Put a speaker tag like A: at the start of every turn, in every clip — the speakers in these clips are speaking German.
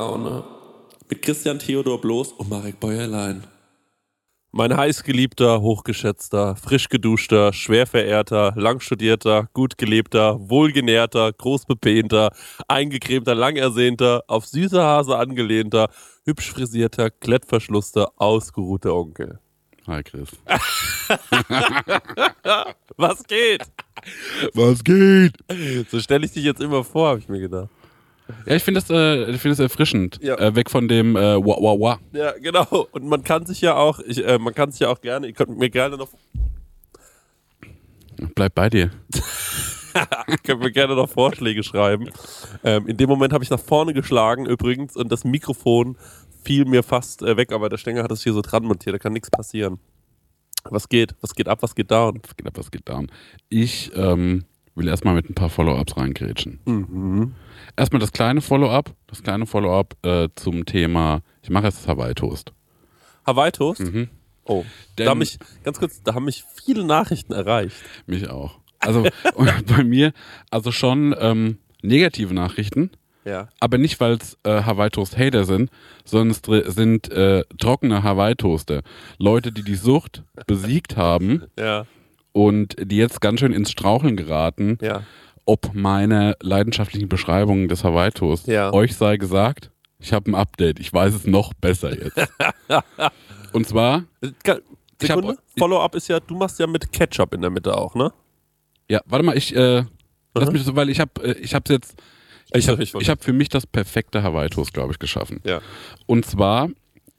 A: Prosecco-Laune. Mit Christian Theodor Bloß und Marek Bäuerlein. Mein heißgeliebter, hochgeschätzter, frisch geduschter, schwer verehrter, langstudierter, gut gelebter, wohlgenährter, großbepehnter, eingecremter, langersehnter, auf süße Hase angelehnter, hübsch frisierter, klettverschlusster, ausgeruhter Onkel.
B: Hi Chris.
A: Was geht?
B: Was geht?
A: So stelle ich dich jetzt immer vor, habe ich mir gedacht.
B: Ja, ich finde das, äh, ich find das erfrischend.
A: Ja.
B: Äh, weg von dem äh, Wah Wah Wah.
A: Ja, genau. Und man kann sich ja auch, ich, äh, man kann sich ja auch gerne, ihr könnt mir gerne noch,
B: Bleib bei dir.
A: könnt mir gerne noch Vorschläge schreiben. Ähm, in dem Moment habe ich nach vorne geschlagen übrigens und das Mikrofon fiel mir fast äh, weg, aber der Stänger hat es hier so dran montiert, da kann nichts passieren. Was geht? Was geht ab? Was geht down?
B: Was geht ab, was geht down? Ich ähm, will erstmal mit ein paar Follow-ups reingrätschen.
A: Mhm.
B: Erstmal das kleine Follow-up. Das kleine Follow-up äh, zum Thema, ich mache jetzt das Hawaii-Toast.
A: Hawaii Toast?
B: Mhm.
A: Oh,
B: Denn-
A: da haben mich, ganz kurz, da haben mich viele Nachrichten erreicht.
B: Mich auch. Also bei mir, also schon ähm, negative Nachrichten,
A: Ja.
B: aber nicht, weil es äh, Hawaii-Toast-Hater sind, sondern es sind äh, trockene Hawaii-Toaster. Leute, die die Sucht besiegt haben
A: Ja,
B: und die jetzt ganz schön ins Straucheln geraten,
A: ja.
B: ob meine leidenschaftlichen Beschreibungen des Hawaii-Toast.
A: Ja.
B: Euch sei gesagt, ich habe ein Update. Ich weiß es noch besser jetzt. und zwar,
A: Sekunde. Follow-up ist ja, du machst ja mit Ketchup in der Mitte auch, ne?
B: ja, warte mal, ich äh, lass
A: Mhm.
B: mich so, weil ich habe, äh, ich habe jetzt,
A: Ich
B: habe,
A: hab-
B: für mich das perfekte Hawaii-Toast, glaube ich, geschaffen.
A: Ja.
B: Und zwar,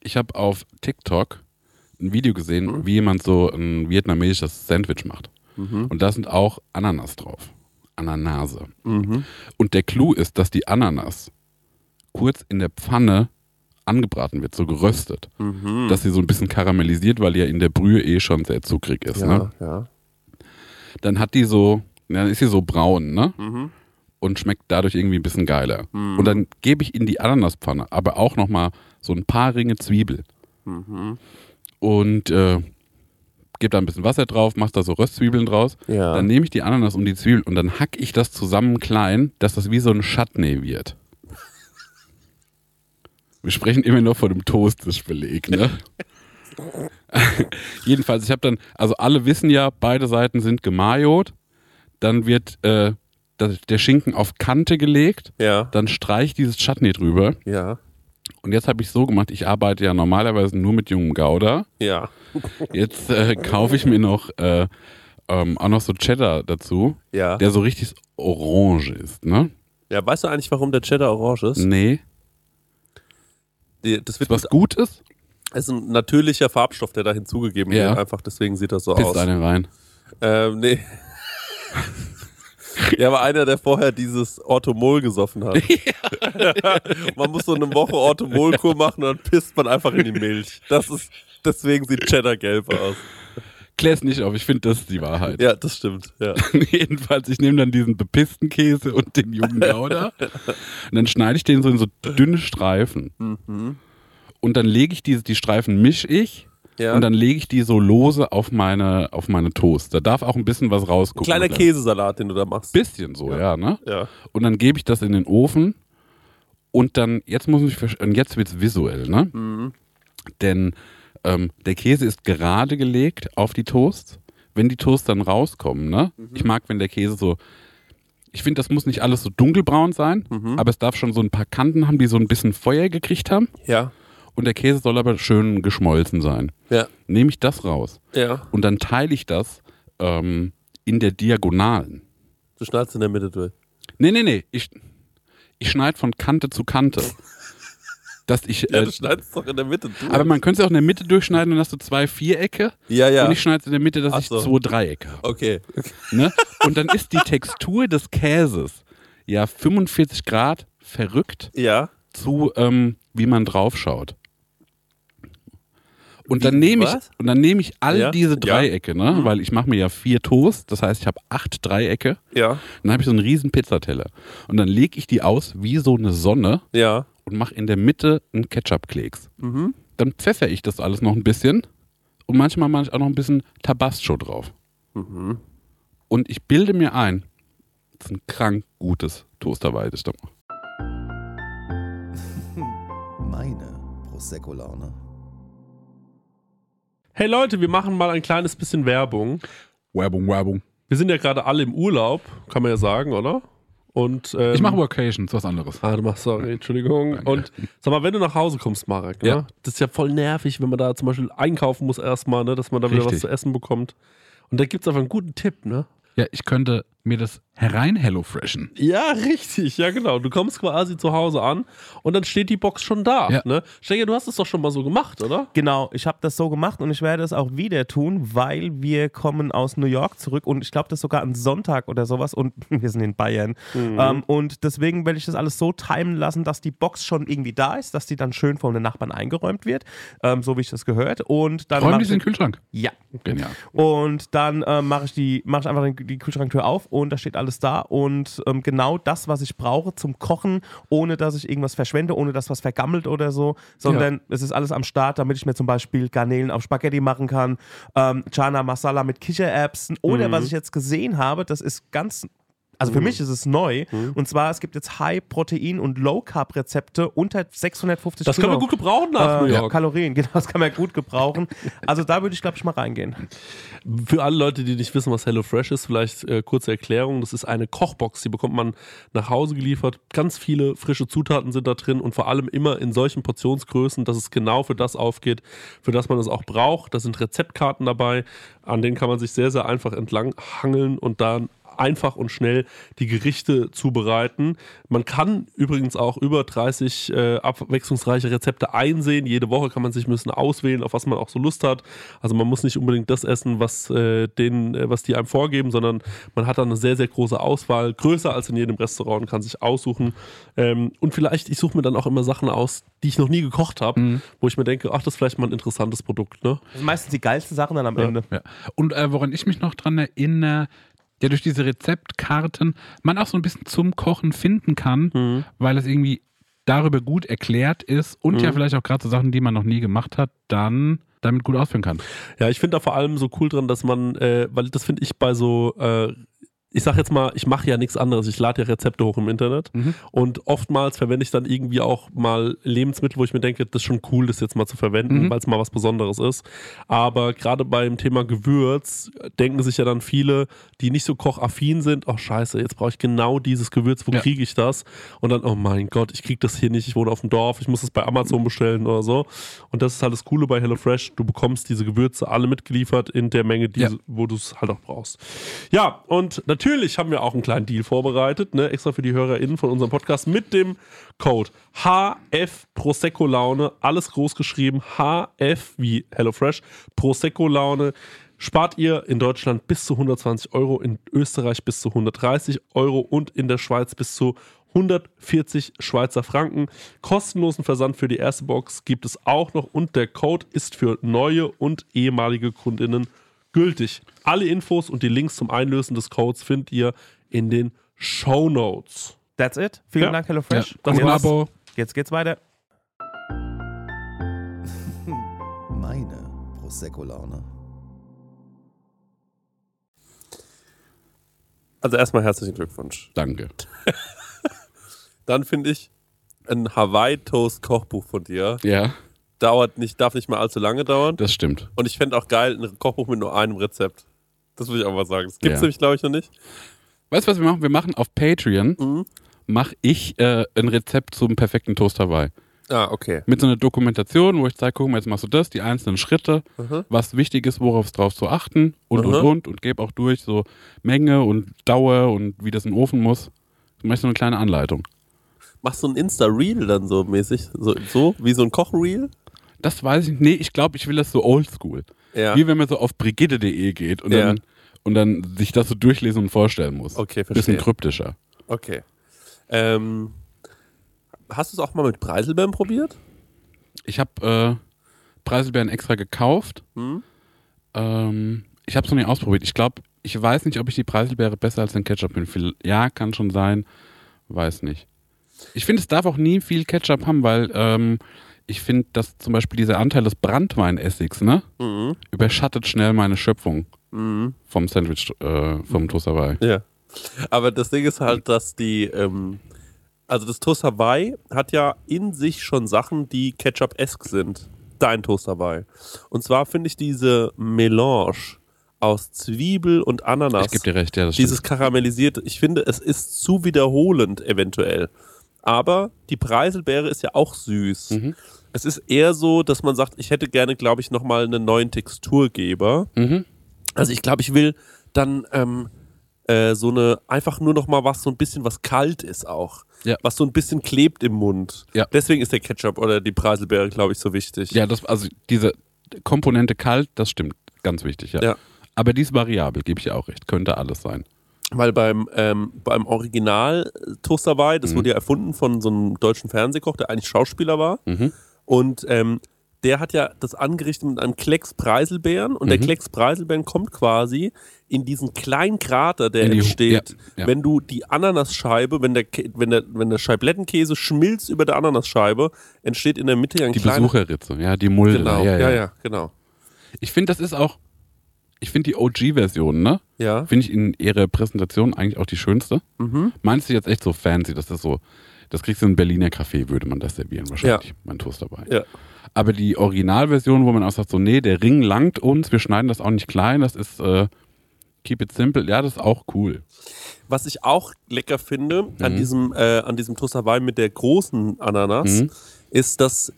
B: ich habe auf TikTok ein Video gesehen,
A: Mhm.
B: wie jemand so ein vietnamesisches Sandwich macht. Und da sind auch Ananas drauf. Ananase.
A: Mhm.
B: Und der Clou ist, dass die Ananas kurz in der Pfanne angebraten wird, so geröstet.
A: Mhm.
B: Dass sie so ein bisschen karamellisiert, weil die ja in der Brühe eh schon sehr zuckrig ist.
A: Ja,
B: Ne?
A: ja.
B: Dann hat die so, dann ist sie so braun, ne?
A: Mhm.
B: Und schmeckt dadurch irgendwie ein bisschen geiler. Und dann gebe ich in die Ananaspfanne aber auch nochmal so ein paar Ringe Zwiebel.
A: Mhm.
B: Und äh, gebe da ein bisschen Wasser drauf, mach da so Röstzwiebeln draus.
A: Ja.
B: Dann nehme ich die Ananas und die Zwiebeln und dann hack ich das zusammen klein, dass das wie so ein Chutney wird. Wir sprechen immer noch von dem Toastbeleg, ne? Jedenfalls, ich habe dann, also alle wissen ja, beide Seiten sind gemajot. Dann wird äh, das, der Schinken auf Kante gelegt.
A: Ja.
B: Dann streich ich dieses Chutney drüber.
A: Ja.
B: Und jetzt habe ich so gemacht, ich arbeite ja normalerweise nur mit jungem Gouda.
A: Ja.
B: Jetzt äh, kaufe ich mir noch äh, ähm, auch noch so Cheddar dazu,
A: Ja.
B: der so richtig orange ist, ne?
A: Ja, weißt du eigentlich, warum der Cheddar orange ist?
B: Nee.
A: Die- Das wird
B: Was gut ist,
A: ist ein natürlicher Farbstoff, der da hinzugegeben
B: Ja.
A: wird. Einfach deswegen sieht das so
B: pisst
A: aus.
B: eine rein.
A: Ähm, nee. Der war einer, der vorher dieses Orthomol gesoffen hat. man muss so eine Woche Orthomolkur machen und dann pisst man einfach in die Milch. Das ist, deswegen sieht Cheddar gelb aus.
B: Klär's nicht auf, ich finde, das ist die Wahrheit.
A: Ja, das stimmt. Ja.
B: Jedenfalls, ich nehme dann diesen bepissten Käse und den jungen Gouda und dann schneide ich den so in so dünne Streifen.
A: Mhm.
B: Und dann lege ich diese, die Streifen misch ich
A: Ja.
B: und dann lege ich die so lose auf meine, auf meine Toast. Da darf auch ein bisschen was rausgucken.
A: Kleiner Käsesalat, den du da machst.
B: Bisschen so, ja, ne?
A: Ja.
B: Und dann gebe ich das in den Ofen und dann, jetzt muss ich, und jetzt wird's visuell, ne?
A: Mhm.
B: Denn ähm, der Käse ist gerade gelegt auf die Toast. Wenn die Toast dann rauskommen, ne?
A: Mhm.
B: Ich mag, wenn der Käse so, ich finde, das muss nicht alles so dunkelbraun sein,
A: Mhm.
B: aber es darf schon so ein paar Kanten haben, die so ein bisschen Feuer gekriegt haben.
A: Ja.
B: Und der Käse soll aber schön geschmolzen sein.
A: Ja.
B: Nehme ich das raus
A: Ja.
B: und dann teile ich das ähm, in der Diagonalen.
A: Du schneidest in der Mitte durch.
B: Nee, nee, nee. Ich, ich schneide von Kante zu Kante. Dass ich,
A: Ja,
B: äh,
A: du schneidest doch in der Mitte durch.
B: aber man könnte es auch in der Mitte durchschneiden, dann hast du zwei Vierecke.
A: ja, ja.
B: Und ich schneide es in der Mitte, dass
A: Ach
B: ich
A: so.
B: zwei Dreiecke habe.
A: okay.
B: Ne? Und dann ist die Textur des Käses ja 45 Grad verrückt
A: Ja.
B: zu, ähm, wie man draufschaut. Und dann nehme ich, und dann nehme ich all
A: Ja,
B: diese
A: ja.
B: Dreiecke, ne? weil ich mache mir ja vier Toast, das heißt, ich habe acht Dreiecke.
A: Ja.
B: Dann habe ich so einen riesen Pizzateller. Und dann lege ich die aus wie so eine Sonne
A: Ja.
B: und mache in der Mitte einen Ketchup-Klecks.
A: Mhm.
B: Dann pfeffer ich das alles noch ein bisschen und manchmal mache ich auch noch ein bisschen Tabasco drauf.
A: Mhm.
B: Und ich bilde mir ein, das ist ein krank gutes Toasterweid. ist da.
C: Prosecco-Laune.
A: Hey Leute, wir machen mal ein kleines bisschen Werbung.
B: Werbung, Werbung.
A: Wir sind ja gerade alle im Urlaub, kann man ja sagen, oder? Und, ähm,
B: Ich mache Workations, was anderes.
A: Ah, du machst, sorry, Entschuldigung.
B: Danke.
A: Und sag mal, wenn du nach Hause kommst, Marek, ne?
B: Ja.
A: das ist ja voll nervig, wenn man da zum Beispiel einkaufen muss erstmal, ne? dass man da wieder was
B: Richtig.
A: zu essen bekommt. Und da gibt es einfach einen guten Tipp, ne?
B: Ja, ich könnte mir das herein HelloFreshen.
A: Ja, richtig, ja genau. Du kommst quasi zu Hause an und dann steht die Box schon da.
B: Ja.
A: Ne? Steiger, du hast es doch schon mal so gemacht, oder?
D: Genau, ich habe das so gemacht und ich werde es auch wieder tun, weil wir kommen aus New York zurück und ich glaube, das sogar am Sonntag oder sowas und wir sind in Bayern. Ähm, und deswegen werde ich das alles so timen lassen, dass die Box schon irgendwie da ist, dass die dann schön von den Nachbarn eingeräumt wird, ähm, so wie ich das gehört. Und dann
B: Räum
D: mach
B: die in den Kühlschrank.
D: ja.
B: Genial.
D: Und dann ähm, mache ich, die, mach ich einfach die Kühlschranktür auf und da steht alles da. Und ähm, genau das, was ich brauche zum Kochen, ohne dass ich irgendwas verschwende, ohne dass was vergammelt oder so, sondern es ist alles am Start, damit ich mir zum Beispiel Garnelen auf Spaghetti machen kann, ähm, Chana Masala mit Kichererbsen oder was ich jetzt gesehen habe, das ist ganz. Also für mich ist es neu. Und zwar, es gibt jetzt High-Protein- und Low-Carb-Rezepte unter 650
A: Das können wir
D: Kilo.
A: gut gebrauchen nach
D: Äh,
A: New York.
D: Kalorien, genau, das kann man gut gebrauchen. Also da würde ich, glaube ich, mal reingehen.
A: Für alle Leute, die nicht wissen, was HelloFresh ist, vielleicht äh, kurze Erklärung. Das ist eine Kochbox, die bekommt man nach Hause geliefert. Ganz viele frische Zutaten sind da drin und vor allem immer in solchen Portionsgrößen, dass es genau für das aufgeht, für das man es auch braucht. Da sind Rezeptkarten dabei, an denen kann man sich sehr, sehr einfach entlang hangeln und dann einfach und schnell die Gerichte zubereiten. Man kann übrigens auch über 30 äh, abwechslungsreiche Rezepte einsehen. Jede Woche kann man sich ein bisschen auswählen, auf was man auch so Lust hat. Also man muss nicht unbedingt das essen, was, äh, den, äh, was die einem vorgeben, sondern man hat dann eine sehr, sehr große Auswahl, größer als in jedem Restaurant und kann sich aussuchen. Ähm, und vielleicht, ich suche mir dann auch immer Sachen aus, die ich noch nie gekocht habe, wo ich mir denke, ach, das ist vielleicht mal ein interessantes Produkt. Ne?
D: Das sind meistens die geilsten Sachen dann am Ende.
B: Ja. Und äh, woran ich mich noch dran erinnere, ja, durch diese Rezeptkarten man auch so ein bisschen zum Kochen finden kann,
A: Mhm.
B: weil es irgendwie darüber gut erklärt ist und ja vielleicht auch gerade so Sachen, die man noch nie gemacht hat, dann damit gut ausführen kann.
A: Ja, ich finde da vor allem so cool dran, dass man, äh, weil das finde ich bei so, äh, ich sag jetzt mal, ich mache ja nichts anderes, ich lade ja Rezepte hoch im Internet und oftmals verwende ich dann irgendwie auch mal Lebensmittel, wo ich mir denke, das ist schon cool, das jetzt mal zu verwenden, weil es mal was Besonderes ist. Aber gerade beim Thema Gewürz denken sich ja dann viele, die nicht so kochaffin sind, oh scheiße, jetzt brauche ich genau dieses Gewürz, wo
B: Ja.
A: kriege ich das? Und dann, oh mein Gott, ich kriege das hier nicht, ich wohne auf dem Dorf, ich muss es bei Amazon bestellen oder so. Und das ist halt das Coole bei HelloFresh, du bekommst diese Gewürze alle mitgeliefert in der Menge, die,
B: Ja.
A: wo du es halt auch brauchst. Ja, und natürlich haben wir auch einen kleinen Deal vorbereitet, ne, extra für die HörerInnen von unserem Podcast mit dem Code HF Prosecco Laune, alles groß geschrieben, HF wie HelloFresh, Prosecco Laune. Spart ihr in Deutschland bis zu 120 Euro, in Österreich bis zu 130 Euro und in der Schweiz bis zu 140 Schweizer Franken. Kostenlosen Versand für die erste Box gibt es auch noch und der Code ist für neue und ehemalige Kundinnen gültig. Alle Infos und die Links zum Einlösen des Codes findet ihr in den Show Notes.
D: That's it. Vielen
A: Ja.
D: Dank, HelloFresh.
A: Das
D: Und
A: war's.
D: jetzt,
B: Abo.
D: jetzt geht's weiter.
C: Meine Prosecco-Laune.
A: Also erstmal herzlichen Glückwunsch.
B: Danke.
A: Dann finde ich ein Hawaii Toast Kochbuch von dir
B: Ja,
A: dauert nicht, darf nicht mehr allzu lange dauern.
B: das stimmt.
A: Und ich fände auch geil ein Kochbuch mit nur einem Rezept. Das will ich auch mal sagen. Das gibt es
B: Ja.
A: nämlich, glaube ich, noch nicht.
B: Weißt du, was wir machen? Wir machen auf Patreon,
A: Mhm.
B: mache ich äh, ein Rezept zum perfekten Toast Hawaii.
A: Ah, okay.
B: Mit so einer Dokumentation, wo ich zeige, guck mal, jetzt machst du das, die einzelnen Schritte, was wichtig ist, worauf es drauf zu achten und, und,
A: Mhm.
B: und. Und gebe auch durch so Menge und Dauer und wie das in den Ofen muss. Du machst so eine kleine Anleitung.
A: Machst du ein Insta-Reel dann so mäßig? So, so wie so ein Kochreel?
B: Das weiß ich nicht. Nee, ich glaube, ich will das so oldschool.
A: Ja.
B: Wie wenn man so auf brigitte.de geht und,
A: Ja.
B: dann, und dann sich das so durchlesen und vorstellen muss.
A: Okay,
B: Bisschen
A: verstehe.
B: kryptischer.
A: Okay. Ähm, hast du es auch mal mit Preiselbeeren probiert?
B: Ich habe äh, Preiselbeeren extra gekauft.
A: Hm?
B: Ähm, ich habe es noch nie ausprobiert. Ich glaube, ich weiß nicht, ob ich die Preiselbeere besser als den Ketchup finde. Ja, kann schon sein. Weiß nicht. Ich finde, es darf auch nie viel Ketchup haben, weil ähm, ich finde, dass zum Beispiel dieser Anteil des Brandweinessigs, ne,
A: Mhm.
B: überschattet schnell meine Schöpfung
A: Mhm.
B: vom Sandwich, äh, vom Toast Hawaii.
A: Ja. Aber das Ding ist halt, dass die, ähm, Also das Toast Hawaii hat ja in sich schon Sachen, die Ketchup-esque sind. Dein Toast Hawaii. Und zwar finde ich diese Melange aus Zwiebel und Ananas.
B: Ich gebe dir recht, ja, das
A: Dieses karamellisierte, ich finde, es ist zu wiederholend eventuell. Aber die Preiselbeere ist ja auch süß.
B: Mhm.
A: Es ist eher so, dass man sagt, ich hätte gerne, glaube ich, nochmal einen neuen Texturgeber.
B: Mhm.
A: Also ich glaube, ich will dann ähm, äh, so eine, einfach nur noch mal was, so ein bisschen was kalt ist auch.
B: Ja.
A: Was so ein bisschen klebt im Mund.
B: Ja.
A: Deswegen ist der Ketchup oder die Preiselbeere, glaube ich, so wichtig.
B: Ja, das, also diese Komponente kalt, das stimmt. Ganz wichtig, ja.
A: Ja.
B: Aber die ist variabel, gebe ich auch recht. Könnte alles sein.
A: Weil beim, ähm, beim Original Toast Hawaii, das
B: Mhm.
A: wurde ja erfunden von so einem deutschen Fernsehkoch, der eigentlich Schauspieler war.
B: Mhm.
A: Und ähm, der hat ja das angerichtet mit einem Klecks Preiselbeeren und der
B: Mhm.
A: Klecks Preiselbeeren kommt quasi in diesen kleinen Krater, der
B: die
A: entsteht,
B: ja, ja.
A: wenn du die Ananasscheibe, wenn der, wenn der, wenn der Scheiblettenkäse schmilzt über der Ananasscheibe, entsteht in der Mitte ja ein
B: Die
A: kleiner...
B: Besucherritze, ja, die Mulde.
A: Genau,
B: ja, ja.
A: ja, genau.
B: Ich finde, das ist auch, ich finde die OG-Version, ne?
A: Ja,
B: Finde ich in ihrer Präsentation eigentlich auch die schönste.
A: mhm.
B: Meinst du jetzt echt so fancy? Das ist so, das kriegst du in Berliner Café, würde man das servieren wahrscheinlich. Mein Toast dabei.
A: ja.
B: Aber die Originalversion, wo man auch sagt, so, nee, der Ring langt uns, wir schneiden das auch nicht klein, das ist äh, keep it simple, ja, das ist auch cool.
A: Was ich auch lecker finde an
B: Mhm.
A: diesem, äh, an diesem Toast Hawaii mit der großen Ananas,
B: Mhm.
A: ist, dass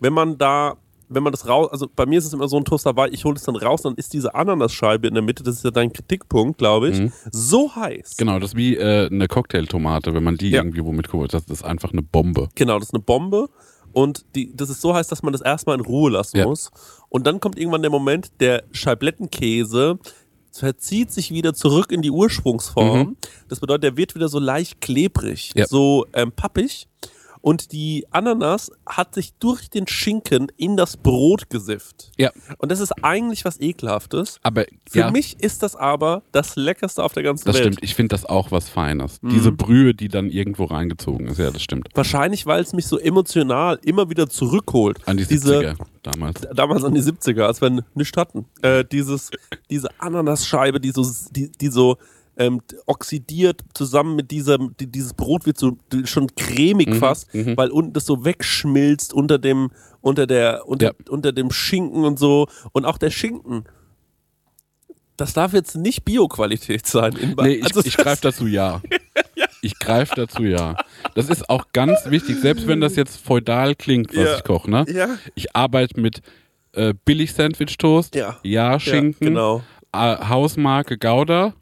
A: wenn man da, wenn man das raus, also bei mir ist es immer so ein Toast Hawaii, ich hole es dann raus, dann ist diese Ananasscheibe in der Mitte, das ist ja dein Kritikpunkt, glaube ich,
B: Mhm.
A: so heiß.
B: Genau, das ist wie äh, eine Cocktailtomate, wenn man die
A: Ja.
B: irgendwie womit kocht, das ist einfach eine Bombe.
A: Genau, das ist eine Bombe. Und die, das ist so heiß, dass man das erstmal in Ruhe lassen
B: Ja.
A: muss. Und dann kommt irgendwann der Moment, der Scheiblettenkäse verzieht sich wieder zurück in die Ursprungsform. Das bedeutet, der wird wieder so leicht klebrig,
B: Mhm. Ja.
A: so ähm, pappig. Und die Ananas hat sich durch den Schinken in das Brot gesifft.
B: Ja.
A: Und das ist eigentlich was Ekelhaftes.
B: Aber
A: Für
B: ja,
A: mich ist das aber das Leckerste auf der ganzen
B: das
A: Welt.
B: stimmt. Ich finde das auch was Feines.
A: Mhm.
B: Diese Brühe, die dann irgendwo reingezogen ist, ja, das stimmt.
A: Wahrscheinlich, weil es mich so emotional immer wieder zurückholt.
B: An die
A: Diese,
B: 70er damals.
A: damals an die 70er, als wir nichts hatten. Äh, dieses, diese Ananasscheibe, die so, die, die so ähm, oxidiert zusammen mit dieser, die, dieses Brot wird so schon cremig
B: Mhm,
A: fast,
B: mhm.
A: weil unten das so wegschmilzt unter dem, unter der, unter,
B: Ja.
A: unter dem Schinken und so. Und auch der Schinken. Das darf jetzt nicht Bio-Qualität sein. In,
B: Nee, ich,
A: also
B: ich greife dazu ja. Ich greife dazu ja. Das ist auch ganz wichtig, selbst wenn das jetzt feudal klingt, was
A: Ja.
B: ich koche, ne?
A: Ja,
B: Ich arbeite mit äh, billig Sandwich-Toast,
A: Ja.
B: ja, Schinken,
A: ja, genau.
B: Hausmarke Gouda,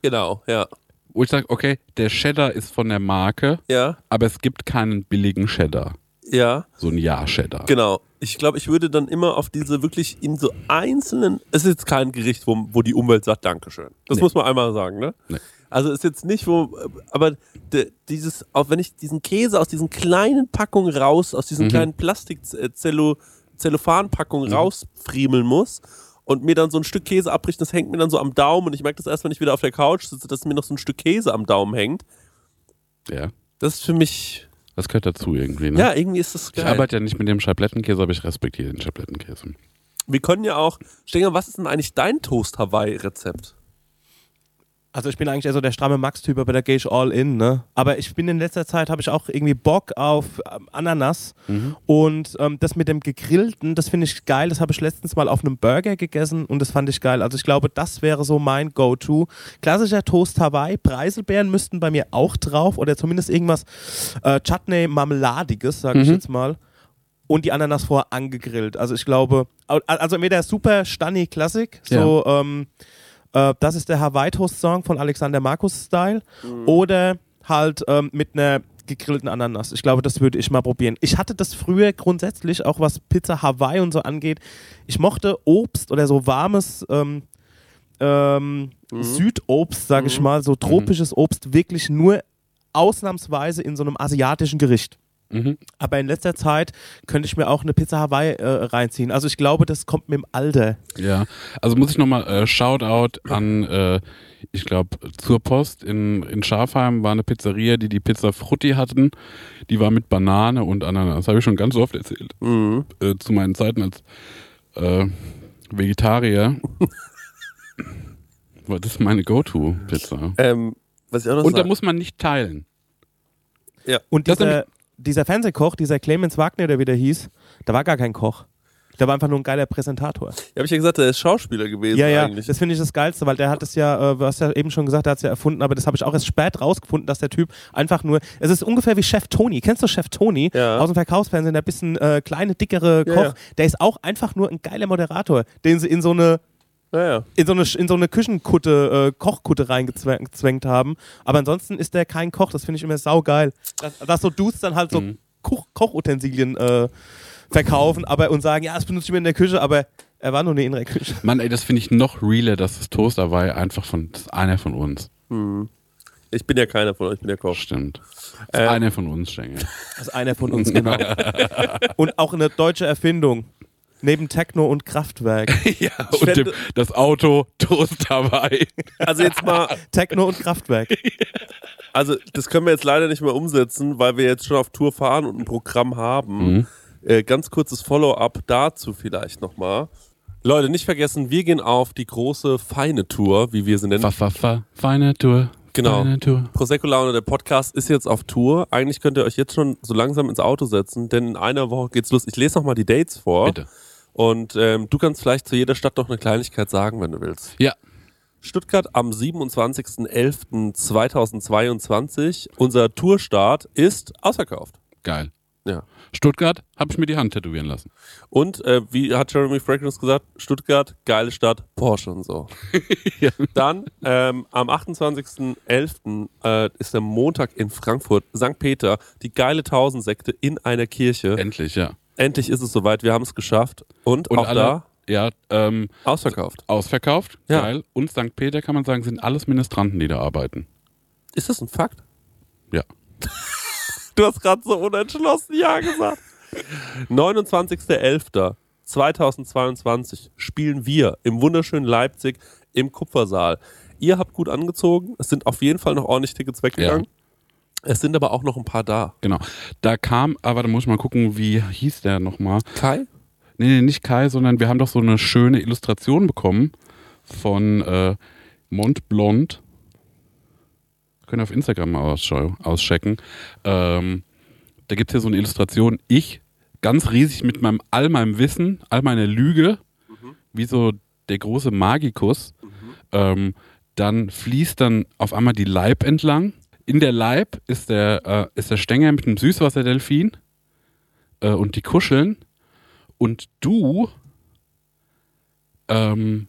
A: Genau, ja.
B: wo ich sage, okay, der Cheddar ist von der Marke,
A: Ja,
B: aber es gibt keinen billigen Cheddar.
A: ja.
B: So ein Ja-Cheddar.
A: Genau. Ich glaube, ich würde dann immer auf diese wirklich in so einzelnen. Es ist jetzt kein Gericht, wo, wo die Umwelt sagt Dankeschön. Das
B: Nee.
A: muss man einmal sagen, ne?
B: Nee.
A: Also ist jetzt nicht, wo. Aber de, dieses, auch wenn ich diesen Käse aus diesen kleinen Packungen raus, aus diesen
B: Mhm.
A: kleinen Plastik-Zellophan-Packungen
B: Mhm.
A: rausfriemeln muss und mir dann so ein Stück Käse abbricht, das hängt mir dann so am Daumen und ich merke das erst, wenn ich wieder auf der Couch sitze, dass mir noch so ein Stück Käse am Daumen hängt.
B: Ja,
A: Das ist für mich.
B: das gehört dazu irgendwie. Ne?
A: Ja, irgendwie ist das
B: ich
A: geil.
B: arbeite ja nicht mit dem Scheiblettenkäse, aber ich respektiere den Scheiblettenkäse.
A: Wir können ja auch. Stenger, was ist denn eigentlich dein Toast-Hawaii-Rezept?
D: Also ich bin eigentlich eher so der stramme Max-Typ, aber da gehe ich all in, ne? Aber ich bin in letzter Zeit, habe ich auch irgendwie Bock auf ähm, Ananas und ähm, das mit dem Gegrillten, das finde ich geil, das habe ich letztens mal auf einem Burger gegessen und das fand ich geil. Also ich glaube, das wäre so mein Go-To. Klassischer Toast Hawaii, Preiselbeeren müssten bei mir auch drauf oder zumindest irgendwas äh, Chutney-Marmeladiges, sage ich
B: Mhm.
D: jetzt mal. Und die Ananas vorher angegrillt. Also ich glaube, au- also entweder super Stunny Classic, so ähm, äh, das ist der Hawaii Toast Song von Alexander Markus Style. Oder halt ähm, mit einer gegrillten Ananas. Ich glaube, das würde ich mal probieren. Ich hatte das früher grundsätzlich, auch was Pizza Hawaii und so angeht. Ich mochte Obst oder so warmes ähm, ähm, Südobst, sage ich mal, so tropisches Obst wirklich nur ausnahmsweise in so einem asiatischen Gericht.
B: Mhm.
D: Aber in letzter Zeit könnte ich mir auch eine Pizza Hawaii äh, reinziehen. Also ich glaube, das kommt mit dem Alter.
B: Ja, also muss ich nochmal äh, Shoutout an, äh, ich glaube, zur Post in, in Schafheim war eine Pizzeria, die die Pizza Frutti hatten. Die war mit Banane und Ananas. Das habe ich schon ganz oft erzählt.
A: Mhm.
B: Äh, zu meinen Zeiten als äh, Vegetarier. War das meine Go-To-Pizza.
A: Ähm, was ich auch noch
B: Und da
A: sag-
B: muss man nicht teilen.
A: Ja.
D: Und
B: Das
D: dieser, dieser Fernsehkoch, dieser Clemens Wagner, der wieder hieß, da war gar kein Koch. Der war einfach nur ein geiler Präsentator.
A: Ja, habe ich ja gesagt, der ist Schauspieler gewesen
D: Ja, ja,
A: eigentlich.
D: das finde ich das Geilste, weil der hat es ja, äh, du hast ja eben schon gesagt, der hat es ja erfunden, aber das habe ich auch erst spät rausgefunden, dass der Typ einfach nur, es ist ungefähr wie Chef Toni. Kennst du Chef Toni
A: Ja.
D: aus dem Verkaufsfernsehen, der bisschen äh, kleine, dickere
A: Ja,
D: Koch,
A: ja.
D: der ist auch einfach nur ein geiler Moderator, den sie in so eine
A: ja, ja.
D: in so eine, in so eine Küchenkutte, äh, Kochkutte reingezwängt haben. Aber ansonsten ist der kein Koch, das finde ich immer saugeil. Dass, dass so Dudes dann halt so
B: Mhm.
D: Koch Kochutensilien äh, verkaufen aber und sagen, ja, das benutze ich mir in der Küche, aber er war nur nie in der Küche.
B: Mann, ey, das finde ich noch realer, dass das Toaster war einfach von, ist einer von uns.
A: Ich bin ja keiner von euch, ich bin der Koch.
B: Stimmt. Das ist
A: Ähm.
B: einer von uns, Schenke.
D: Das ist einer von uns, genau. und auch eine deutsche Erfindung. Neben Techno und Kraftwerk.
B: ja,
A: Ich
B: und dem, das Auto, Toast dabei.
A: Also jetzt mal,
D: Techno und Kraftwerk.
A: also das können wir jetzt leider nicht mehr umsetzen, weil wir jetzt schon auf Tour fahren und ein Programm haben.
B: Mhm.
A: Äh, ganz kurzes Follow-up dazu vielleicht nochmal. Leute, nicht vergessen, wir gehen auf die große feine Tour, wie wir sie nennen.
B: Fa, fa, fa, feine Tour.
A: Genau.
B: Feine Tour.
A: Prosecco Laune, der Podcast ist jetzt auf Tour. Eigentlich könnt ihr euch jetzt schon so langsam ins Auto setzen, denn in einer Woche geht's los. Ich lese nochmal die Dates vor.
B: Bitte.
A: Und ähm, du kannst vielleicht zu jeder Stadt noch eine Kleinigkeit sagen, wenn du willst.
B: Ja.
A: Stuttgart am 27.11.2022. Unser Tourstart ist ausverkauft.
B: Geil.
A: Ja.
B: Stuttgart habe ich mir die Hand tätowieren lassen.
A: Und äh, wie hat Jeremy Fragrance gesagt? Stuttgart, geile Stadt, Porsche und so.
B: Ja.
A: Dann ähm, am 28.11. Äh, ist der Montag in Frankfurt, St. Peter, die geile Tausendsekte in einer Kirche.
B: Endlich, ja.
A: Endlich ist es soweit, wir haben es geschafft. Und,
B: Und
A: auch
B: alle,
A: da
B: ja, ähm,
A: ausverkauft.
B: ausverkauft.
A: Ja.
B: Geil. Und St. Peter kann man sagen, sind alles Ministranten, die da arbeiten.
A: Ist das ein Fakt?
B: Ja.
A: Du hast gerade so unentschlossen Ja gesagt. 29.11.2022 spielen wir im wunderschönen Leipzig im Kupfersaal. Ihr habt gut angezogen. Es sind auf jeden Fall noch ordentlich Tickets weggegangen. Es sind aber auch noch ein paar da.
B: Genau. Da kam, aber da muss ich mal gucken, wie hieß der nochmal?
A: Kai?
B: Nee, nee, nicht Kai, sondern wir haben doch so eine schöne Illustration bekommen von äh, Mont Blond. Könnt ihr auf Instagram mal auschecken. Ähm, da gibt es ja so eine Illustration. Ich, ganz riesig mit meinem, all meinem Wissen, all meiner Lüge, wie so der große Magikus. Ähm, dann fließt dann auf einmal die Leib entlang. In der Leib ist der, äh, ist der Stänger mit einem Süßwasserdelfin äh, und die kuscheln. Und du, ähm,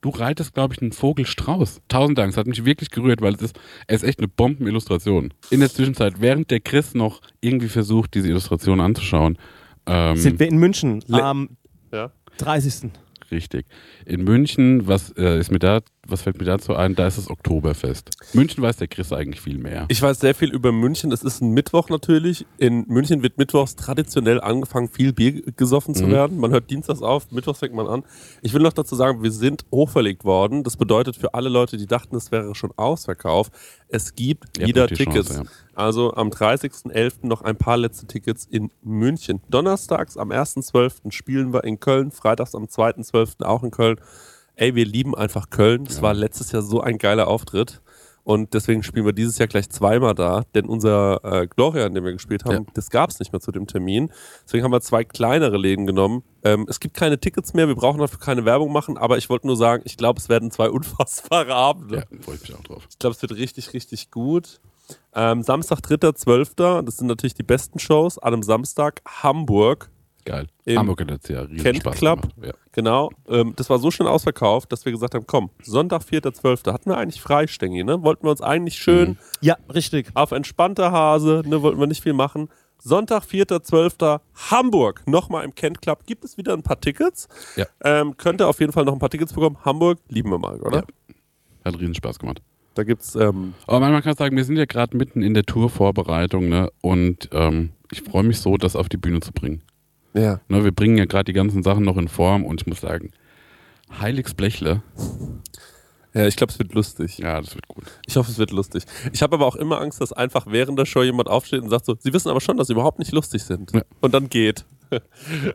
B: du reitest, glaube ich, einen Vogelstrauß. Tausend Dank, es hat mich wirklich gerührt, weil es ist, es ist echt eine Bombenillustration. In der Zwischenzeit, während der Chris noch irgendwie versucht, diese Illustration anzuschauen, ähm,
D: Sind wir in München
A: Le-
D: am
A: Ja.
D: 30.
B: Richtig. In München, was äh, ist mir da, was fällt mir dazu ein? Da ist das Oktoberfest. München weiß der Chris eigentlich viel mehr.
A: Ich weiß sehr viel über München. Es ist ein Mittwoch natürlich. In München wird mittwochs traditionell angefangen, viel Bier gesoffen zu
B: Mhm.
A: werden. Man hört dienstags auf, mittwochs fängt man an. Ich will noch dazu sagen, wir sind hochverlegt worden. Das bedeutet für alle Leute, die dachten, es wäre schon ausverkauft, es gibt
B: habt
A: wieder Tickets.
B: Chance,
A: Also am 30.11. noch ein paar letzte Tickets in München. Donnerstags am 1.12. spielen wir in Köln. Freitags am 2.12. auch in Köln. Ey, wir lieben einfach Köln. Es
B: Ja.
A: war letztes Jahr so ein geiler Auftritt. Und deswegen spielen wir dieses Jahr gleich zweimal da, denn unser äh, Gloria, in dem wir gespielt haben,
B: Ja.
A: das gab es nicht mehr zu dem Termin. Deswegen haben wir zwei kleinere Läden genommen. Ähm, es gibt keine Tickets mehr, wir brauchen dafür keine Werbung machen, aber ich wollte nur sagen, ich glaube, es werden zwei unfassbare Abende.
B: Ja, freue ich mich auch drauf.
A: Ich glaube, es wird richtig, richtig gut. Ähm, Samstag, 3.12., das sind natürlich die besten Shows. An einem Samstag Hamburg,
B: Geil.
A: Im
B: Hamburg hat jetzt ja riesen
A: Kent
B: Spaß
A: Club.
B: Ja.
A: genau. Ähm, das war so schnell ausverkauft, dass wir gesagt haben, komm, Sonntag, 4.12., hatten wir eigentlich frei, Stengi, ne? Wollten wir uns eigentlich schön
B: Mhm.
D: Ja, richtig.
A: auf entspannter Hase, ne, wollten wir nicht viel machen. Sonntag, 4.12. Hamburg, nochmal im Kent Club. Gibt es wieder ein paar Tickets?
B: Ja.
A: Ähm, könnt ihr auf jeden Fall noch ein paar Tickets bekommen. Hamburg lieben wir mal, oder?
B: Ja. Hat riesen Spaß gemacht.
A: Da gibt's, ähm,
B: Aber man kann sagen, wir sind ja gerade mitten in der Tourvorbereitung, ne? Und ähm, ich freue mich so, das auf die Bühne zu bringen.
A: Ja.
B: Ne, wir bringen ja gerade die ganzen Sachen noch in Form und ich muss sagen, Heiligs Blechle,
A: Ja, ich glaube, es wird lustig.
B: ja, das wird gut.
A: Ich hoffe, es wird lustig. Ich habe aber auch immer Angst, dass einfach während der Show jemand aufsteht und sagt so, sie wissen aber schon, dass sie überhaupt nicht lustig sind.
B: Ja.
A: Und dann geht.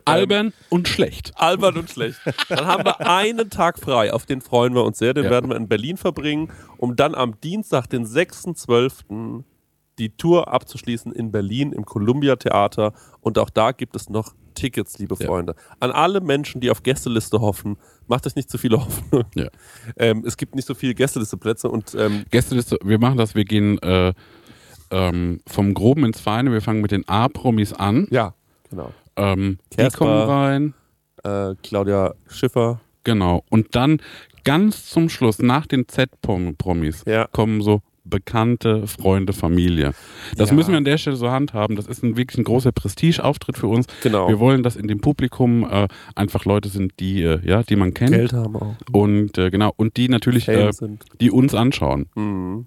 B: Albern und schlecht.
A: Albern und schlecht. Dann haben wir einen Tag frei, auf den freuen wir uns sehr. Den
B: Ja.
A: werden wir in Berlin verbringen, um dann am Dienstag, den 6.12. die Tour abzuschließen in Berlin im Columbia Theater. Und auch da gibt es noch Tickets, liebe
B: Ja.
A: Freunde. An alle Menschen, die auf Gästeliste hoffen, macht euch nicht zu viele Hoffnung.
B: Ja.
A: Ähm, es gibt nicht so viele Gästelisteplätze und ähm,
B: Gästeliste, wir machen das, wir gehen äh, ähm, vom Groben ins Feine, wir fangen mit den A-Promis an.
A: ja, genau.
B: Ähm, die
A: Kersper.
B: kommen rein.
A: Äh, Claudia Schiffer,
B: Genau. Und dann ganz zum Schluss, nach den Z-Promis,
A: Ja.
B: kommen so bekannte Freunde, Familie. Das
A: Ja.
B: müssen wir an der Stelle so handhaben. Das ist ein wirklich ein großer Prestigeauftritt für uns.
A: genau.
B: Wir wollen, dass in dem Publikum äh, einfach Leute sind, die, äh, ja, die man kennt.
A: Geld haben auch.
B: Und äh, genau, und die natürlich, äh,
A: sind.
B: die uns anschauen.
A: Mhm.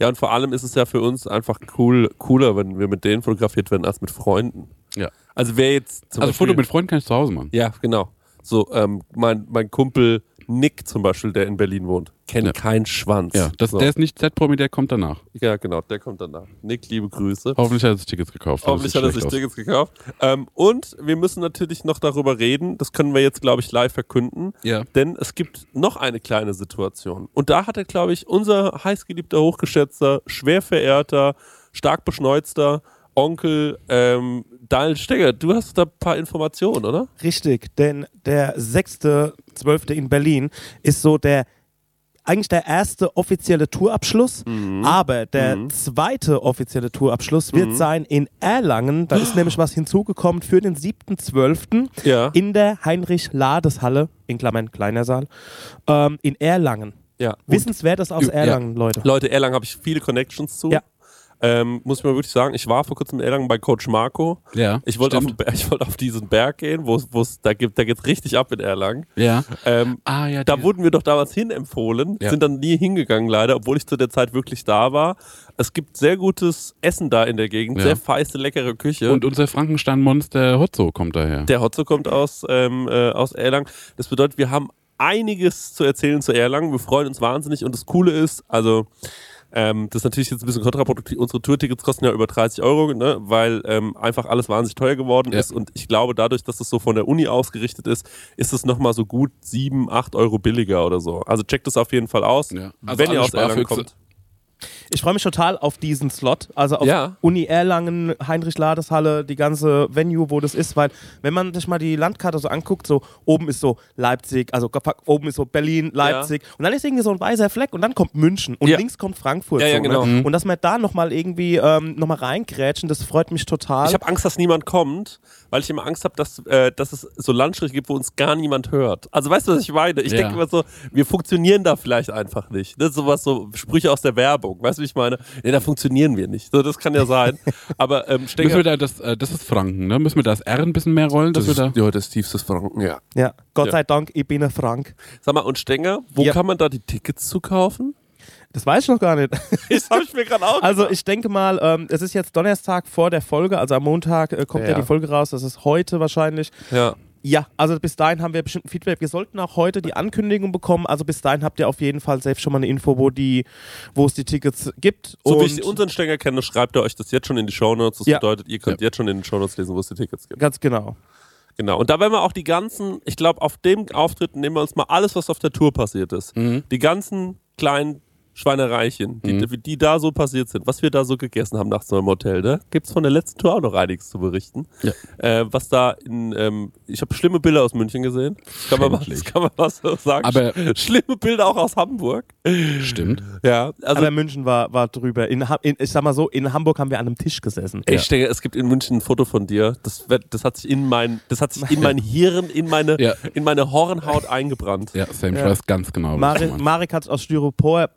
A: Ja, und vor allem ist es ja für uns einfach cool, cooler, wenn wir mit denen fotografiert werden, als mit Freunden.
B: Ja.
A: Also wer jetzt
B: Also
A: Beispiel,
B: Foto mit Freunden kann ich zu Hause machen.
A: Ja, genau. So, ähm, mein, mein Kumpel Nick zum Beispiel, der in Berlin wohnt, kennt
B: Ja.
A: keinen Schwanz.
B: Ja, das,
A: so.
B: der ist nicht Z-Promi, der kommt danach.
A: ja, genau, der kommt danach. Nick, liebe Grüße.
B: Hoffentlich hat er sich Tickets gekauft.
A: Hoffentlich hat er sich
B: aus.
A: Tickets gekauft. Ähm, und wir müssen natürlich noch darüber reden, das können wir jetzt, glaube ich, live verkünden,
B: Ja.
A: denn es gibt noch eine kleine Situation. Und da hatte, glaube ich, unser heißgeliebter, hochgeschätzter, schwer verehrter, stark beschneuzter Onkel ähm, Daniel Steger, du hast da ein paar Informationen, oder?
D: Richtig, denn der 6.12. in Berlin ist so der eigentlich der erste offizielle Tourabschluss, aber der
A: Mhm.
D: zweite offizielle Tourabschluss wird sein in Erlangen. Da ist nämlich was hinzugekommen für den 7.12.
A: Ja.
D: in der Heinrich-Lades-Halle, in Klammern kleiner Saal, ähm, in Erlangen.
A: ja.
D: Wissenswert ist aus
B: Ja.
D: Erlangen, Leute.
A: Leute, Erlangen habe ich viele Connections zu.
D: Ja.
A: Ähm, muss ich mal wirklich sagen, ich war vor kurzem in Erlangen bei Coach Marco.
B: Ja.
A: Ich wollte auf, ich wollte auf diesen Berg gehen, wo es da gibt, da geht's richtig ab in Erlangen.
B: Ja.
A: Ähm,
B: Ah, ja.
A: da wurden wir doch damals hinempfohlen,
B: Ja.
A: sind dann nie hingegangen leider, obwohl ich zu der Zeit wirklich da war. Es gibt sehr gutes Essen da in der Gegend,
B: Ja.
A: sehr feiste, leckere Küche.
B: Und unser Frankenstein-Monster Hotzo kommt daher.
A: der Hotzo kommt aus, ähm, äh, aus Erlangen. Das bedeutet, wir haben einiges zu erzählen zu Erlangen. Wir freuen uns wahnsinnig und das Coole ist, also ähm, das ist natürlich jetzt ein bisschen kontraproduktiv. Unsere Tourtickets kosten ja über 30 Euro, ne, weil ähm, einfach alles wahnsinnig teuer geworden
B: Ja.
A: ist. Und ich glaube, dadurch, dass es so von der Uni ausgerichtet ist, ist es nochmal so gut 7, 8 Euro billiger oder so. Also checkt es auf jeden Fall aus,
B: Ja. Also
A: wenn ihr aus Erlangen kommt.
D: Ich freue mich total auf diesen Slot, also auf
A: Ja.
D: Uni Erlangen, Heinrich-Lades-Halle, die ganze Venue, wo das ist, weil wenn man sich mal die Landkarte so anguckt, so oben ist so Leipzig, also oben ist so Berlin, Leipzig und dann ist irgendwie so ein weißer Fleck und dann kommt München und
A: Ja.
D: links kommt Frankfurt.
A: Ja, ja,
D: so,
A: genau.
D: ne? Und dass wir da nochmal irgendwie ähm, nochmal reingrätschen, das freut mich total.
A: Ich habe Angst, dass niemand kommt, weil ich immer Angst habe, dass, äh, dass es so Landstriche gibt, wo uns gar niemand hört. Also weißt du, was ich meine? Ich
B: Ja.
A: denke immer so, wir funktionieren da vielleicht einfach nicht. Das ist sowas so Sprüche aus der Werbung. Weißt du, wie ich meine? Nee, da funktionieren wir nicht. So, das kann ja sein. Aber ähm,
B: Müssen wir
A: Stenger,
B: da das, äh, das ist Franken, ne? Müssen wir das R ein bisschen mehr rollen, dass wir da.
A: ja, das tiefste Franken, ja.
D: ja, Gott
A: Ja.
D: sei Dank, ich bin ein Frank.
A: Sag mal, und Stenger, wo
D: Ja.
A: kann man da die Tickets zu kaufen?
D: Das weiß ich noch gar nicht.
A: Das habe ich mir gerade auch
D: Also ich denke mal, ähm, es ist jetzt Donnerstag vor der Folge, also am Montag äh, kommt ja.
A: Ja.
D: die Folge raus, das ist heute wahrscheinlich.
A: Ja.
D: Ja, also bis dahin haben wir bestimmt ein Feedback. Wir sollten auch heute die Ankündigung bekommen. Also bis dahin habt ihr auf jeden Fall selbst schon mal eine Info, wo die, wo es die Tickets gibt.
A: So wie
D: Und
A: ich unseren Stenger kenne, schreibt ihr euch das jetzt schon in die Shownotes. Das
D: Ja.
A: bedeutet, ihr könnt jetzt schon in den Shownotes lesen, wo es die Tickets gibt.
D: ganz genau.
A: Genau. Und da werden wir auch die ganzen, ich glaube, auf dem Auftritt nehmen wir uns mal alles, was auf der Tour passiert ist.
B: Mhm.
A: Die ganzen kleinen Schweinereichen, die,
B: Mhm.
A: die da so passiert sind, was wir da so gegessen haben nachts im Hotel, ne? Gibt es von der letzten Tour auch noch einiges zu berichten.
B: Ja.
A: Äh, was da in, ähm, ich habe schlimme Bilder aus München gesehen. Das kann man, mal, kann man was so sagen.
B: Aber-
A: schlimme Bilder auch aus Hamburg.
B: Stimmt.
A: Ja, also
D: Aber München war, war drüber. In, in, ich sag mal so, in Hamburg haben wir an einem Tisch gesessen.
A: Ich denke, es gibt in München ein Foto von dir. Das, das hat sich in mein, das hat sich in mein Hirn, in meine,
B: Ja.
A: in meine Hornhaut eingebrannt.
B: Ja, Sam, ich
D: Ja.
B: weiß ganz genau, was du
D: Marek, hat aus Styropor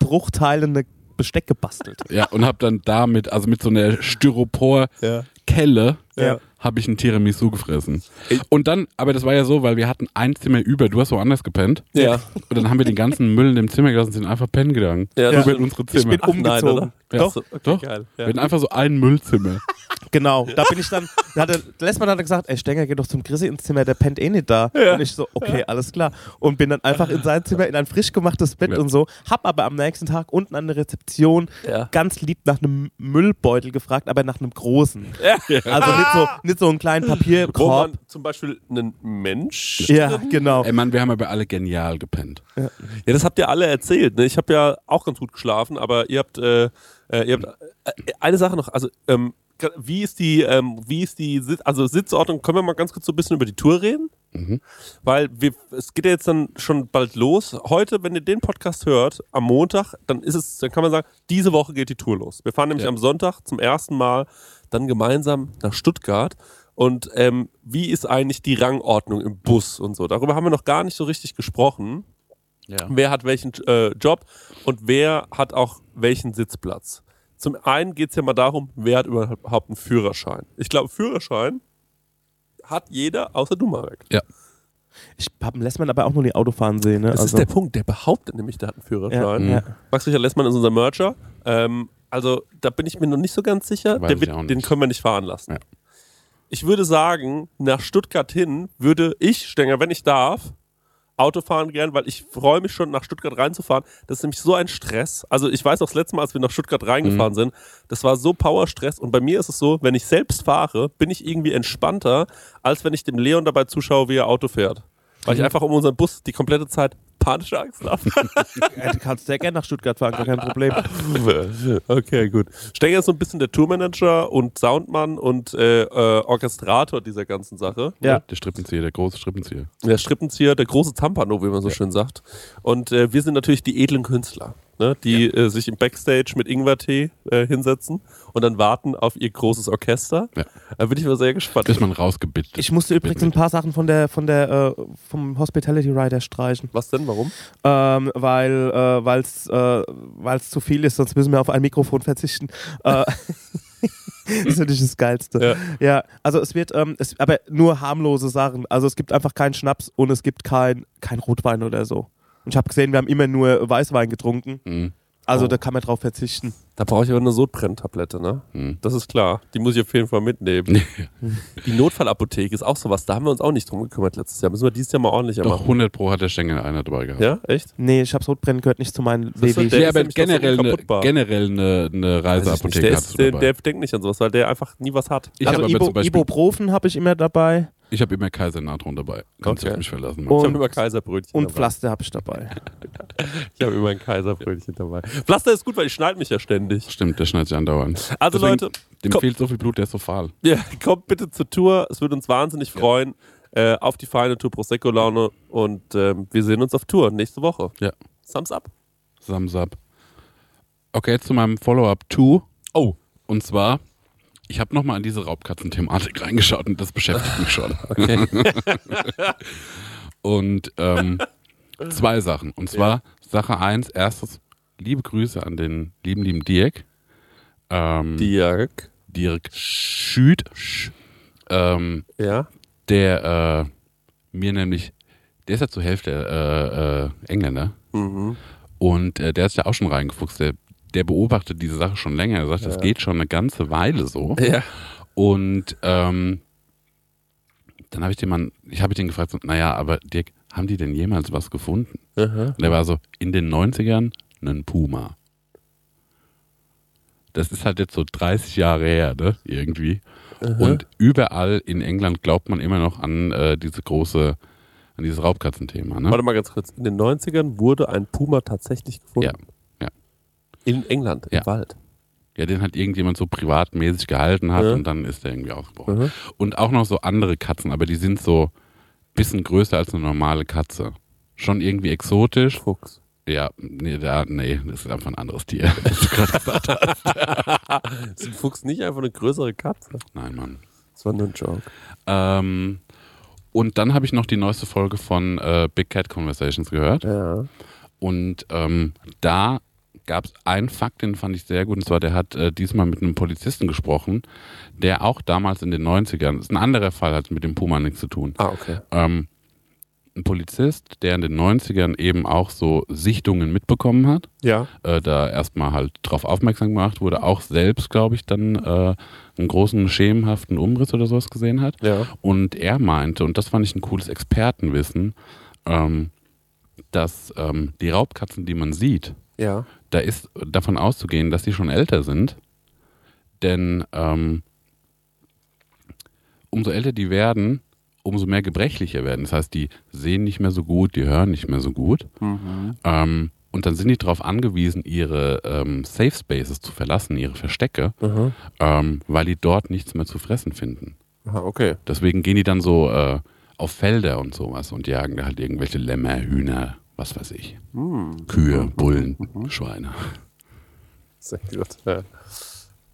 D: Bruchteilen eine Besteck gebastelt.
B: Ja, und hab dann damit, also mit so einer Styropor-Kelle,
D: Ja.
B: Habe ich ein Tiramisu gefressen.
A: Ich-
B: Und dann, aber das war ja so, weil wir hatten ein Zimmer über, du hast woanders gepennt.
A: Ja.
B: Und dann haben wir den ganzen Müll in dem Zimmer gelassen und sind einfach pennen gegangen.
A: Ja,
B: Über unsere
D: Ich
B: Zimmer.
D: bin
A: Ach, nein,
D: umgezogen.
A: oder?
B: Ja.
D: Doch,
A: So, okay,
B: Doch.
A: geil.
B: Wir
A: Ja.
B: hatten einfach so ein Müllzimmer.
D: genau. Da bin ich dann, Da hatte, Lessmann hat gesagt, ey Stenger, geh doch zum Chrissy ins Zimmer, der pennt eh nicht da. Und ich so, okay, alles klar. Und bin dann einfach in sein Zimmer in ein frisch gemachtes Bett
B: Ja.
D: und so. Hab aber am nächsten Tag unten an der Rezeption
A: Ja.
D: ganz lieb nach einem Müllbeutel gefragt, aber nach einem großen. Also nicht so, nicht so einen kleinen
A: Wo
D: Papierkorb.
A: man zum Beispiel einen Mensch.
D: Ja, genau.
B: Ey Mann, wir haben aber alle genial gepennt.
A: Ja, das habt ihr alle erzählt. Ne? Ich habe ja auch ganz gut geschlafen, aber ihr habt, äh, äh, ihr habt äh, eine Sache noch. Also ähm, wie ist die, ähm, wie ist die, Sit also Sitzordnung? Können wir mal ganz kurz so ein bisschen über die Tour reden?
B: Mhm.
A: Weil wir, es geht ja jetzt dann schon bald los. Heute, wenn ihr den Podcast hört, am Montag, dann ist es, dann kann man sagen, diese Woche geht die Tour los. Wir fahren nämlich
B: Ja.
A: am Sonntag zum ersten Mal dann gemeinsam nach Stuttgart. Und ähm, wie ist eigentlich die Rangordnung im Bus und so? Darüber haben wir noch gar nicht so richtig gesprochen
B: Ja.
A: wer hat welchen äh, Job und wer hat auch welchen Sitzplatz. Zum einen geht es ja mal darum, wer hat überhaupt einen Führerschein. Ich glaube, Führerschein hat jeder, außer du, Marek.
D: Ich hab einen Lessmann aber auch noch nie Autofahren sehen. Ne?
A: Das
D: Also,
A: ist der Punkt, der behauptet nämlich, der hat einen Führerschein.
D: ja, ja.
A: Max Richard Lessmann ist unser Mercher. Ähm, also da bin ich mir noch nicht so ganz sicher. Wird,
B: auch
A: den können wir nicht fahren lassen.
B: Ja.
A: Ich würde sagen, nach Stuttgart hin würde ich, Stenger, wenn ich darf, Auto fahren gern, weil ich freue mich schon, nach Stuttgart reinzufahren. Das ist nämlich so ein Stress. Also ich weiß noch, das letzte Mal, als wir nach Stuttgart reingefahren sind, das war so Powerstress. Und bei mir ist es so, wenn ich selbst fahre, bin ich irgendwie entspannter, als wenn ich dem Leon dabei zuschaue, wie er Auto fährt. Weil ich einfach um unseren Bus die komplette Zeit panische Angst habe.
D: Ja, du kannst sehr gerne nach Stuttgart fahren, gar kein Problem.
A: Okay, gut. Stenger ist so ein bisschen der Tourmanager und Soundmann und äh, äh, Orchestrator dieser ganzen Sache.
D: Ja.
B: Der Strippenzieher, der große Strippenzieher.
A: Der Strippenzieher, der große Zampano, wie man so schön sagt. Und äh, wir sind natürlich die edlen Künstler, ne? die äh, sich im Backstage mit Ingwertee äh, hinsetzen und dann warten auf ihr großes Orchester.
B: Ja.
A: Da bin ich mal sehr gespannt.
B: Bis man rausgebittet.
D: Ich musste übrigens ein paar Sachen von der, von der, äh, vom Hospitality Rider streichen.
A: Was denn? Warum?
D: Ähm, weil äh, weil's, äh, weil's zu viel ist, sonst müssen wir auf ein Mikrofon verzichten. Äh, das ist natürlich das Geilste.
A: Ja.
D: Ja, also es wird, ähm, es, aber nur harmlose Sachen. Also es gibt einfach keinen Schnaps und es gibt kein, kein Rotwein oder so. Und ich habe gesehen, wir haben immer nur Weißwein getrunken.
B: Mhm.
D: Also
A: Oh.
D: da kann man drauf verzichten.
A: Da brauche ich aber eine Sodbrenntablette, ne?
B: Mhm.
A: Das ist klar. Die muss ich auf jeden Fall mitnehmen. Die Notfallapotheke ist auch sowas. Da haben wir uns auch nicht drum gekümmert letztes Jahr. Müssen wir dieses Jahr mal ordentlicher
B: Doch
A: machen.
B: 100 Pro hat der Stengel einer dabei gehabt.
A: Ja, echt?
D: Nee, ich habe Sodbrennen gehört nicht zu meinen WW.
A: der-
B: Ja, aber
A: doch so
B: generell eine, generell eine, eine. Reiseapotheke
A: Der, ist, der,
B: dabei.
A: der denkt nicht an sowas, weil der einfach nie was hat.
B: ich
D: also Ibo, Ibuprofen habe ich immer dabei
B: ich habe immer Kaisernatron dabei. Kannst du
A: Okay.
B: auf mich verlassen.
D: Und-
A: Ich habe immer Kaiserbrötchen
D: und
A: dabei.
D: Pflaster habe ich dabei.
A: Ich habe immer ein Kaiserbrötchen dabei. Pflaster ist gut, weil ich schneide mich ja ständig.
B: Stimmt, der schneidet sich andauernd.
A: Also
B: Deswegen,
A: Leute,
B: Dem
A: komm.
B: fehlt so viel Blut, der ist so fahl.
A: ja, kommt bitte zur Tour. Es würde uns wahnsinnig freuen. Äh, auf die feine Tour Prosecco Laune und ähm, wir sehen uns auf Tour nächste Woche.
B: Ja.
A: Thumbs up.
B: Thumbs up. Okay, jetzt zu meinem Follow-up 2.
A: Oh.
B: Und zwar, ich habe nochmal in diese Raubkatzen-Thematik reingeschaut und das beschäftigt mich schon.
A: Okay.
B: Und ähm, zwei Sachen. Und zwar Sache eins, erstes, liebe Grüße an den lieben, lieben Dirk. Ähm,
A: Dirk.
B: Dirk Schüt. Sch- Ähm,
A: Ja.
B: der äh, mir nämlich, der ist ja zur Hälfte äh, äh, Engländer.
A: Mhm.
B: Und äh, der ist ja auch schon reingefuchst. Der, der beobachtet diese Sache schon länger. Er sagt, das geht schon eine ganze Weile so.
A: Ja.
B: Und ähm, dann habe ich den Mann, ich habe den gefragt, so, naja, aber Dirk, haben die denn jemals was gefunden?
A: Aha.
B: Und er war so, in den 90ern einen Puma. Das ist halt jetzt so 30 Jahre her, ne? Irgendwie. Und überall in England glaubt man immer noch an äh, diese große, an dieses Raubkatzenthema, ne?
A: Warte mal ganz kurz. In den 90ern wurde ein Puma tatsächlich gefunden.
B: Ja, ja.
A: In England, im
B: Ja.
A: Wald.
B: Ja, den hat irgendjemand so privatmäßig gehalten hat
A: Ja.
B: und dann ist der irgendwie ausgebrochen.
A: Mhm.
B: Und auch noch so andere Katzen, aber die sind so ein bisschen größer als eine normale Katze. Schon irgendwie exotisch.
A: Fuchs.
B: Ja, nee, da, nee, das ist einfach ein anderes Tier. was du gerade gesagt hast.
A: Ist ein Fuchs nicht einfach eine größere Katze?
B: Nein, Mann.
A: Das war nur ein Joke.
B: Ähm, und dann habe ich noch die neueste Folge von äh, Big Cat Conversations gehört.
A: Ja.
B: Und ähm, da gab es einen Fakt, den fand ich sehr gut. Und zwar, der hat äh, diesmal mit einem Polizisten gesprochen, der auch damals in den 90ern, das ist ein anderer Fall, hat mit dem Puma nichts zu tun.
A: Ah, okay.
B: Ähm, ein Polizist, der in den 90ern eben auch so Sichtungen mitbekommen hat,
A: Ja.
B: äh, da erstmal halt drauf aufmerksam gemacht wurde, auch selbst, glaube ich, dann äh, einen großen schemenhaften Umriss oder sowas gesehen hat.
A: Ja.
B: Und er meinte, und das fand ich ein cooles Expertenwissen, ähm, dass ähm, die Raubkatzen, die man sieht,
A: Ja.
B: Da ist davon auszugehen, dass die schon älter sind. Denn ähm, umso älter die werden, umso mehr gebrechlicher werden. Das heißt, die sehen nicht mehr so gut, die hören nicht mehr so gut. Ähm, und dann sind die darauf angewiesen, ihre ähm, Safe Spaces zu verlassen, ihre Verstecke,
A: Aha.
B: ähm, weil die dort nichts mehr zu fressen finden.
A: Aha, okay.
B: Deswegen gehen die dann so äh, auf Felder und sowas und jagen da halt irgendwelche Lämmer, Hühner, was weiß ich. Kühe, Bullen, Schweine.
A: Sehr gut. Ja.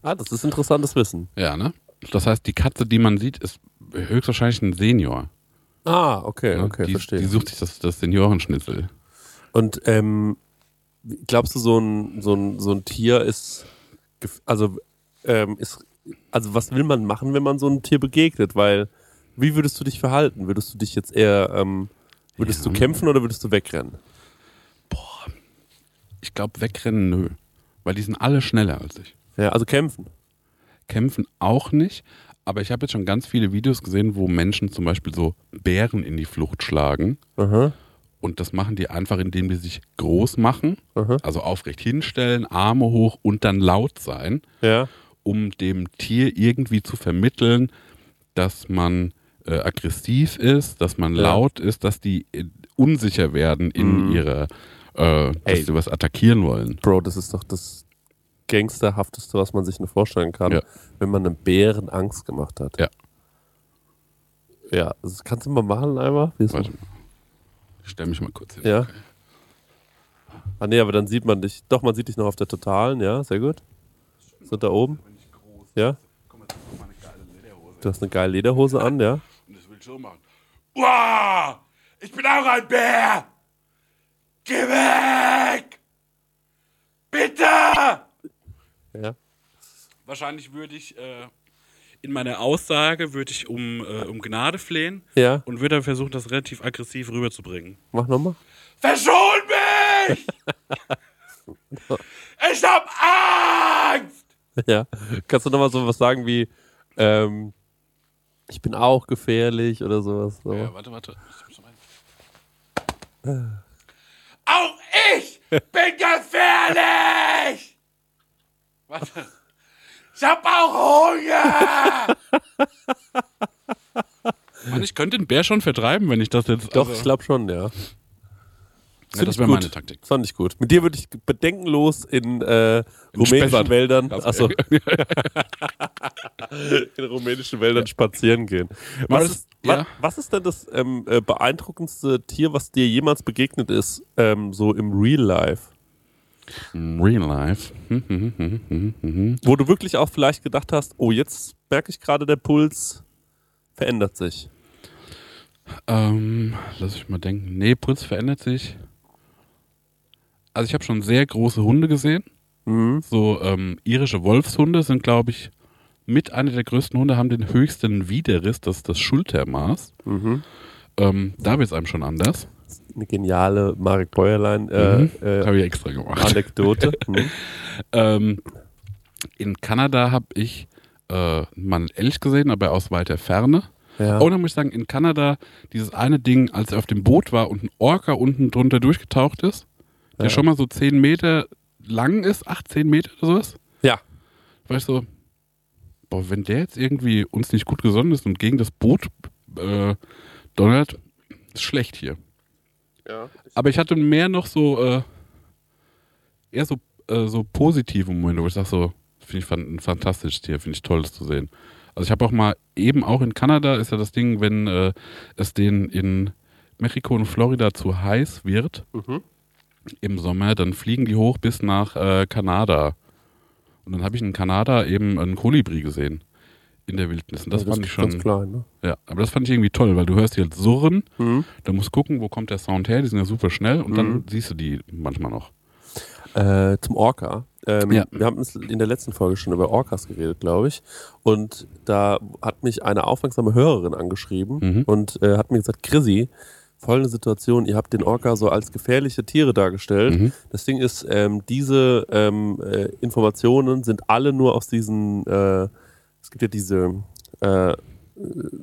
A: Ah, das ist interessantes Wissen.
B: Ja, ne? Das heißt, die Katze, die man sieht, ist höchstwahrscheinlich ein Senior.
A: Ah, okay, okay,
B: die,
A: verstehe.
B: die sucht sich das, das Seniorenschnitzel.
A: Und ähm, glaubst du, so ein, so ein, so ein Tier ist, also, ähm, ist, also was will man machen, wenn man so einem Tier begegnet? Weil, wie würdest du dich verhalten? Würdest du dich jetzt eher, ähm, würdest
B: Ja.
A: du kämpfen oder würdest du wegrennen?
B: Ich glaube, wegrennen, nö. Weil die sind alle schneller als ich.
A: Ja, also kämpfen.
B: Kämpfen auch nicht. Aber ich habe jetzt schon ganz viele Videos gesehen, wo Menschen zum Beispiel so Bären in die Flucht schlagen.
A: Aha,
B: Und das machen die einfach, indem die sich groß machen,
A: aha.
B: also aufrecht hinstellen, Arme hoch und dann laut sein.
A: Ja,
B: um dem Tier irgendwie zu vermitteln, dass man äh, aggressiv ist, dass man
A: Ja.
B: laut ist, dass die äh, unsicher werden in
A: Mhm.
B: ihrer, äh, dass
A: Ey.
B: sie was attackieren wollen.
A: Bro, das ist doch das Gangsterhafteste, was man sich nur vorstellen kann,
B: Ja.
A: wenn man einem Bären Angst gemacht hat.
B: Ja.
A: Ja, das kannst du mal machen einmal?
B: Warte mal. Ich stell mich mal kurz hin.
A: Ja. Ah nee, aber dann sieht man dich. Doch, man sieht dich noch auf der Totalen, ja, sehr gut. So da oben. Ja. Du hast eine geile Lederhose an, ja.
B: So machen. Uah, ich bin auch ein Bär! Geh weg! Bitte!
A: Ja.
B: Wahrscheinlich würde ich äh, in meiner Aussage würde ich um, äh, um Gnade flehen
A: Ja,
B: und würde dann versuchen, das relativ aggressiv rüberzubringen.
A: mach nochmal.
B: Verschon mich! ich hab Angst!
A: Ja. Kannst du nochmal so was sagen wie, ähm, ich bin auch gefährlich oder sowas? So.
B: Ja, warte, warte. Auch ich bin gefährlich! Warte. Ich hab auch Hunger! Mann, ich könnte den Bär schon vertreiben, wenn ich das jetzt.
A: Doch,
B: also-
A: ich glaube schon, ja.
B: Ja, das wäre meine Taktik.
A: Fand ich gut. Mit dir würde ich bedenkenlos in äh, rumänischen
B: Spessart.
A: Wäldern, achso, in rumänischen Wäldern spazieren gehen. Was
B: das-
A: ist,
B: ja.
A: was ist denn das ähm, äh, beeindruckendste Tier, was dir jemals begegnet ist, ähm, so im Real Life?
B: Real life. Hm, hm, hm.
A: Wo du wirklich auch vielleicht gedacht hast, oh, jetzt merke ich gerade, der Puls verändert sich.
B: Ähm, lass ich mal denken. Nee, Puls verändert sich. Also ich habe schon sehr große Hunde gesehen.
A: Mhm.
B: So ähm, irische Wolfshunde sind, glaube ich, mit einer der größten Hunde, haben den höchsten Widerriss, das ist das Schultermaß.
A: Mhm.
B: Ähm, da wird es einem schon anders.
A: Eine geniale Marek Bäuerlein äh,
B: Mhm.
A: äh,
B: Habe ich extra gemacht.
A: Anekdote. Mhm.
B: Ähm, in Kanada habe ich äh, mal einen Elch gesehen, aber aus weiter Ferne.
A: Ja.
B: Und dann muss ich sagen, in Kanada, dieses eine Ding, als er auf dem Boot war und ein Orca unten drunter durchgetaucht ist, der
A: Ja.
B: schon mal so 10 Meter lang ist, 18 Meter oder sowas,
A: ja.
B: war ich so, boah, wenn der jetzt irgendwie uns nicht gut gesonnen ist und gegen das Boot äh, donnert, ist schlecht hier.
A: ja.
B: Aber ich hatte mehr noch so, äh, eher so, äh, so positive Momente, wo ich sage so, finde ich ein fantastisches Tier, finde ich toll, das zu sehen. Also ich habe auch mal, eben auch in Kanada ist ja das Ding, wenn äh, es denen in Mexiko und Florida zu heiß wird
A: Mhm.
B: Im Sommer, dann fliegen die hoch bis nach äh, Kanada. Und dann habe ich in Kanada eben einen Kolibri gesehen in der Wildnis. Und das,
A: Ja,
B: fand ich
A: ist
B: schon,
A: ganz klein, ne?
B: ja, aber das fand ich irgendwie toll, weil du hörst die halt surren
A: Mhm.
B: da musst gucken, wo kommt der Sound her, die sind ja super schnell und dann
A: Mhm.
B: siehst du die manchmal noch.
A: Äh, zum Orca. Ähm,
B: Ja.
A: Wir haben in der letzten Folge schon über Orcas geredet, glaube ich. Und da hat mich eine aufmerksame Hörerin angeschrieben
B: Mhm.
A: und äh, hat mir gesagt, Chrissy, folgende Situation. Ihr habt den Orca so als gefährliche Tiere dargestellt.
B: Mhm.
A: Das Ding ist, ähm, diese ähm, äh, Informationen sind alle nur aus diesen, äh, es gibt ja diese äh,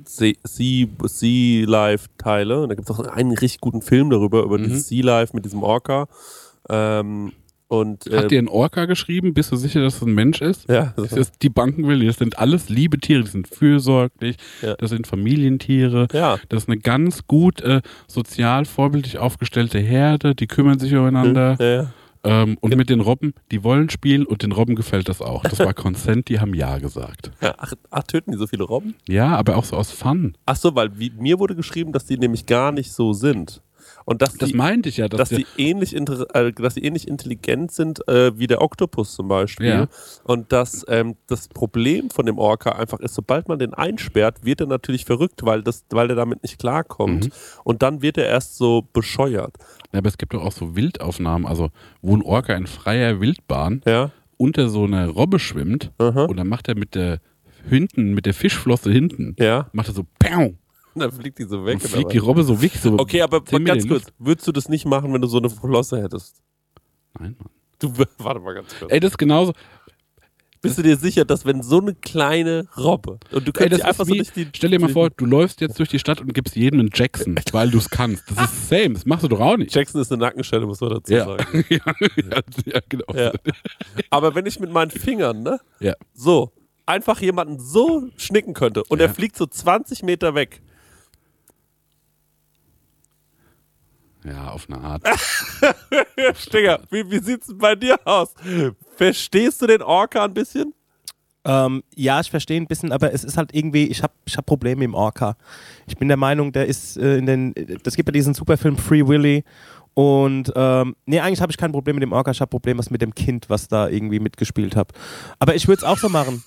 A: Sea, Sea, sea Life Teile. Und da gibt es auch einen richtig guten Film darüber, über
B: Mhm.
A: dieses Sea Life mit diesem Orca. Ähm, und
B: Hat
A: äh,
B: dir ein Orca geschrieben? Bist du sicher, dass es ein Mensch ist?
A: ja,
B: Das ist die Banken will, das sind alles liebe Tiere, die sind fürsorglich,
A: Ja.
B: das sind Familientiere,
A: ja.
B: das ist eine ganz gut äh, sozial vorbildlich aufgestellte Herde, die kümmern sich umeinander.
A: Ja, ja.
B: Ähm, und mit den Robben, die wollen spielen und den Robben gefällt das auch. Das war Consent, die haben Ja gesagt.
A: Ja, Ach, ach, töten die so viele Robben?
B: Ja, aber auch so aus Fun.
A: Ach so, weil wie, mir wurde geschrieben, dass die nämlich gar nicht so sind. Und dass
B: Das
A: die,
B: meinte ich ja, dass,
A: dass die ähnlich, äh, dass die ähnlich intelligent sind äh, wie der Oktopus zum Beispiel.
B: Ja.
A: Und dass ähm, das Problem von dem Orca einfach ist, sobald man den einsperrt, wird er natürlich verrückt, weil, das, weil er damit nicht klarkommt.
B: Mhm.
A: Und dann wird er erst so bescheuert.
B: Ja, aber es gibt doch auch so Wildaufnahmen, also wo ein Orca in freier Wildbahn
A: Ja.
B: unter so einer Robbe schwimmt
A: Aha.
B: und dann macht er mit der hinten, mit der Fischflosse hinten,
A: Ja.
B: macht er so Pow!
A: Und dann fliegt die so weg. Oder
B: fliegt die Robbe so weg. So
A: okay, aber
B: 10 Meter
A: ganz kurz, würdest du das nicht machen, wenn du so eine Flosse hättest?
B: Nein, Mann.
A: Du, warte mal ganz kurz.
B: Ey, das ist genauso.
A: Bist du dir sicher, dass wenn so eine kleine Robbe und du
B: Ey,
A: könntest
B: das
A: die einfach
B: ist
A: so
B: wie,
A: durch die.
B: stell dir mal vor, du läufst jetzt durch die Stadt und gibst jedem einen Jackson, weil du es kannst. Das ist same, das machst du doch auch nicht.
A: Jackson ist eine Nackenstelle, muss man dazu
B: Ja.
A: sagen.
B: ja, ja, ja, genau.
A: Ja. Aber wenn ich mit meinen Fingern, ne,
B: Ja.
A: so, einfach jemanden so schnicken könnte und
B: Ja.
A: er fliegt so 20 Meter weg.
B: Ja, auf eine Art.
A: Digga, wie, wie sieht's denn bei dir aus? Verstehst du den Orca ein bisschen?
D: Ähm, ja, ich verstehe ein bisschen, aber es ist halt irgendwie, ich habe ich hab Probleme im Orca. Ich bin der Meinung, der ist äh, in den, das gibt ja diesen Superfilm Free Willy und ähm, nee, eigentlich habe ich kein Problem mit dem Orca, ich habe Problem was mit dem Kind, was da irgendwie mitgespielt hat. Aber ich würde es auch so machen.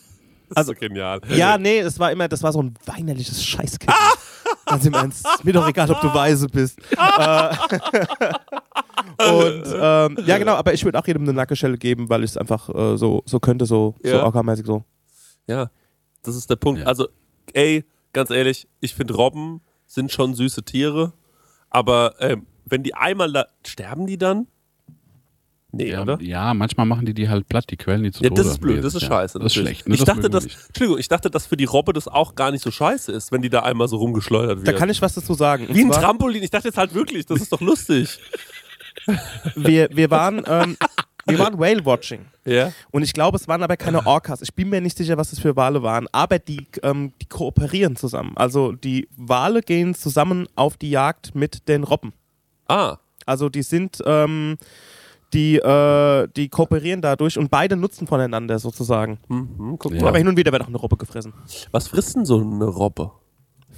A: Das
D: Also-
A: ist so genial.
D: Ja, nee, es war immer, das war so ein weinerliches Scheißkind. Ganz im Ernst. Ist mir doch egal, ob du weise bist. Äh, und ähm, ja, genau, aber ich würde auch jedem eine Nackenstelle geben, weil ich es einfach äh, so, so könnte, so, so
A: Ja.
D: orca-mäßig so.
A: Ja, das ist der Punkt.
B: Ja.
A: Also, ey, ganz ehrlich, ich finde Robben sind schon süße Tiere, aber ähm, wenn die einmal sterben die dann? Nee,
B: Ja,
A: oder?
B: ja, manchmal machen die die halt platt, die quellen die zu
A: Ja,
B: Tode.
A: das ist blöd, das ist
B: Ja,
A: scheiße.
B: Das ist
A: natürlich.
B: schlecht. Ne?
A: ich dachte,
B: mögen wir
A: dass. Entschuldigung, ich dachte, dass für die Robbe das auch gar nicht so scheiße ist, wenn die da einmal so rumgeschleudert wird.
D: Da kann ich was dazu sagen.
A: Wie ein Trampolin. Ich dachte jetzt halt wirklich, das ist doch lustig.
D: wir, wir waren, ähm, wir waren Whale-Watching.
A: Ja.
D: Und ich glaube, es waren aber keine Orcas. Ich bin mir nicht sicher, was das für Wale waren. Aber die, ähm, die kooperieren zusammen. Also die Wale gehen zusammen auf die Jagd mit den Robben.
A: Ah,
D: Also die sind, ähm, die, äh, die kooperieren dadurch und beide nutzen voneinander sozusagen.
A: mhm, guck
B: Ja.
A: mal.
D: Aber hin und wieder wird auch eine Robbe gefressen.
A: Was frisst denn so eine Robbe?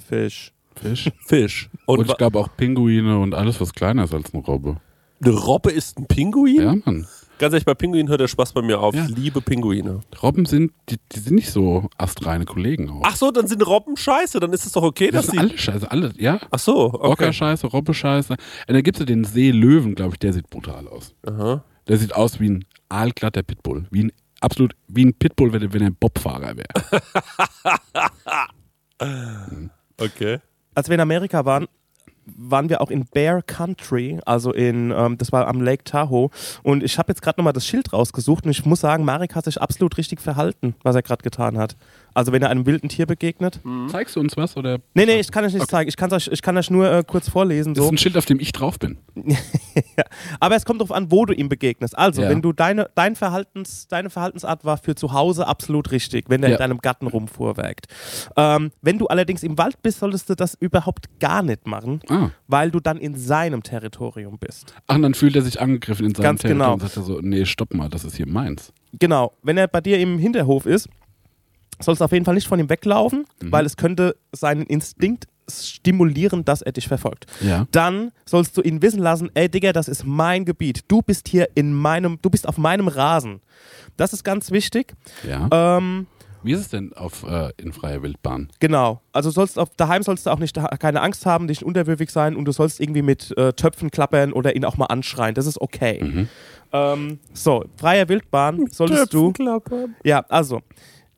D: Fisch.
B: Fisch.
A: Fisch.
B: Und,
A: Und,
B: ich
A: wa-
B: glaube auch Pinguine und alles, was kleiner ist als eine Robbe.
A: eine Robbe ist ein Pinguin?
B: Ja, Mann.
A: Ganz ehrlich, bei Pinguinen hört der Spaß bei mir auf.
B: Ja.
A: Ich liebe Pinguine.
B: Robben sind, die, die sind nicht so astreine Kollegen auch.
A: Ach so, dann sind Robben scheiße. Dann ist es doch okay,
B: das
A: dass
B: ist
A: sie.
B: alles scheiße, alles, ja.
A: Ach so, okay.
B: Orca-Scheiße, Robbe-Scheiße. Und dann gibt es ja den Seelöwen, glaube ich, der sieht brutal aus.
A: Aha.
B: Der sieht aus wie ein aalglatter Pitbull. Wie ein, absolut, wie ein Pitbull, wenn, er- wenn er ein Bobfahrer wäre.
A: Okay.
D: Als wir in Amerika waren, waren wir auch in Bear Country, also in, ähm, das war am Lake Tahoe. Und ich habe jetzt gerade nochmal das Schild rausgesucht und ich muss sagen, Marek hat sich absolut richtig verhalten, was er gerade getan hat. Also wenn er einem wilden Tier begegnet.
B: Zeigst du uns was? Oder?
D: Nee, nee, ich kann euch nicht zeigen. Ich kann euch, ich kann euch nur äh, kurz vorlesen.
B: Das ist
D: So.
B: ein Schild, auf dem ich drauf bin.
D: Aber es kommt darauf an, wo du ihm begegnest. Also,
B: Ja.
D: wenn du deine, dein Verhaltens, deine Verhaltensart war für zu Hause absolut richtig, wenn er
B: Ja.
D: in deinem Garten rumfuhrwerkt. Ähm, wenn du allerdings im Wald bist, solltest du das überhaupt gar nicht machen,
B: Ah.
D: weil du dann in seinem Territorium bist.
B: Ach, und dann fühlt er sich angegriffen in seinem
D: Ganz
B: Territorium
D: genau.
B: und sagt er so, nee, stopp mal, das ist hier meins.
D: Genau, wenn er bei dir im Hinterhof ist, sollst du auf jeden Fall nicht von ihm weglaufen,
B: Mhm.
D: weil es könnte seinen Instinkt stimulieren, dass er dich verfolgt.
B: Ja.
D: Dann sollst du ihn wissen lassen, ey Digga, das ist mein Gebiet. Du bist hier in meinem, du bist auf meinem Rasen. Das ist ganz wichtig.
B: Ja.
D: Ähm,
B: Wie ist es denn auf, äh, in freier Wildbahn?
D: genau. Also sollst auf, daheim sollst du auch nicht keine Angst haben, dich unterwürfig sein und du sollst irgendwie mit äh, Töpfen klappern oder ihn auch mal anschreien. Das ist okay.
B: Mhm.
D: Ähm, so, freier Wildbahn solltest du.
A: Klappern.
D: Ja, also,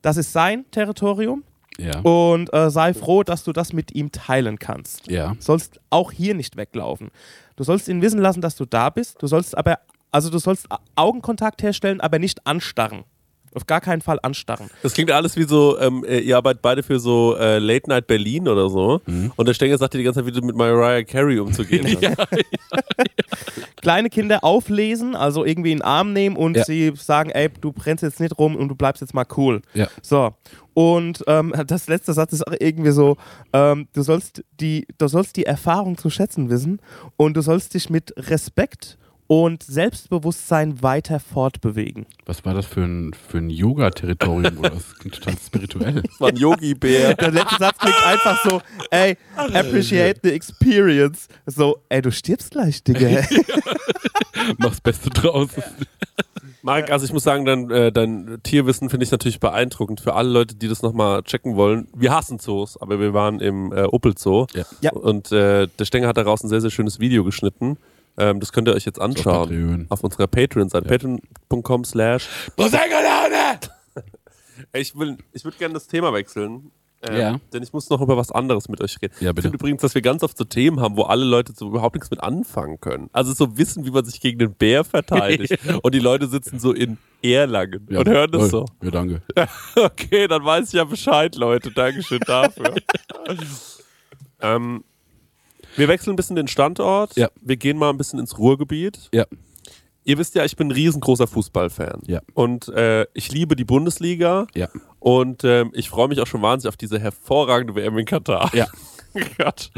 D: das ist sein Territorium.
B: Ja.
D: und äh, sei froh, dass du das mit ihm teilen kannst.
B: Ja.
D: sollst auch hier nicht weglaufen. Du sollst ihn wissen lassen, dass du da bist. Du sollst aber, also du sollst Augenkontakt herstellen, aber nicht anstarren. Auf gar keinen Fall anstarren.
A: Das klingt alles wie so, ähm, äh, ihr arbeitet beide für so äh, Late Night Berlin oder so. Und der Stenger sagt dir die ganze Zeit, wie du mit Mariah Carey umzugehen hast.
D: Kleine Kinder auflesen, also irgendwie in den Arm nehmen und
B: Ja.
D: sie sagen, ey, du brennst jetzt nicht rum und du bleibst jetzt mal cool.
B: Ja.
D: So. Und ähm, das letzte Satz ist auch irgendwie so, ähm, du, sollst die, du sollst die Erfahrung zu schätzen wissen und du sollst dich mit Respekt und Selbstbewusstsein weiter fortbewegen.
B: Was war das für ein, für ein Yoga-Territorium? Das klingt total spirituell.
A: Das war ein Yogi-Bär.
D: Der letzte Satz klingt einfach so, ey, appreciate the experience. So, ey, du stirbst gleich, Digga.
B: Mach's Beste draus.
A: Marek, also ich muss sagen, dein, äh, dein Tierwissen finde ich natürlich beeindruckend. Für alle Leute, die das nochmal checken wollen. Wir hassen Zoos, aber wir waren im äh, Opel Zoo.
B: Ja.
D: Ja.
A: Und äh, der Stenger hat daraus ein sehr, sehr schönes Video geschnitten. Ähm, das könnt ihr euch jetzt
B: Auf
A: anschauen.
B: Patreon.
A: Auf unserer Patreon-Seite. Patreon.com slash Ich, will, ich würde gerne das Thema wechseln. Ähm,
B: Ja.
A: Denn ich muss noch über was anderes mit euch reden.
B: Ja,
A: ich
B: bitte.
A: finde übrigens, dass wir ganz oft so Themen haben, wo alle Leute so überhaupt nichts mit anfangen können. Also so wissen, wie man sich gegen den Bär verteidigt. Und die Leute sitzen so in Erlangen und hören das so.
B: Ja, danke.
A: Okay, dann weiß ich ja Bescheid, Leute. Dankeschön dafür. ähm, wir wechseln ein bisschen den Standort.
B: Ja.
A: Wir gehen mal ein bisschen ins Ruhrgebiet.
B: Ja.
A: Ihr wisst ja, ich bin ein riesengroßer Fußballfan.
B: Ja.
A: Und äh, ich liebe die Bundesliga.
B: Ja.
A: Und ähm, ich freue mich auch schon wahnsinnig auf diese hervorragende WM in Katar.
B: Ja.
A: Gott.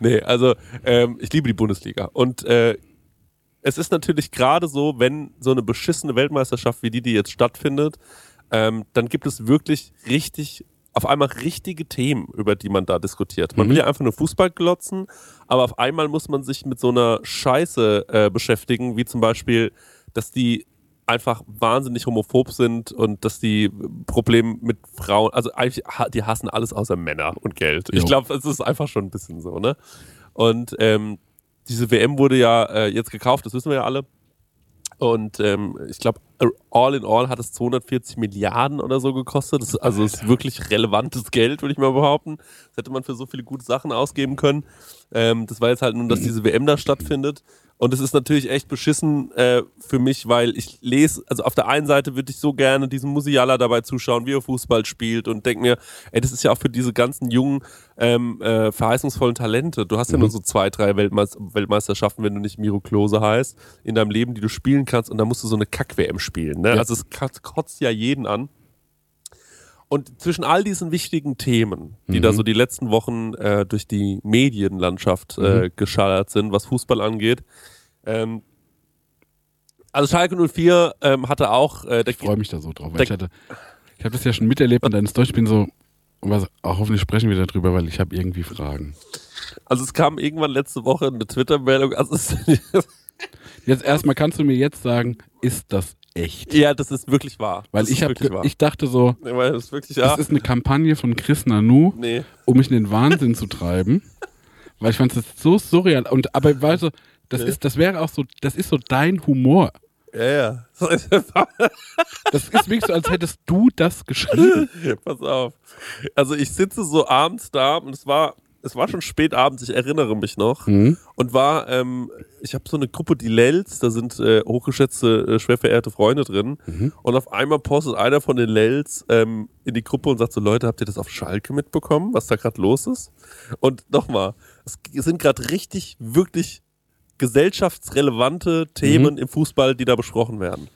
A: Nee, also ähm, ich liebe die Bundesliga. Und äh, es ist natürlich gerade so, wenn so eine beschissene Weltmeisterschaft wie die, die jetzt stattfindet, ähm, dann gibt es wirklich richtig, auf einmal richtige Themen, über die man da diskutiert. Man will ja einfach nur Fußball glotzen, aber auf einmal muss man sich mit so einer Scheiße äh, beschäftigen, wie zum Beispiel, dass die einfach wahnsinnig homophob sind und dass die Probleme mit Frauen, also eigentlich, die hassen alles außer Männer und Geld. Ich
B: Jo.
A: glaube, es ist einfach schon ein bisschen so, ne? Und ähm, diese WM wurde ja äh, jetzt gekauft, das wissen wir ja alle. Und ähm, ich glaube, all in all hat es 240 Milliarden oder so gekostet. Das, ist- also ist wirklich relevantes Geld, würde ich mal behaupten. Das hätte man für so viele gute Sachen ausgeben können. Ähm, das war jetzt halt nun, dass diese WM da stattfindet. Und es ist natürlich echt beschissen äh, für mich, weil ich lese, also auf der einen Seite würde ich so gerne diesem Musiala dabei zuschauen, wie er Fußball spielt und denke mir, ey, das ist ja auch für diese ganzen jungen, ähm, äh, verheißungsvollen Talente. Du hast ja nur so zwei, drei Weltmeis Weltmeisterschaften, wenn du nicht Miro Klose heißt, in deinem Leben, die du spielen kannst und dann musst du so eine Kack-WM spielen. Ne?
B: Ja.
A: Also es kotzt ja jeden an. Und zwischen all diesen wichtigen Themen, die da so die letzten Wochen äh, durch die Medienlandschaft äh, geschallert sind, was Fußball angeht, ähm, also Schalke 04 ähm, hatte auch, äh, der
B: Ich freue mich da so drauf. Weil ich hatte, ich habe das ja schon miterlebt und dann ist Deutsch, ich bin so, was, auch hoffentlich sprechen wir darüber, weil ich habe irgendwie Fragen.
A: also es kam irgendwann letzte Woche eine Twitter-Meldung, also
B: Jetzt erstmal kannst du mir jetzt sagen, ist das echt?
A: ja, das ist wirklich wahr.
B: Weil
A: das
B: ich, hab,
A: wahr.
B: ich dachte so,
A: Nee, weil das ist wirklich
B: das
A: ja.
B: ist eine Kampagne von Chris Nanu,
A: Nee.
B: um mich in den Wahnsinn zu treiben. Weil ich fand es so surreal. Und aber weißt du, das ist, das wäre auch so, das ist so dein Humor.
A: Ja, ja.
B: Das ist wirklich so, als hättest du das geschrieben.
A: Pass auf. Also ich sitze so abends da und es war, es war schon spät abends, ich erinnere mich noch.
B: Mhm.
A: Und war, ähm, ich habe so eine Gruppe, die Lels, da sind äh, hochgeschätzte, äh, schwer verehrte Freunde drin.
B: Mhm.
A: Und auf einmal postet einer von den Lels ähm, in die Gruppe und sagt so, Leute, habt ihr das auf Schalke mitbekommen, was da gerade los ist? Und nochmal, es sind gerade richtig, wirklich gesellschaftsrelevante Themen
B: Mhm.
A: im Fußball, die da besprochen werden.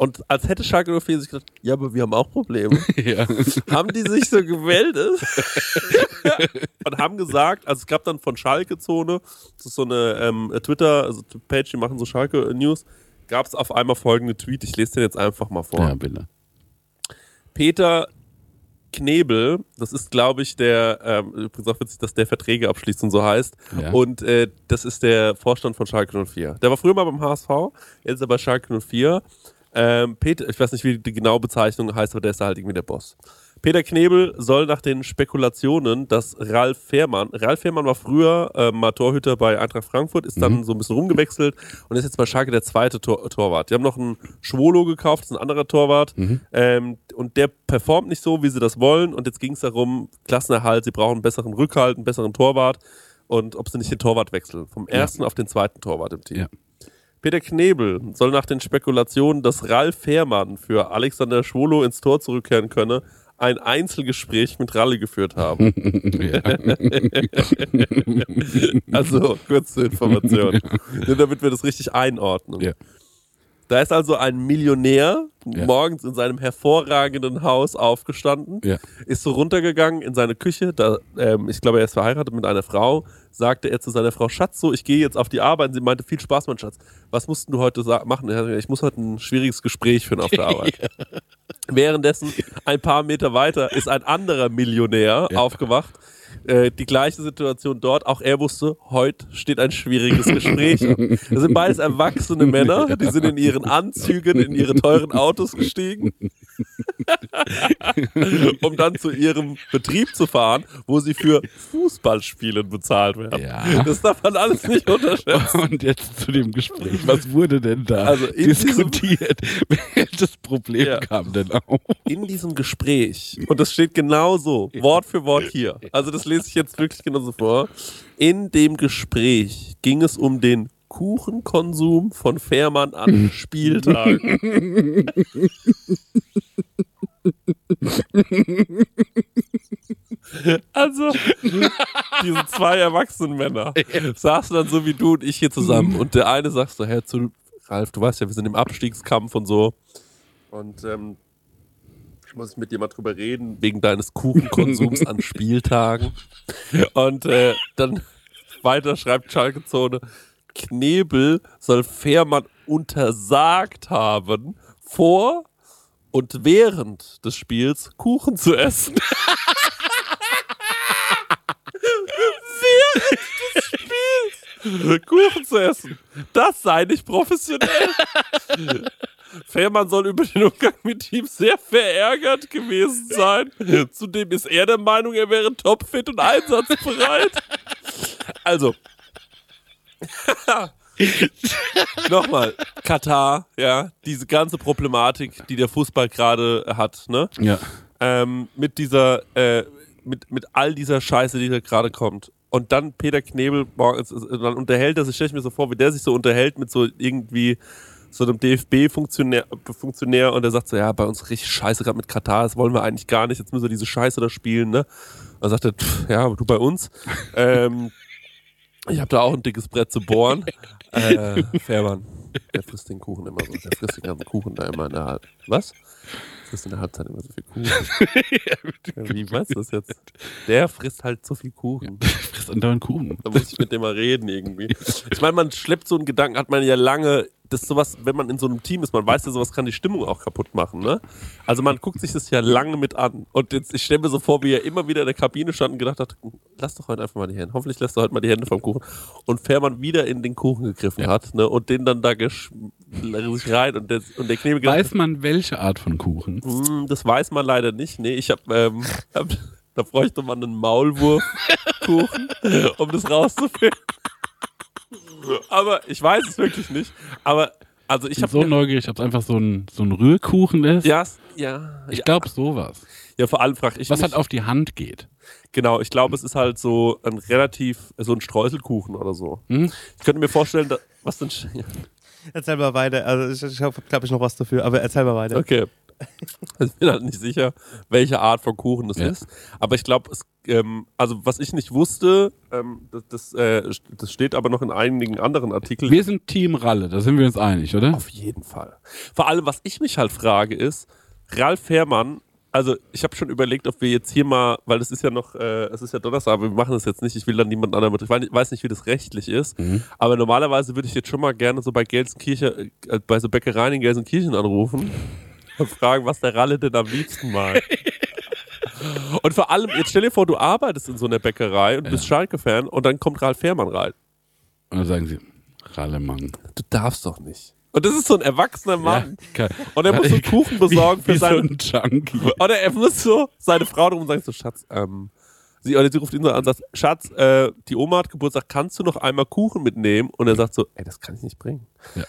A: Und als hätte Schalke 04 sich gedacht, ja, aber wir haben auch Probleme
B: ja.
A: haben die sich so gemeldet und haben gesagt, also es gab dann von Schalke-Zone, das ist so eine ähm, Twitter, also Page, die machen so Schalke-News, gab es auf einmal folgende Tweet, ich lese den jetzt einfach mal vor.
B: ja, bitte.
A: Peter Knebel, das ist, glaube ich, der, ähm, übrigens auch witzig, dass der Verträge abschließt und so heißt.
B: Ja.
A: Und äh, das ist der Vorstand von Schalke 04. Der war früher mal beim HSV, jetzt ist er bei Schalke 04. Ähm, Peter, ich weiß nicht, wie die genaue Bezeichnung heißt, aber der ist da halt irgendwie der Boss. Peter Knebel soll nach den Spekulationen, dass Ralf Fährmann, Ralf Fährmann war früher äh, mal Torhüter bei Eintracht Frankfurt, ist dann so ein bisschen rumgewechselt und ist jetzt bei Schalke der zweite Tor Torwart. Die haben noch einen Schwolo gekauft, das ist ein anderer Torwart ähm, und der performt nicht so, wie sie das wollen und jetzt ging es darum, Klassenerhalt, sie brauchen einen besseren Rückhalt, einen besseren Torwart und ob sie nicht den Torwart wechseln, vom ersten auf den zweiten Torwart im Team.
B: Ja.
A: Peter Knebel soll nach den Spekulationen, dass Ralf Fährmann für Alexander Schwolo ins Tor zurückkehren könne, ein Einzelgespräch mit Ralle geführt haben. Also, kurze Information. Nur damit wir das richtig einordnen.
B: Ja.
A: Da ist also ein Millionär
B: Ja.
A: morgens in seinem hervorragenden Haus aufgestanden,
B: Ja.
A: ist so runtergegangen in seine Küche. Da, ähm, ich glaube, er ist verheiratet mit einer Frau. Sagte er zu seiner Frau: Schatz, so, ich gehe jetzt auf die Arbeit. Und sie meinte: Viel Spaß, mein Schatz. Was musst du heute machen? Gesagt, Ich muss heute ein schwieriges Gespräch führen auf der Arbeit. Währenddessen, ein paar Meter weiter, ist ein anderer Millionär aufgewacht. Äh, die gleiche Situation dort. Auch er wusste, heute steht ein schwieriges Gespräch an. Das sind beides erwachsene Männer, die sind in ihren Anzügen, in ihre teuren Autos gestiegen, um dann zu ihrem Betrieb zu fahren, wo sie für Fußballspielen bezahlt werden.
B: Ja.
A: Das darf man alles nicht unterschätzen.
B: Und jetzt zu dem Gespräch. Was wurde denn da
A: Also
B: diskutiert? Welches Problem
A: Ja.
B: kam denn auf?
A: in diesem Gespräch, und das steht genau so, Wort für Wort hier, also das lese ich jetzt wirklich genauso vor, in dem Gespräch ging es um den Kuchenkonsum von Fährmann an Spieltagen. Also, diese zwei erwachsenen Männer saßen dann so wie du und ich hier zusammen. Und der eine sagt so, Herr zu Ralf, du weißt ja, wir sind im Abstiegskampf und so. Und ähm, ich muss mit dir mal drüber reden, wegen deines Kuchenkonsums an Spieltagen. Und äh, dann weiter schreibt Schalke Zone, Knebel soll Fährmann untersagt haben, vor und während des Spiels Kuchen zu essen. während des Spiels Kuchen zu essen. Das sei nicht professionell. Fährmann soll über den Umgang mit ihm sehr verärgert gewesen sein. Zudem ist er der Meinung, er wäre topfit und einsatzbereit. Also. Nochmal, Katar, ja, diese ganze Problematik, die der Fußball gerade hat, ne?
B: Ja.
A: ähm, mit dieser, äh, mit, mit all dieser Scheiße, die da gerade kommt. Und dann Peter Knebel äh, dann unterhält er sich, stelle ich mir so vor, wie der sich so unterhält mit so irgendwie so einem DFB-Funktionär Funktionär und der sagt so, ja, bei uns richtig scheiße gerade mit Katar, das wollen wir eigentlich gar nicht, jetzt müssen wir diese Scheiße da spielen, ne? Und dann sagt er, pff, ja, aber du bei uns. ähm, ich habe da auch ein dickes Brett zu bohren. äh, Fährmann, der frisst den Kuchen immer so, der frisst den ganzen Kuchen da immer in der Halbzeit. Was? Frisst in der Halbzeit immer so viel Kuchen. Ja, Wie meinst du das jetzt? Der frisst halt so viel Kuchen.
B: Frisst andauernd Kuchen.
A: Da muss ich mit dem mal reden irgendwie. Ich meine, man schleppt so einen Gedanken, hat man ja lange, das sowas, wenn man in so einem Team ist, man weiß ja, sowas kann die Stimmung auch kaputt machen, ne? Also man guckt sich das ja lange mit an. Und jetzt, ich stelle mir so vor, wie er immer wieder in der Kabine stand und gedacht hat, lass doch heute einfach mal die Hände. Hoffentlich lässt er heute mal die Hände vom Kuchen. Und Fährmann wieder in den Kuchen gegriffen hat, ne? Und den dann da sich rein und der, und der Knebel
B: Weiß man, welche Art von Kuchen?
A: hm, das weiß man leider nicht. Nee, ich habe, ähm, hab, da bräuchte man einen Maulwurfkuchen, um das rauszufinden. Aber ich weiß es wirklich nicht. Aber, also ich
B: Ich bin
A: habe
B: so neugierig, ob es einfach so ein, so ein Rührkuchen ist.
A: Ja, ja.
B: Ich
A: ja,
B: glaube sowas.
A: ja, vor allem frage ich
B: Was
A: mich.
B: halt auf die Hand geht.
A: genau, ich glaube, es ist halt so ein relativ, so ein Streuselkuchen oder so.
B: Mhm.
A: Ich könnte mir vorstellen, da, was denn? Ja,
D: Erzähl mal weiter. Also ich, ich habe, glaube ich, noch was dafür, aber erzähl mal weiter.
A: Okay. Ich bin halt nicht sicher, welche Art von Kuchen das
B: Ja.
A: ist. Aber ich glaube, ähm, also was ich nicht wusste, ähm, das, das, äh, das steht aber noch in einigen anderen Artikeln.
B: Wir sind Team Ralle, da sind wir uns einig, oder?
A: Auf jeden Fall. Vor allem, was ich mich halt frage, ist, Ralf Fährmann, also ich habe schon überlegt, ob wir jetzt hier mal, weil es ist ja noch, äh, es ist ja Donnerstag, aber wir machen das jetzt nicht, ich will dann niemand anderen mit, ich weiß nicht- wie das rechtlich ist, aber normalerweise würde ich jetzt schon mal gerne so bei Gelsenkirchen, äh, bei so Bäckereien in Gelsenkirchen anrufen fragen, was der Ralle denn am liebsten mag. Und vor allem, jetzt stell dir vor, du arbeitest in so einer Bäckerei und bist Schalke-Fan und dann kommt Ralf Fährmann rein.
B: Und dann sagen sie, Ralle, Mann.
A: Du darfst doch nicht. Und das ist so ein erwachsener Mann.
B: Ja,
A: Und er muss so Kuchen besorgen
B: wie,
A: für
B: wie
A: seine.
B: so ein Junkie.
A: Oder er muss so seine Frau drum und sagt so, Schatz, ähm, sie, sie ruft ihn so an und sagt, Schatz, äh, die Oma hat Geburtstag, kannst du noch einmal Kuchen mitnehmen? Und er sagt so, ey, das kann ich nicht bringen.
B: Ja.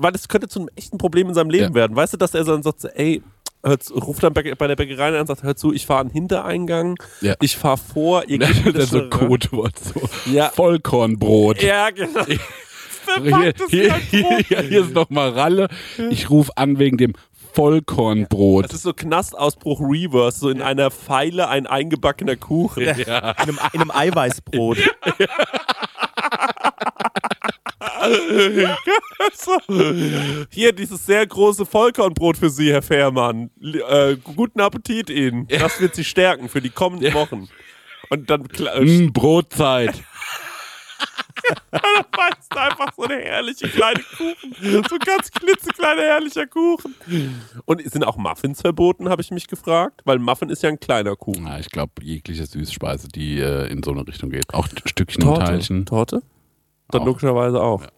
A: Weil das könnte zu einem echten Problem in seinem Leben
B: Ja.
A: werden. Weißt du, dass er dann sagt, so, ey, hör zu, ruft dann bei der Bäckerei an und sagt, hör zu, ich fahre einen Hintereingang,
B: Ja.
A: ich fahre vor, ihr geht
B: Das so. Codewort, so
A: Ja.
B: Vollkornbrot.
A: Ja, genau.
B: Hier, hier, hier, hier ist nochmal Ralle. Ich rufe an wegen dem Vollkornbrot.
A: Das ist so Knastausbruch Reverse, so in einer Pfeile ein eingebackener Kuchen.
B: Ja.
D: In einem, in einem Eiweißbrot.
A: So. Hier dieses sehr große Vollkornbrot für Sie, Herr Fährmann. Äh, guten Appetit Ihnen. Das wird Sie stärken für die kommenden Wochen. Und dann
B: Mm, Brotzeit.
A: Beißt einfach so eine herrliche kleine Kuchen. So ein ganz klitzekleiner herrlicher Kuchen. Und sind auch Muffins verboten, habe ich mich gefragt? Weil Muffin ist ja ein kleiner Kuchen.
B: Na, ich glaube, jegliche Süßspeise, die äh, in so eine Richtung geht. Auch Stückchen und Teilchen.
A: Torte? Dann
B: Auch.
A: logischerweise auch. Ja,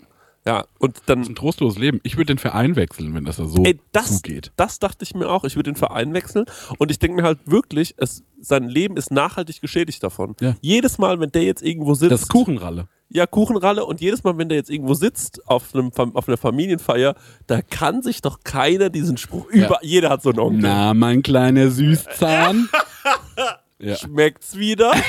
A: und dann
B: Ein trostloses Leben. Ich würde den Verein wechseln, wenn das da so
A: Ey, das,
B: zugeht.
A: das dachte ich mir auch. Ich würde den Verein wechseln. Und ich denke mir halt wirklich, es, sein Leben ist nachhaltig geschädigt davon.
B: Ja.
A: Jedes Mal, wenn der jetzt irgendwo sitzt.
B: Das ist Kuchenralle.
A: Ja, Kuchenralle. Und jedes Mal, wenn der jetzt irgendwo sitzt auf, einem, auf einer Familienfeier, da kann sich doch keiner diesen Spruch über. Jeder hat so einen Onkel.
B: Na, mein kleiner Süßzahn. ja.
A: Schmeckt's wieder?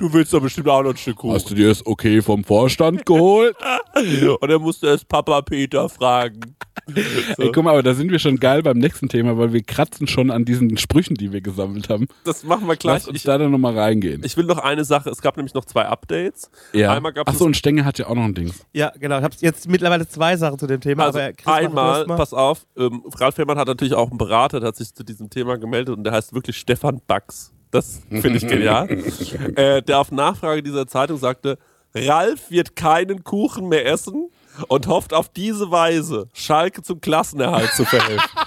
A: Du willst doch bestimmt auch noch ein Stück Kuchen.
B: Hast du dir das okay vom Vorstand geholt?
A: Und dann musst du erst Papa Peter fragen.
B: Ey, guck mal, aber da sind wir schon geil beim nächsten Thema, weil wir kratzen schon an diesen Sprüchen, die wir gesammelt haben.
A: Das machen wir gleich.
B: Lass uns
A: Ich,
B: da dann nochmal reingehen.
A: ich will noch eine Sache. Es gab nämlich noch zwei Updates.
B: ja.
A: Einmal gab es
B: Achso, und Stenge hat ja auch noch ein Ding.
D: Ja, genau. Ich habe jetzt mittlerweile zwei Sachen zu dem Thema.
A: Also einmal, pass auf, ähm, Ralf Fährmann hat natürlich auch einen Berater, der hat sich zu diesem Thema gemeldet und der heißt wirklich Stefan Bax. Das finde ich genial. äh, der auf Nachfrage dieser Zeitung sagte, Ralf wird keinen Kuchen mehr essen und hofft auf diese Weise, Schalke zum Klassenerhalt zu verhelfen.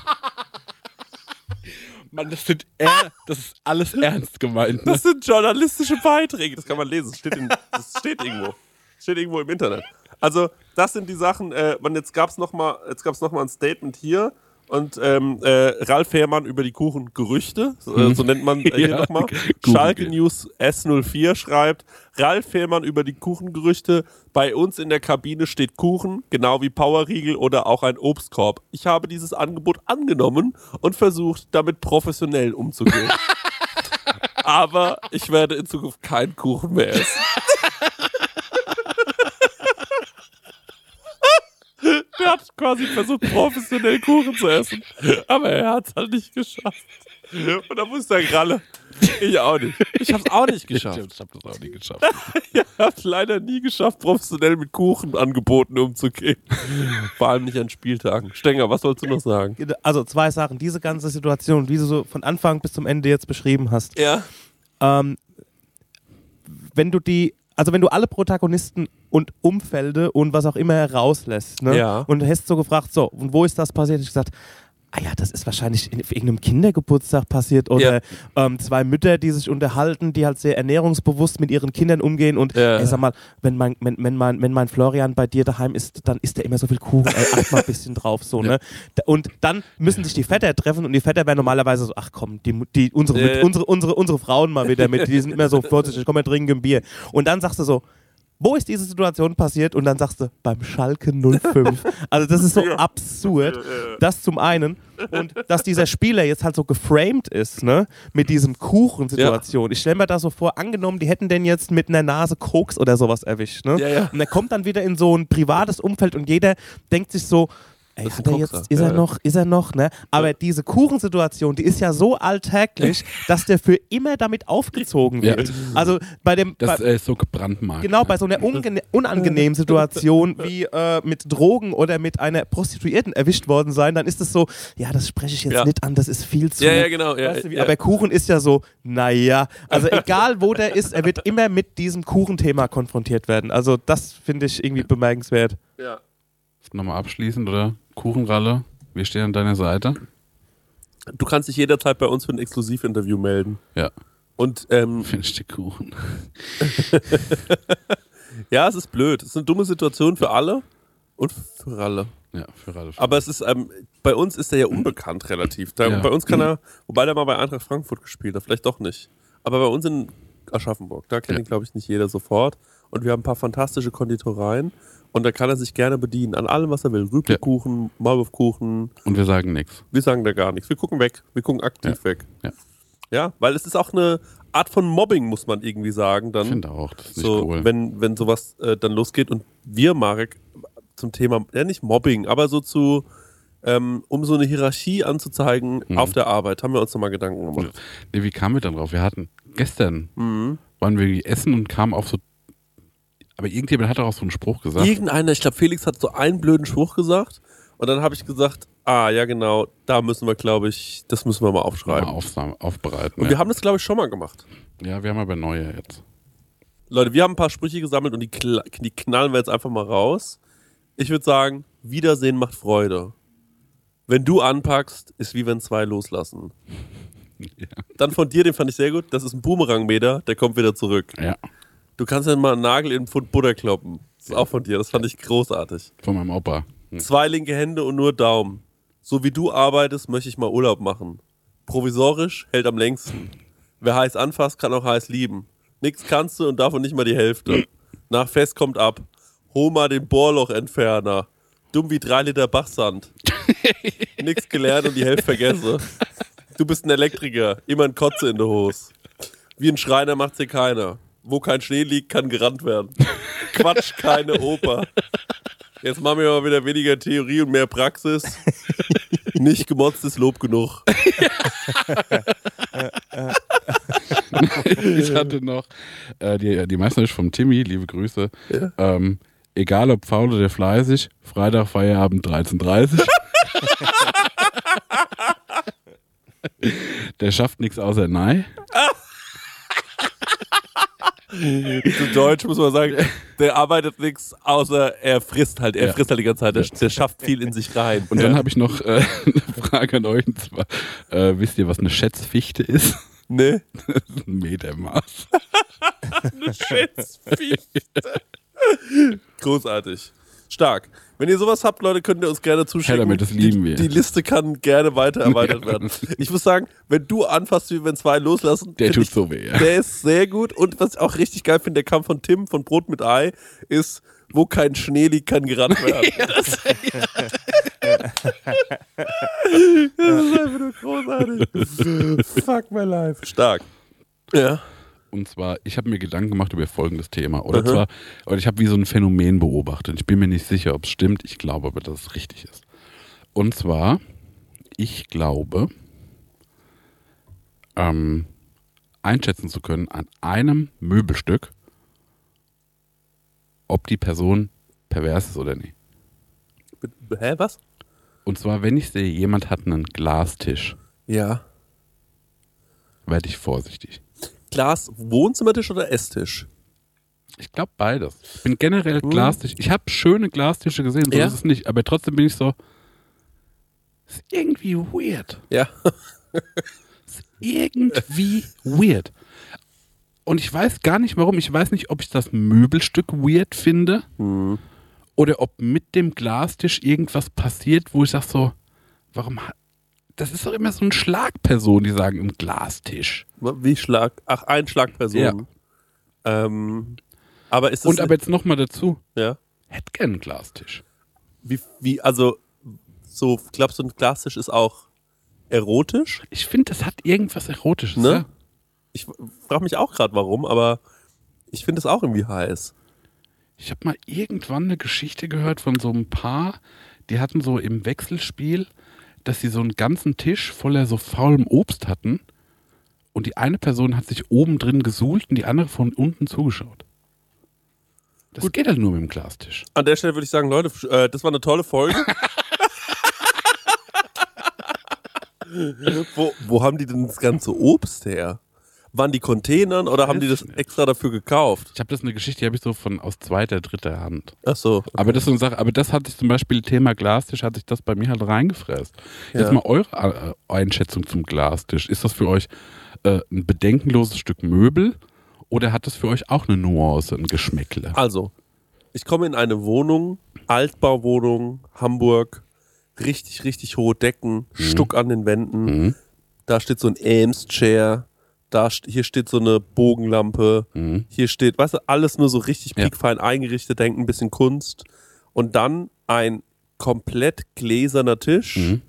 B: Mann, das, sind er, das ist alles ernst gemeint. Ne?
A: Das sind journalistische Beiträge, das kann man lesen, das steht, in, das steht irgendwo. Das steht irgendwo im Internet. Also, das sind die Sachen, äh, man, jetzt gab es nochmal noch mal ein Statement hier und ähm, äh, Ralf Fährmann über die Kuchengerüchte, so, äh, so nennt man äh, hier
B: Ja,
A: nochmal. Schalke News S04 schreibt, Ralf Fährmann über die Kuchengerüchte, bei uns in der Kabine steht Kuchen, genau wie Powerriegel oder auch ein Obstkorb. Ich habe dieses Angebot angenommen und versucht, damit professionell umzugehen. Aber ich werde in Zukunft keinen Kuchen mehr essen. Der hat quasi versucht, professionell Kuchen zu essen. Aber er hat es halt nicht geschafft. Und da muss der Ralle. Ich auch nicht. Ich hab's auch nicht
B: Ich
A: geschafft.
B: hab das auch nie geschafft.
A: Ich hab's leider nie geschafft, professionell mit Kuchenangeboten umzugehen. Vor allem nicht an Spieltagen. Stenger, was sollst du noch sagen?
D: Also zwei Sachen. Diese ganze Situation, wie du so von Anfang bis zum Ende jetzt beschrieben hast.
A: Ja.
D: Ähm, wenn du die, also wenn du alle Protagonisten und Umfelde und was auch immer herauslässt, ne?
A: Ja.
D: Und du hast so gefragt, so, und wo ist das passiert? Ich gesagt, ah ja, das ist wahrscheinlich in, auf irgendeinem Kindergeburtstag passiert oder ähm, zwei Mütter, die sich unterhalten, die halt sehr ernährungsbewusst mit ihren Kindern umgehen und
A: Ja.
D: ey, sag mal, wenn mein, wenn, wenn, mein, wenn mein Florian bei dir daheim ist, dann isst er immer so viel Kuchen, ey, acht mal ein bisschen drauf, so, ne? Da- Und dann müssen sich die Väter treffen und die Väter werden normalerweise so, ach komm, die, die, unsere, mit, unsere, unsere, unsere Frauen mal wieder mit, die sind immer so vorsichtig, komm, wir trinken ein Bier. Und dann sagst du so, wo ist diese Situation passiert? Und dann sagst du, beim Schalke 05. Also das ist so absurd. Das zum einen. Und dass dieser Spieler jetzt halt so geframed ist, ne? Mit diesem Kuchensituation. Ich stelle mir da so vor, angenommen, die hätten den jetzt mit einer Nase Koks oder sowas erwischt, ne?
A: Ja, ja.
D: Und er kommt dann wieder in so ein privates Umfeld und jeder denkt sich so, Ey,
A: ist
D: hat er jetzt, ist
A: Ja,
D: er
A: ja.
D: noch, ist er noch, ne? Aber diese Kuchensituation, die ist ja so alltäglich, dass der für immer damit aufgezogen
B: Ja.
D: wird. Also bei dem,
B: Das
D: bei,
B: äh, ist so gebrandmarkt.
D: Genau, bei so einer unangenehmen Situation wie äh, mit Drogen oder mit einer Prostituierten erwischt worden sein, dann ist es so, ja, das spreche ich jetzt
A: Ja.
D: nicht an, das ist viel zu.
A: Ja, ja, genau. Ja,
D: Weißt du, wie,
A: ja.
D: Aber Kuchen ist ja so, naja, also egal wo der ist, er wird immer mit diesem Kuchenthema konfrontiert werden. Also das finde ich irgendwie bemerkenswert.
A: ja.
B: Nochmal abschließend, oder? Kuchenralle, wir stehen an deiner Seite.
A: Du kannst dich jederzeit bei uns für ein Exklusivinterview melden.
B: Ja,
A: Und ähm,
B: ich die Kuchen.
A: ja, es ist blöd. Es ist eine dumme Situation für alle. Und für Ralle.
B: Ja, für Ralle.
A: Aber es ist, ähm, bei uns ist er ja unbekannt relativ. Da,
B: Ja.
A: Bei uns kann er, wobei der mal bei Eintracht Frankfurt gespielt hat, vielleicht doch nicht. Aber bei uns in Aschaffenburg, da kennt
B: Ja.
A: ihn, glaube ich, nicht jeder sofort. Und wir haben ein paar fantastische Konditoreien. Und da kann er sich gerne bedienen an allem, was er will. Rübelkuchen, Maulwurfkuchen.
B: Und wir sagen nichts.
A: Wir sagen da gar nichts. Wir gucken weg. Wir gucken aktiv weg.
B: Ja.
A: Ja, weil es ist auch eine Art von Mobbing, muss man irgendwie sagen. Dann
B: Ich finde auch, das ist nicht
A: so,
B: cool.
A: wenn, wenn sowas äh, dann losgeht und wir, Marek, zum Thema, ja nicht Mobbing, aber so zu, ähm, um so eine Hierarchie anzuzeigen
B: Mhm.
A: auf der Arbeit, haben wir uns nochmal Gedanken gemacht.
B: Nee, wie kamen wir dann drauf? Wir hatten gestern
A: Mhm.
B: waren wir essen und kamen auf so. Aber irgendjemand hat doch auch so einen Spruch gesagt.
A: Irgendeiner, ich glaube, Felix hat so einen blöden Spruch gesagt und dann habe ich gesagt, ah, ja genau, da müssen wir, glaube ich, das müssen wir mal
B: mal
A: aufschreiben.
B: auf, aufbereiten.
A: Und
B: ja.
A: wir haben das, glaube ich, schon mal gemacht.
B: ja, wir haben aber neue jetzt.
A: Leute, wir haben ein paar Sprüche gesammelt und die, die knallen wir jetzt einfach mal raus. Ich würde sagen, Wiedersehen macht Freude. Wenn du anpackst, ist wie wenn zwei loslassen.
B: Ja.
A: Dann von dir, den fand ich sehr gut. Das ist ein Boomerang-Meter, der kommt wieder zurück.
B: ja,
A: Du kannst ja mal einen Nagel in den Pfund Butter kloppen. Das ist auch von dir, das fand ich großartig.
B: von meinem Opa. Hm.
A: Zwei linke Hände und nur Daumen. So wie du arbeitest, möchte ich mal Urlaub machen. Provisorisch hält am längsten. Wer heiß anfasst, kann auch heiß lieben. Nix kannst du und davon nicht mal die Hälfte. Nach Fest kommt ab. Hol mal den Bohrlochentferner. Dumm wie drei Liter Bachsand. Nix gelernt und die Hälfte vergesse. Du bist ein Elektriker, immer ein Kotze in der Hose. Wie ein Schreiner macht's hier keiner. Wo kein Schnee liegt, kann gerannt werden. Quatsch, keine Oper. Jetzt machen wir mal wieder weniger Theorie und mehr Praxis. Nicht gemotztes Lob genug.
B: ich hatte noch äh, die, die Meisterschaft vom Timmy, liebe Grüße.
A: Ja.
B: Ähm, egal ob faul oder fleißig, Freitag Feierabend 13.30 Der schafft nichts außer Nei.
A: Zu Deutsch muss man sagen, der arbeitet nichts, außer er frisst halt. Er
B: Ja.
A: frisst halt die ganze Zeit. Der, der schafft viel in sich rein.
B: Und dann habe ich noch äh, eine Frage an euch. Und zwar, äh, wisst ihr, was eine Schätzfichte ist?
A: ne?
B: Ein Metermaß.
A: Großartig. Stark. Wenn ihr sowas habt, Leute, könnt ihr uns gerne zuschicken.
B: Her damit, das lieben
A: die,
B: wir.
A: Die Liste kann gerne weiter erweitert
B: Ja.
A: werden. Ich muss sagen, wenn du anfasst, wie wenn zwei loslassen,
B: Der tut
A: ich,
B: so weh. Ja.
A: Der ist sehr gut. Und was ich auch richtig geil finde, der kam von Tim von Brot mit Ei, ist, wo kein Schnee liegt, kann gerannt werden. das, ist einfach nur großartig. Fuck my life. Stark. Ja.
B: Und zwar, ich habe mir Gedanken gemacht über folgendes Thema. Oder zwar, oder ich habe wie so ein Phänomen beobachtet. Ich bin mir nicht sicher, ob es stimmt. Ich glaube aber, dass es richtig ist. Und zwar, ich glaube, ähm, einschätzen zu können an einem Möbelstück, ob die Person pervers ist oder nicht.
A: Hä, was?
B: Und zwar, wenn ich sehe, jemand hat einen Glastisch,
A: Ja.
B: werde ich vorsichtig.
A: Glas, Wohnzimmertisch oder Esstisch?
B: Ich glaube beides. Ich bin generell Glastisch. Ich habe schöne Glastische gesehen, so
A: Ja?
B: ist es nicht. Aber trotzdem bin ich so. Ist irgendwie weird.
A: Ja.
B: Ist irgendwie weird. Und ich weiß gar nicht warum. Ich weiß nicht, ob ich das Möbelstück weird finde oder ob mit dem Glastisch irgendwas passiert, wo ich sage so, warum hat. Das ist doch immer so eine Schlagperson, die sagen, ein Glastisch.
A: Wie Schlag? Ach, ein Schlagperson.
B: Ja.
A: Ähm, aber ist es.
B: Und aber jetzt nochmal dazu,
A: ja.
B: hätte gern einen Glastisch.
A: Wie, wie, also, so, glaubst du, ein Glastisch ist auch erotisch?
B: Ich finde, das hat irgendwas Erotisches.
A: Ne?
B: Ja?
A: Ich frage mich auch gerade warum, aber ich finde es auch irgendwie heiß.
B: Ich habe mal irgendwann eine Geschichte gehört von so einem Paar, die hatten so im Wechselspiel, dass sie so einen ganzen Tisch voller so faulem Obst hatten und die eine Person hat sich oben drin gesuhlt und die andere von unten zugeschaut. Das geht halt nur mit dem Glastisch.
A: An der Stelle würde ich sagen, Leute, äh, das war eine tolle Folge. wo, wo haben die denn das ganze Obst her? Waren die Containern oder haben die das extra dafür gekauft?
B: Ich habe das eine Geschichte, die habe ich so von aus zweiter, dritter Hand.
A: Ach so.
B: Aber das ist so eine Sache, aber das hat sich zum Beispiel Thema Glastisch, hat sich das bei mir halt reingefräst.
A: Ja.
B: Jetzt mal eure äh, Einschätzung zum Glastisch. Ist das für euch äh, ein bedenkenloses Stück Möbel oder hat das für euch auch eine Nuance, ein Geschmäckle?
A: Also, ich komme in eine Wohnung, Altbauwohnung, Hamburg, richtig, richtig hohe Decken, Stuck an den Wänden.
B: Mhm.
A: Da steht so ein Ames-Chair. Da, hier steht so eine Bogenlampe.
B: Mhm.
A: Hier steht, weißt du, alles nur so richtig
B: Ja.
A: piekfein eingerichtet, denkt ein bisschen Kunst. Und dann ein komplett gläserner Tisch
B: Mhm.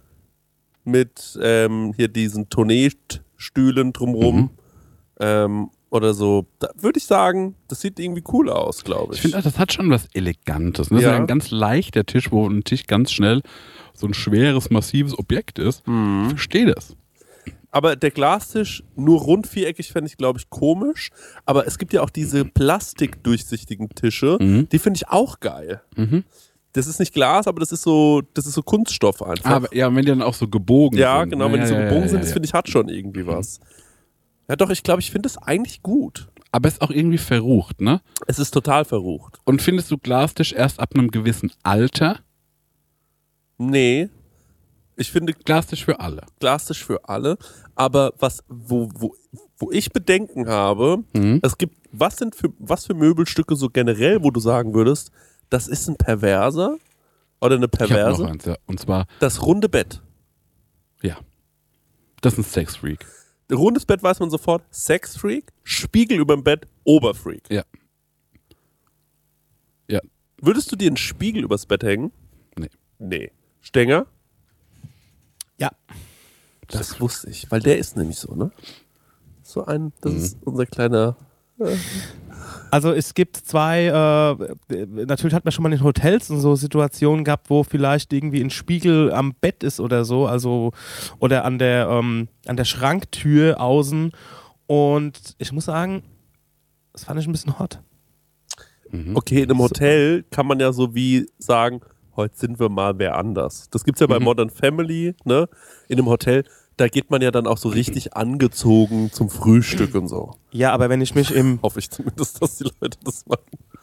A: mit ähm, hier diesen Tourneestühlen drumrum.
B: Mhm.
A: Ähm, oder so. Da würde ich sagen, das sieht irgendwie cool aus, glaube ich.
B: Ich finde, das hat schon was Elegantes. Ne? Das
A: Ja.
B: ist ein ganz leichter Tisch, wo ein Tisch ganz schnell so ein schweres, massives Objekt ist.
A: Mhm.
B: Ich verstehe das.
A: Aber der Glastisch, nur rund viereckig, fände ich, glaube ich, komisch. Aber es gibt ja auch diese plastikdurchsichtigen Tische,
B: Mhm.
A: die finde ich auch geil.
B: Mhm.
A: Das ist nicht Glas, aber das ist so, das ist so Kunststoff einfach.
B: Aber ja, wenn die dann auch so gebogen
A: ja,
B: sind.
A: genau,
B: ne?
A: wenn die so
B: Ja, ja,
A: gebogen
B: ja,
A: sind,
B: ja,
A: das
B: ja.
A: finde ich, hat schon irgendwie was. Ja, doch, ich glaube, ich finde es eigentlich gut.
B: Aber es ist auch irgendwie verrucht, ne?
A: Es ist total verrucht.
B: Und findest du Glastisch erst ab einem gewissen Alter?
A: Nee. Ich finde
B: Glastisch für alle.
A: Glastisch für alle. Aber was, wo, wo, wo ich Bedenken habe,
B: Mhm.
A: es gibt, was sind für, was für Möbelstücke so generell, wo du sagen würdest, das ist ein Perverser oder eine
B: Ich
A: Perverse?
B: noch eins, ja. Und zwar,
A: Das runde Bett.
B: ja. Das ist ein Sexfreak.
A: Rundes Bett weiß man sofort, Sexfreak, Spiegel über dem Bett, Oberfreak.
B: Ja. Ja.
A: Würdest du dir einen Spiegel übers Bett hängen?
B: Nee.
A: Nee. Stenger?
D: Ja.
A: Das wusste ich, weil der ist nämlich so, ne? So ein, das
B: Mhm.
A: ist unser kleiner.
D: Also es gibt zwei, äh, natürlich hat man schon mal in Hotels und so Situationen gehabt, wo vielleicht irgendwie ein Spiegel am Bett ist oder so, also oder an der, ähm, an der Schranktür außen. Und ich muss sagen, das fand ich ein bisschen hot.
B: Mhm.
A: Okay, in einem Hotel kann man ja so wie sagen, heute sind wir mal wer anders. Das gibt's ja bei
B: Mhm.
A: Modern Family, ne? In einem Hotel, da geht man ja dann auch so richtig angezogen zum Frühstück und so.
D: Ja, aber wenn ich mich im,
A: Hoffe ich zumindest, dass die Leute das machen.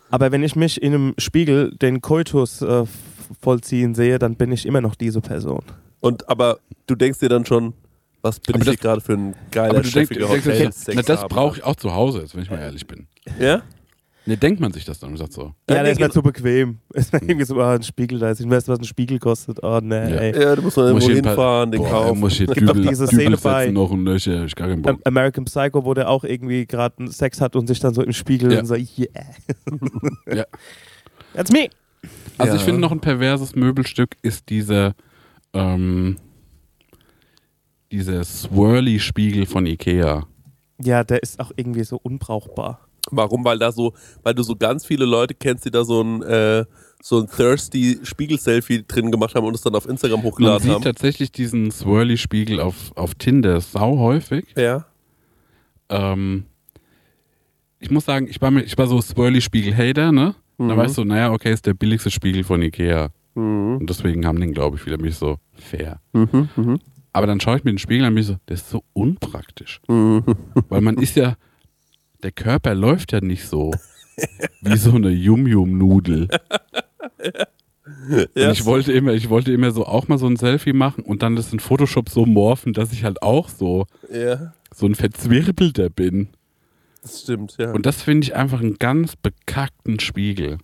D: aber wenn ich mich in einem Spiegel den Koitus äh, vollziehen sehe, dann bin ich immer noch diese Person.
A: Und aber du denkst dir dann schon, was bin
B: Aber
A: ich
B: das-
A: hier gerade für ein geiler,
B: Aber du denkst, denkst na, das brauche ich auch zu Hause, jetzt, wenn ich mal ehrlich bin.
A: Ja?
B: Ne, denkt man sich das dann und sagt so.
D: Ja,
A: Ja,
D: der ist mir zu bequem. Ist mir irgendwie so, ah, ein Spiegel da ist. Ich weiß, was ein Spiegel kostet. Oh, nee,
B: Ja.
D: ey.
A: Ja, du musst mal irgendwo
B: ein
A: hinfahren, den
B: Boah,
A: kaufen.
B: muss ich hier
D: Gibt doch
B: Dübel,
D: diese Szene bei-
B: noch und Löcher, ich gar keinen Bock.
D: Am- American Psycho, wo der auch irgendwie gerade einen Sex hat und sich dann so im Spiegel
B: Ja.
D: und so, yeah.
B: Ja.
D: That's me.
B: Also
A: Ja.
B: ich finde noch ein perverses Möbelstück ist dieser ähm, dieser Swirly-Spiegel von Ikea.
D: Ja, der ist auch irgendwie so unbrauchbar.
A: Warum? Weil da so, weil du so ganz viele Leute kennst, die da so ein, äh, so ein thirsty Spiegel-Selfie drin gemacht haben und es dann auf Instagram
B: Man
A: hochgeladen
B: sieht
A: haben.
B: tatsächlich diesen Swirly-Spiegel auf, auf Tinder sau häufig.
A: Ja.
B: Ähm, ich muss sagen, ich war, mir, ich war so Swirly-Spiegel-Hater, ne? Da
A: Mhm.
B: war ich so, naja, okay, ist der billigste Spiegel von Ikea.
A: Mhm.
B: Und deswegen haben den, glaube ich, wieder mich so fair.
A: Mhm. Mhm.
B: Aber dann schaue ich mir den Spiegel an und bin so, der ist so unpraktisch.
A: Mhm.
B: Weil man ist ja, der Körper läuft ja nicht so wie so eine Yum-Yum-Nudel.
A: Ja,
B: ich wollte immer, ich wollte immer so auch mal so ein Selfie machen und dann das in Photoshop so morphen, dass ich halt auch so,
A: ja,
B: so ein Verzwirbelter bin.
A: das stimmt, ja.
B: Und das finde ich einfach einen ganz bekackten Spiegel.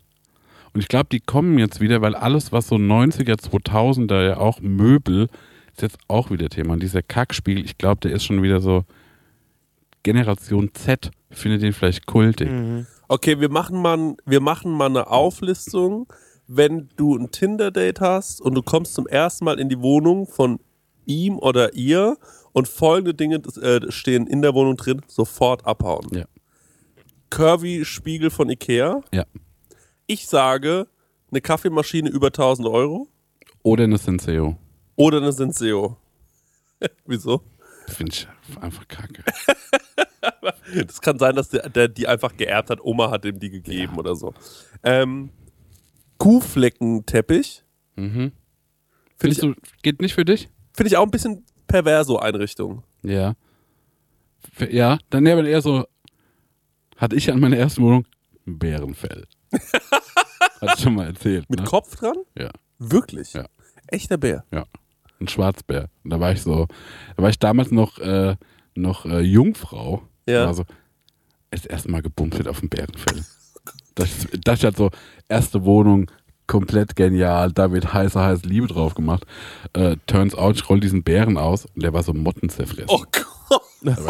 B: Und ich glaube, die kommen jetzt wieder, weil alles, was so 90er, 2000er, ja auch Möbel, ist jetzt auch wieder Thema. Und dieser Kackspiegel, ich glaube, der ist schon wieder so Generation Z, findet den vielleicht kultig.
D: Mhm.
A: Okay, wir machen mal, wir machen mal eine Auflistung, wenn du ein Tinder-Date hast und du kommst zum ersten Mal in die Wohnung von ihm oder ihr und folgende Dinge äh, stehen in der Wohnung drin, sofort abhauen.
B: Ja.
A: Curvy-Spiegel von Ikea.
B: Ja.
A: Ich sage, eine Kaffeemaschine über 1000 Euro
B: Oder eine Senseo.
A: oder eine Senseo. Wieso?
B: Finde ich einfach kacke.
A: Das kann sein, dass der, der die einfach geerbt hat. Oma hat ihm die gegeben oder so. Ähm, Kuhfleckenteppich.
B: Mhm.
A: Finde ich,
B: Findest du, geht nicht für dich?
A: find ich auch ein bisschen perverso Einrichtung.
B: Ja. Ja, dann aber eher so, hatte ich an meiner ersten Wohnung ein Bärenfell. Hat schon mal erzählt.
A: Mit
B: ne?
A: Kopf dran?
B: Ja,
A: Wirklich?
B: Ja.
A: Echter Bär.
B: ja. Ein Schwarzbär. Und da war ich so, da war ich damals noch, äh, noch äh, Jungfrau.
A: Ja.
B: War so, das erste Mal gebumst wird auf dem Bärenfell. Das, das ist halt so, erste Wohnung, komplett genial. Da wird heiße, heiße Liebe drauf gemacht. Äh, turns out, ich roll diesen Bären aus und der war so mottenzerfressen.
A: Oh Gott.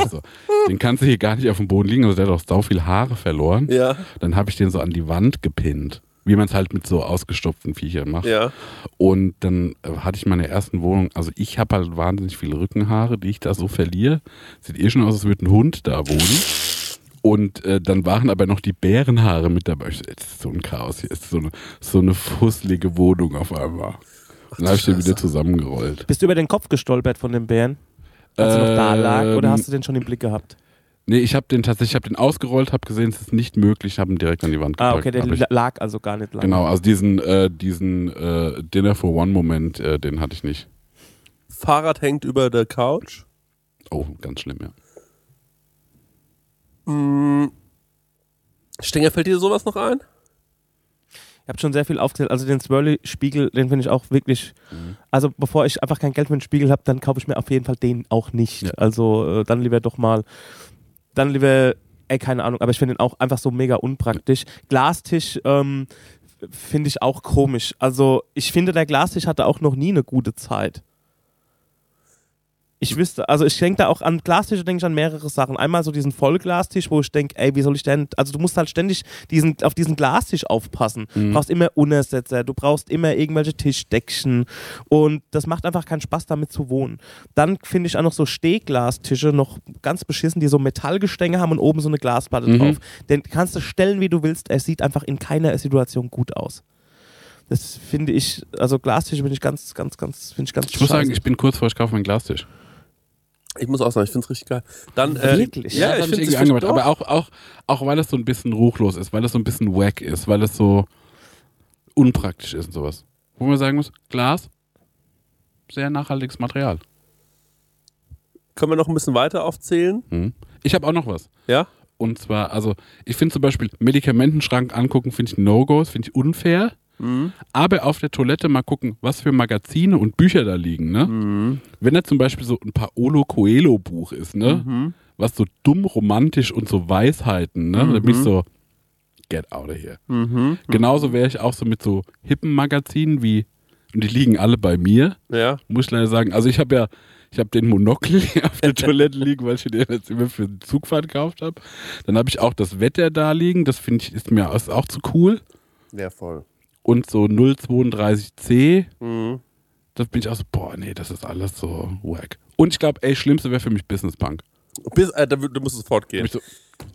B: So, den kannst du hier gar nicht auf dem Boden liegen. Also der hat auch sau viel Haare verloren.
A: Ja,
B: Dann habe ich den so an die Wand gepinnt. Wie man es halt mit so ausgestopften Viechern macht.
A: ja.
B: Und dann äh, hatte ich meine ersten Wohnung, also ich habe halt wahnsinnig viele Rückenhaare, die ich da so verliere. Sieht eh schon aus, als würde ein Hund da wohnen. Und äh, dann waren aber noch die Bärenhaare mit dabei. Ich so, Jetzt ist so ein Chaos hier, ist so eine, so eine fusselige Wohnung auf einmal. Dann habe ich den wieder zusammengerollt.
D: Bist du über den Kopf gestolpert von dem Bären? Als er noch da lag? Oder
B: Ähm,
D: hast du den schon im Blick gehabt?
B: Nee, ich habe den tatsächlich, ich habe den ausgerollt, habe gesehen, es ist nicht möglich, habe ihn direkt an die Wand gepackt.
D: Ah, okay, der
B: ich,
D: lag also gar nicht lang.
B: genau, also diesen, äh, diesen äh, Dinner for One Moment, äh, den hatte ich nicht.
A: Fahrrad hängt über der Couch.
B: Oh, ganz schlimm, ja.
A: Hm. Stenger, fällt dir sowas noch ein?
D: Ich habe schon sehr viel aufgezählt. Also den Swirly-Spiegel, den finde ich auch wirklich.
B: Mhm.
D: Also bevor ich einfach kein Geld für einen Spiegel habe, dann kaufe ich mir auf jeden Fall den auch nicht.
B: Ja.
D: Also äh, dann lieber doch mal. Dann lieber, ey, keine Ahnung, aber ich finde den auch einfach so mega unpraktisch. Glastisch ähm, finde ich auch komisch. Also ich finde, der Glastisch hatte auch noch nie eine gute Zeit. Ich wüsste, also ich denke da auch an Glastische, denke ich an mehrere Sachen. Einmal so diesen Vollglastisch, wo ich denke, ey, wie soll ich denn, also du musst halt ständig diesen, auf diesen Glastisch aufpassen. Du brauchst immer Untersetzer, du brauchst immer irgendwelche Tischdeckchen und das macht einfach keinen Spaß, damit zu wohnen. Dann finde ich auch noch so Stehglastische noch ganz beschissen, die so Metallgestänge haben und oben so eine Glasplatte
B: Mhm.
D: drauf. Den kannst du stellen, wie du willst, es sieht einfach in keiner Situation gut aus. Das finde ich, also Glastische bin ich ganz, ganz, ganz, finde ich ganz
B: Ich muss sagen, ich bin kurz vor, ich kaufe meinen Glastisch.
A: Ich muss auch sagen, ich finde es richtig geil. Dann, äh,
D: Wirklich?
A: Ja,
B: das
A: ich finde
B: irgendwie
A: es
B: angemacht. Aber auch, auch, auch weil es so ein bisschen ruchlos ist, weil es so ein bisschen wack ist, weil es so unpraktisch ist und sowas. Wo man sagen muss, Glas, sehr nachhaltiges Material.
A: Können wir noch ein bisschen weiter aufzählen?
B: Hm. Ich habe auch noch was.
A: Ja?
B: Und zwar, also ich finde zum Beispiel Medikamentenschrank angucken, finde ich No-Go, finde ich unfair. Aber auf der Toilette mal gucken, was für Magazine und Bücher da liegen. Ne? Wenn da zum Beispiel so ein Paolo Coelho Buch ist, ne? was so dumm romantisch und so Weisheiten, ne? da bin ich so, get out of here. Genauso wäre ich auch so mit so hippen Magazinen wie, und die liegen alle bei mir,
A: Ja.
B: muss ich leider sagen. Also ich habe ja, ich habe den Monokel auf der Toilette liegen, weil ich den jetzt immer für die Zugfahrt gekauft habe. Dann habe ich auch das Wetter da liegen, das finde ich, ist mir ist auch zu cool.
A: Ja, voll.
B: Und so 032C,
A: Mhm.
B: da bin ich auch so, boah, nee, das ist alles so wack. Und ich glaube, ey, schlimmste wäre für mich Business Punk.
A: Bis, äh, da, du musst sofort gehen.
B: so,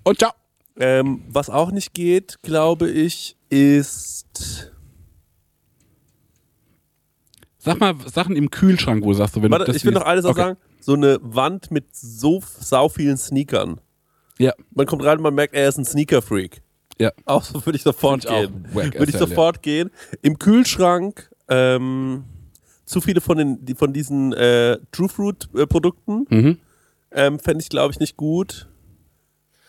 B: und ciao.
A: Ähm, was auch nicht geht, glaube ich, ist.
B: Sag mal Sachen im Kühlschrank, wo du sagst, so, wenn
A: Warte,
B: du das
A: ich will noch noch
B: okay.
A: sagen. So eine Wand mit so sau vielen Sneakern.
B: Ja,
A: Man kommt rein und man merkt, er ist ein Sneaker-Freak.
B: Ja.
A: Auch so würde ich sofort
B: ich
A: gehen. Würde ich sofort gehen. Im Kühlschrank ähm, zu viele von, den, die, von diesen äh, True Fruit-Produkten
B: Mhm.
A: ähm, fände ich, glaube ich, nicht gut.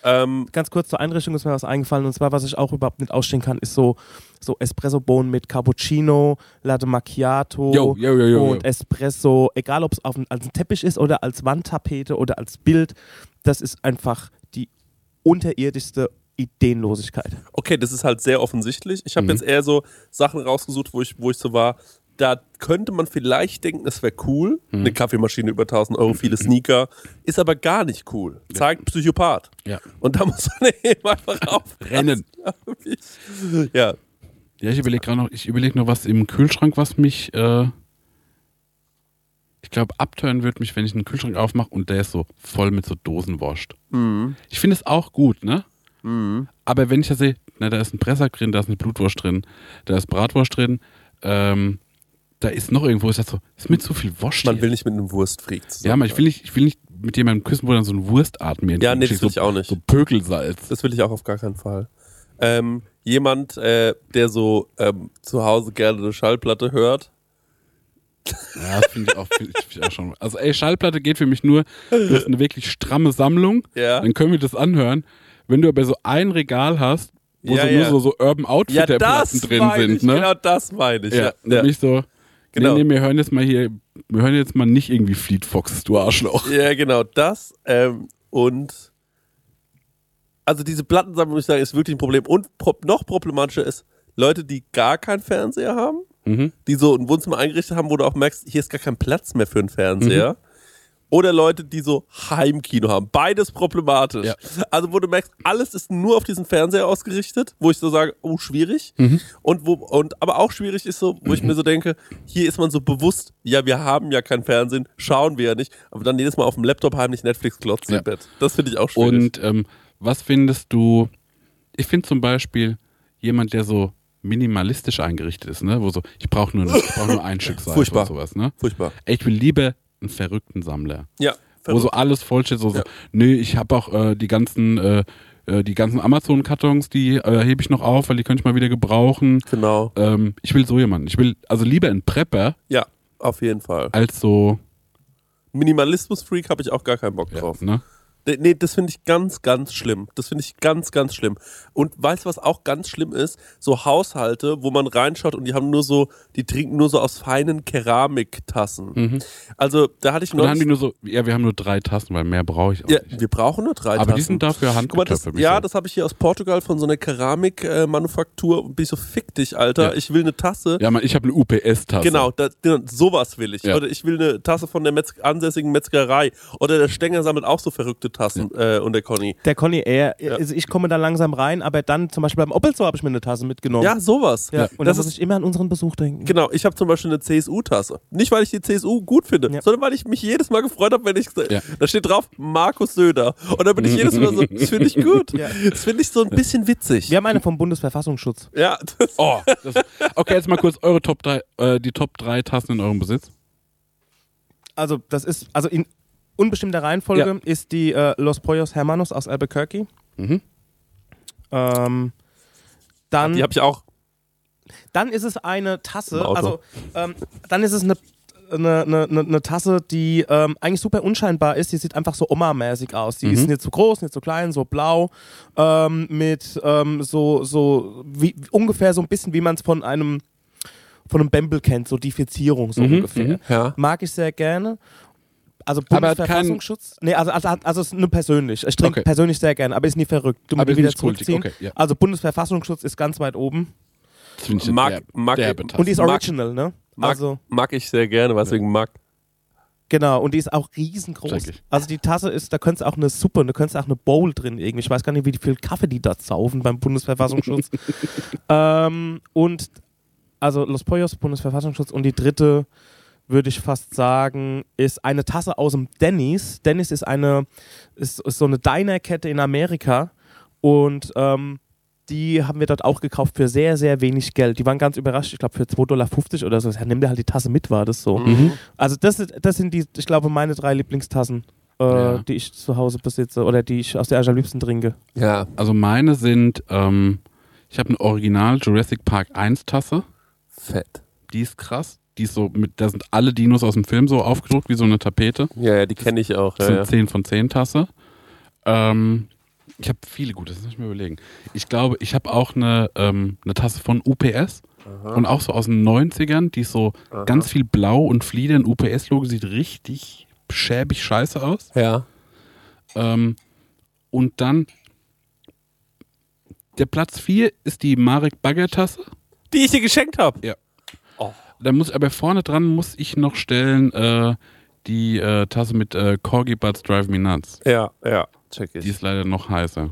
A: Ähm,
D: ganz kurz zur Einrichtung ist mir was eingefallen und zwar, was ich auch überhaupt nicht ausstehen kann, ist so, so Espresso-Bohnen mit Cappuccino, Latte Macchiato
B: jo, jo, jo,
D: und. Espresso, egal ob es als ein Teppich ist oder als Wandtapete oder als Bild, das ist einfach die unterirdischste Ideenlosigkeit.
A: okay, das ist halt sehr offensichtlich. Ich habe
B: Mhm.
A: jetzt eher so Sachen rausgesucht, wo ich, wo ich so war, da könnte man vielleicht denken, es wäre cool.
B: Mhm.
A: Eine Kaffeemaschine über 1000 Euro, viele Sneaker. Ist aber gar nicht cool. Zeigt Psychopath.
B: Ja.
A: Und da muss man eben einfach aufpassen.
B: Rennen.
A: glaub ich. Ja,
B: Ja, ich überlege gerade noch, ich überlege noch was im Kühlschrank, was mich, äh, ich glaube, abtören wird mich, wenn ich einen Kühlschrank aufmache und der ist so voll mit so Dosenwurst. Ich finde es auch gut, ne? Aber wenn ich da sehe, na, da ist ein Pressack drin, da ist eine Blutwurst drin, da ist Bratwurst drin, ähm, da ist noch irgendwo, ist das so, ist mit zu viel Wurst
A: man
B: hier.
A: will nicht mit einem Wurstfreak zusammen.
B: Ja, aber ich will nicht, ich will nicht mit jemandem küssen, wo dann so ein Wurstart mir
A: Ja, nee, das will ich auch nicht.
B: So Pökelsalz.
A: Das will ich auch auf gar keinen Fall. Ähm, jemand, äh, der so ähm, zu Hause gerne eine Schallplatte hört.
B: Ja, das finde ich, auch- find ich, find ich auch schon. Also, ey, Schallplatte geht für mich nur, du hast eine wirklich stramme Sammlung,
A: Ja.
B: dann können wir das anhören. Wenn du aber so ein Regal hast, wo
A: Ja,
B: so
A: ja.
B: nur so, so Urban Outfitter-Platten drin sind,
A: ich,
B: ne?
A: genau das meine ich.
B: ja,
A: Ja,
B: ich so,
A: Genau.
B: nee, nee, wir hören jetzt mal hier, wir hören jetzt mal nicht irgendwie Fleet Fox, du Arschloch.
A: ja genau das. Ähm, und also diese Plattensammlung, muss ich sagen, ist wirklich ein Problem. Und pro noch problematischer ist Leute, die gar keinen Fernseher haben,
B: Mhm.
A: die so ein Wohnzimmer eingerichtet haben, wo du auch merkst, hier ist gar kein Platz mehr für einen Fernseher. Oder Leute, die so Heimkino haben. Beides problematisch.
B: Ja.
A: Also, wo du merkst, alles ist nur auf diesen Fernseher ausgerichtet, wo ich so sage, oh, schwierig. Und wo, und aber auch schwierig ist so, wo ich mir so denke, hier ist man so bewusst, ja, wir haben ja kein Fernsehen, schauen wir ja nicht, aber dann jedes Mal auf dem Laptop heimlich Netflix klotzen
B: Ja.
A: im Bett. Das finde ich auch schwierig.
B: Und ähm, was findest du, ich finde zum Beispiel jemand, der so minimalistisch eingerichtet ist, ne? wo so, ich brauche nur, ich brauch nur ein Stück Seife
A: Furchtbar.
B: sowas. Ne?
A: Furchtbar.
B: Ich will lieber einen verrückten Sammler,
A: Ja.
B: wo so alles vollsteht, so, so
A: Ja.
B: nee, ich habe auch äh, die ganzen, äh, äh, die ganzen Amazon-Kartons, die äh, hebe ich noch auf, weil die könnte ich mal wieder gebrauchen.
A: Genau.
B: Ähm, ich will so jemanden. Ich will also lieber einen Prepper
A: Ja, auf jeden Fall.
B: als so,
A: Minimalismus-Freak habe ich auch gar keinen Bock
B: ja,
A: drauf.
B: ne?
A: Nee, das finde ich ganz, ganz schlimm. Das finde ich ganz, ganz schlimm. Und weißt du, was auch ganz schlimm ist? So Haushalte, wo man reinschaut und die haben nur so, die trinken nur so aus feinen Keramiktassen. Also, da hatte ich
B: Und dann haben die nur so, ja, wir haben nur drei Tassen, weil mehr brauche ich auch
A: ja,
B: nicht.
A: wir brauchen nur drei
B: Aber
A: Tassen.
B: die sind dafür
A: mal, das,
B: handgetöpft.
A: ja, das habe ich hier aus Portugal von so einer Keramikmanufaktur. und bin ich so, fick dich, Alter.
B: Ja.
A: Ich will eine Tasse.
B: ja, man, ich habe eine UPS-Tasse.
A: Genau, da, da, sowas will ich.
B: Ja.
A: Oder ich will eine Tasse von der Metz ansässigen Metzgerei. Oder der Stenger sammelt auch so verrückte Tassen äh, und der Conny.
D: Der Conny eher,
A: Ja.
D: also ich komme da langsam rein, aber dann zum Beispiel beim Opel Store habe ich mir eine Tasse mitgenommen.
A: Ja, sowas.
D: Ja, und
A: das
D: da muss
A: ist,
D: ich immer an unseren Besuch denken.
A: genau, ich habe zum Beispiel eine CSU-Tasse. Nicht, weil ich die CSU gut finde,
D: Ja.
A: sondern weil ich mich jedes Mal gefreut habe, wenn ich.
B: Ja.
A: Da steht drauf Markus Söder. Und da bin ich jedes Mal so, das finde ich gut.
D: Ja.
A: Das finde ich so ein bisschen witzig.
D: Wir haben eine vom Bundesverfassungsschutz.
A: Ja, das,
B: Oh, das, okay, jetzt mal kurz eure Top 3, äh, die Top 3 Tassen in eurem Besitz.
D: Also das ist, also in unbestimmter Reihenfolge
B: Ja.
D: ist die äh, Los Pollos Hermanos aus Albuquerque.
B: Mhm.
D: Ähm, dann,
A: die habe ich auch.
D: dann ist es eine Tasse, also ähm, dann ist es eine, eine, eine, eine- Tasse, die ähm, eigentlich super unscheinbar ist. Die sieht einfach so Oma-mäßig aus. Die ist nicht zu groß, nicht zu klein, so blau, ähm, mit ähm, so, so wie, ungefähr so ein bisschen, wie man es von einem von einem Bembel kennt, so die Verzierung so
B: Mhm,
D: ungefähr.
B: mhm.
A: Ja.
D: Mag ich sehr gerne. Also Bundesverfassungsschutz? Nee, also, also, also es ist nur persönlich. Ich trinke
B: Okay.
D: persönlich sehr gerne, aber ist nie verrückt. Du
B: Aber
D: wieder zurückziehen.
B: okay, ja.
D: Also Bundesverfassungsschutz ist ganz weit oben.
B: Das finde ich
A: Mag- mag-.
D: Und die ist
A: Mag-
D: original, ne?
A: Mag,
D: Also,
A: mag ich sehr gerne, deswegen mag.
D: genau. Und die ist auch riesengroß. Also die Tasse ist, da könntest du auch eine Suppe, da könntest du auch eine Bowl drin irgendwie. Ich weiß gar nicht, wie viel Kaffee die da saufen beim Bundesverfassungsschutz. ähm, und also Los Pollos, Bundesverfassungsschutz. Und die dritte, würde ich fast sagen, ist eine Tasse aus dem Denny's. Denny's ist eine, ist, ist so eine Diner-Kette in Amerika. Und ähm, die haben wir dort auch gekauft für sehr, sehr wenig Geld. Die waren ganz überrascht, ich glaube für 2,50 Dollar oder so. Ja, nimm dir halt die Tasse mit, war das so.
B: Mhm.
D: Also das, das sind die, ich glaube, meine drei Lieblingstassen, äh,
B: Ja.
D: die ich zu Hause besitze oder die ich aus der ich am liebsten trinke.
A: Ja.
B: Also meine sind, ähm, ich habe eine Original Jurassic Park 1 Tasse.
A: Fett.
B: Die ist krass. Die ist so mit, da sind alle Dinos aus dem Film so aufgedruckt wie so eine Tapete.
A: Ja, ja, die kenne ich auch.
B: Das
A: Ja,
B: ist
A: ja.
B: eine 10 von 10 Tasse. Ähm, ich habe viele gute, das muss ich mir überlegen. Ich glaube, ich habe auch eine, ähm, eine Tasse von UPS und auch so aus den 90ern, die ist so ganz viel blau und Flieder. UPS-Logo sieht richtig schäbig scheiße aus.
A: ja.
B: Ähm, und dann der Platz 4 ist die Marek Bagger Tasse.
A: Die ich dir geschenkt habe.
B: Da muss aber vorne dran muss ich noch stellen äh, die äh, Tasse mit äh, Corgi Butts Drive Me Nuts.
A: Ja, ja. Check ich.
B: Die ist leider noch heißer.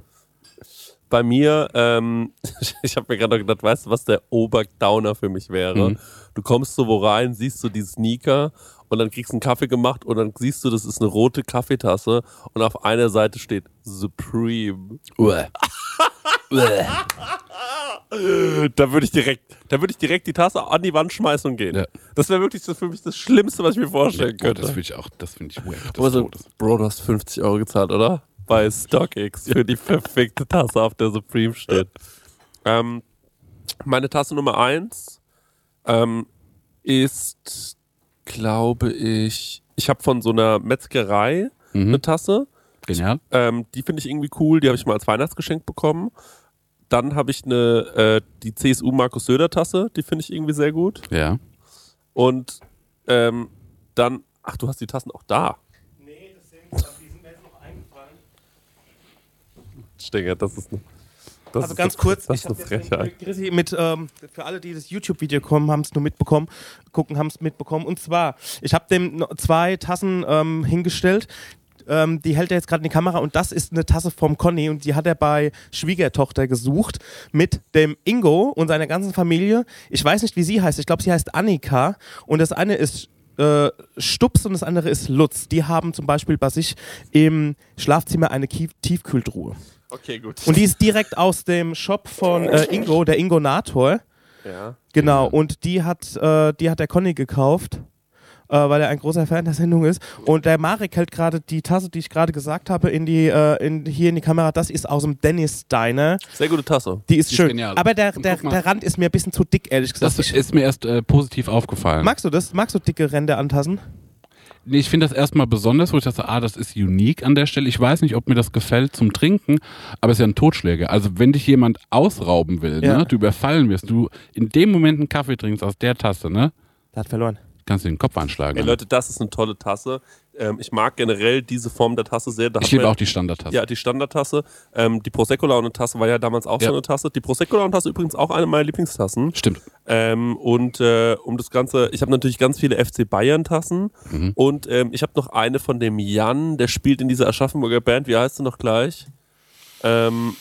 A: bei mir, ähm, ich habe mir gerade noch gedacht, weißt du, was der Oberdowner für mich wäre?
B: Mhm.
A: Du kommst so wo rein, siehst du die Sneaker und dann kriegst du einen Kaffee gemacht und dann siehst du, das ist eine rote Kaffeetasse und auf einer Seite steht Supreme. Da würde ich direkt, da würde ich direkt die Tasse an die Wand schmeißen und gehen.
B: Ja.
A: Das wäre wirklich für mich das Schlimmste, was ich mir vorstellen
B: Oh,
A: könnte.
B: das finde ich auch, das finde ich wack.
A: Aber
B: Das
A: so,
B: Todes.
A: Bro, du hast 50 Euro gezahlt, oder? Bei StockX für die perfekte Tasse, auf der Supreme steht. Ähm, meine Tasse Nummer 1 ähm, ist, glaube ich, ich habe von so einer Metzgerei eine
B: Mhm.
A: Tasse.
B: Genial.
A: Ähm, die finde ich irgendwie cool, die habe ich mal als Weihnachtsgeschenk bekommen. Dann habe ich eine, äh, die CSU Markus Söder Tasse, die finde ich irgendwie sehr gut.
B: Ja.
A: Und ähm, dann, ach, du hast die Tassen auch da.
D: Nee, das sind, die sind mir jetzt noch eingefallen.
A: Stenger, das ist, Das
D: also ganz
A: eine-
D: kurz,
A: das
D: ich
A: ist eine
D: hab jetzt
A: Frechheit.
D: mit Chrissy mit, ähm, für alle, die das YouTube-Video kommen, haben es nur mitbekommen, gucken, haben es mitbekommen. Und zwar, ich habe dem zwei Tassen ähm, hingestellt. Ähm, die hält er jetzt gerade in die Kamera und das ist eine Tasse vom Conny und die hat er bei Schwiegertochter gesucht mit dem Ingo und seiner ganzen Familie. Ich weiß nicht, wie sie heißt. Ich glaube, sie heißt Annika und das eine ist äh, Stups und das andere ist Lutz. Die haben zum Beispiel bei sich im Schlafzimmer eine Kief Tiefkühltruhe.
A: Okay, gut.
D: Und die ist direkt aus dem Shop von äh, Ingo, der Ingo Nator.
A: ja.
D: Genau, und die hat, äh, die hat der Conny gekauft, äh, weil er ein großer Fan der Sendung ist. Und der Marek hält gerade die Tasse, die ich gerade gesagt habe, in die, äh, in, hier in die Kamera. Das ist aus dem Dennis Diner.
A: Sehr gute Tasse.
D: Die ist
B: Die ist
D: schön.
B: genial.
D: Aber der, der, der Rand ist mir ein bisschen zu dick, ehrlich gesagt.
B: Das ist mir erst äh, positiv aufgefallen.
D: magst du das? Magst du dicke Ränder an Tassen?
B: Nee, ich finde das erstmal besonders, wo ich dachte, ah, das ist unique an der Stelle. Ich weiß nicht, ob mir das gefällt zum Trinken, aber es ist ja ein Totschläger. Also wenn dich jemand ausrauben will,
D: Ja.
B: ne, du überfallen wirst, du in dem Moment einen Kaffee trinkst aus der Tasse, ne,
D: Der hat verloren.
B: Kannst du den Kopf anschlagen.
A: Ey, Leute, das ist eine tolle Tasse. Ähm, ich mag generell diese Form der Tasse sehr. Da
B: ich liebe auch die Standardtasse.
A: Ja, die Standardtasse. Ähm, die Prosecco-Laune-Tasse war ja damals auch
B: Ja.
A: so eine Tasse. Die Prosecco-Laune-Tasse übrigens auch eine meiner Lieblingstassen.
B: Stimmt.
A: Ähm, und äh, um das Ganze, ich habe natürlich ganz viele FC Bayern-Tassen.
B: Mhm.
A: Und ähm, ich habe noch eine von dem Jan, der spielt in dieser Aschaffenburger Band. Wie heißt sie noch gleich? Ähm,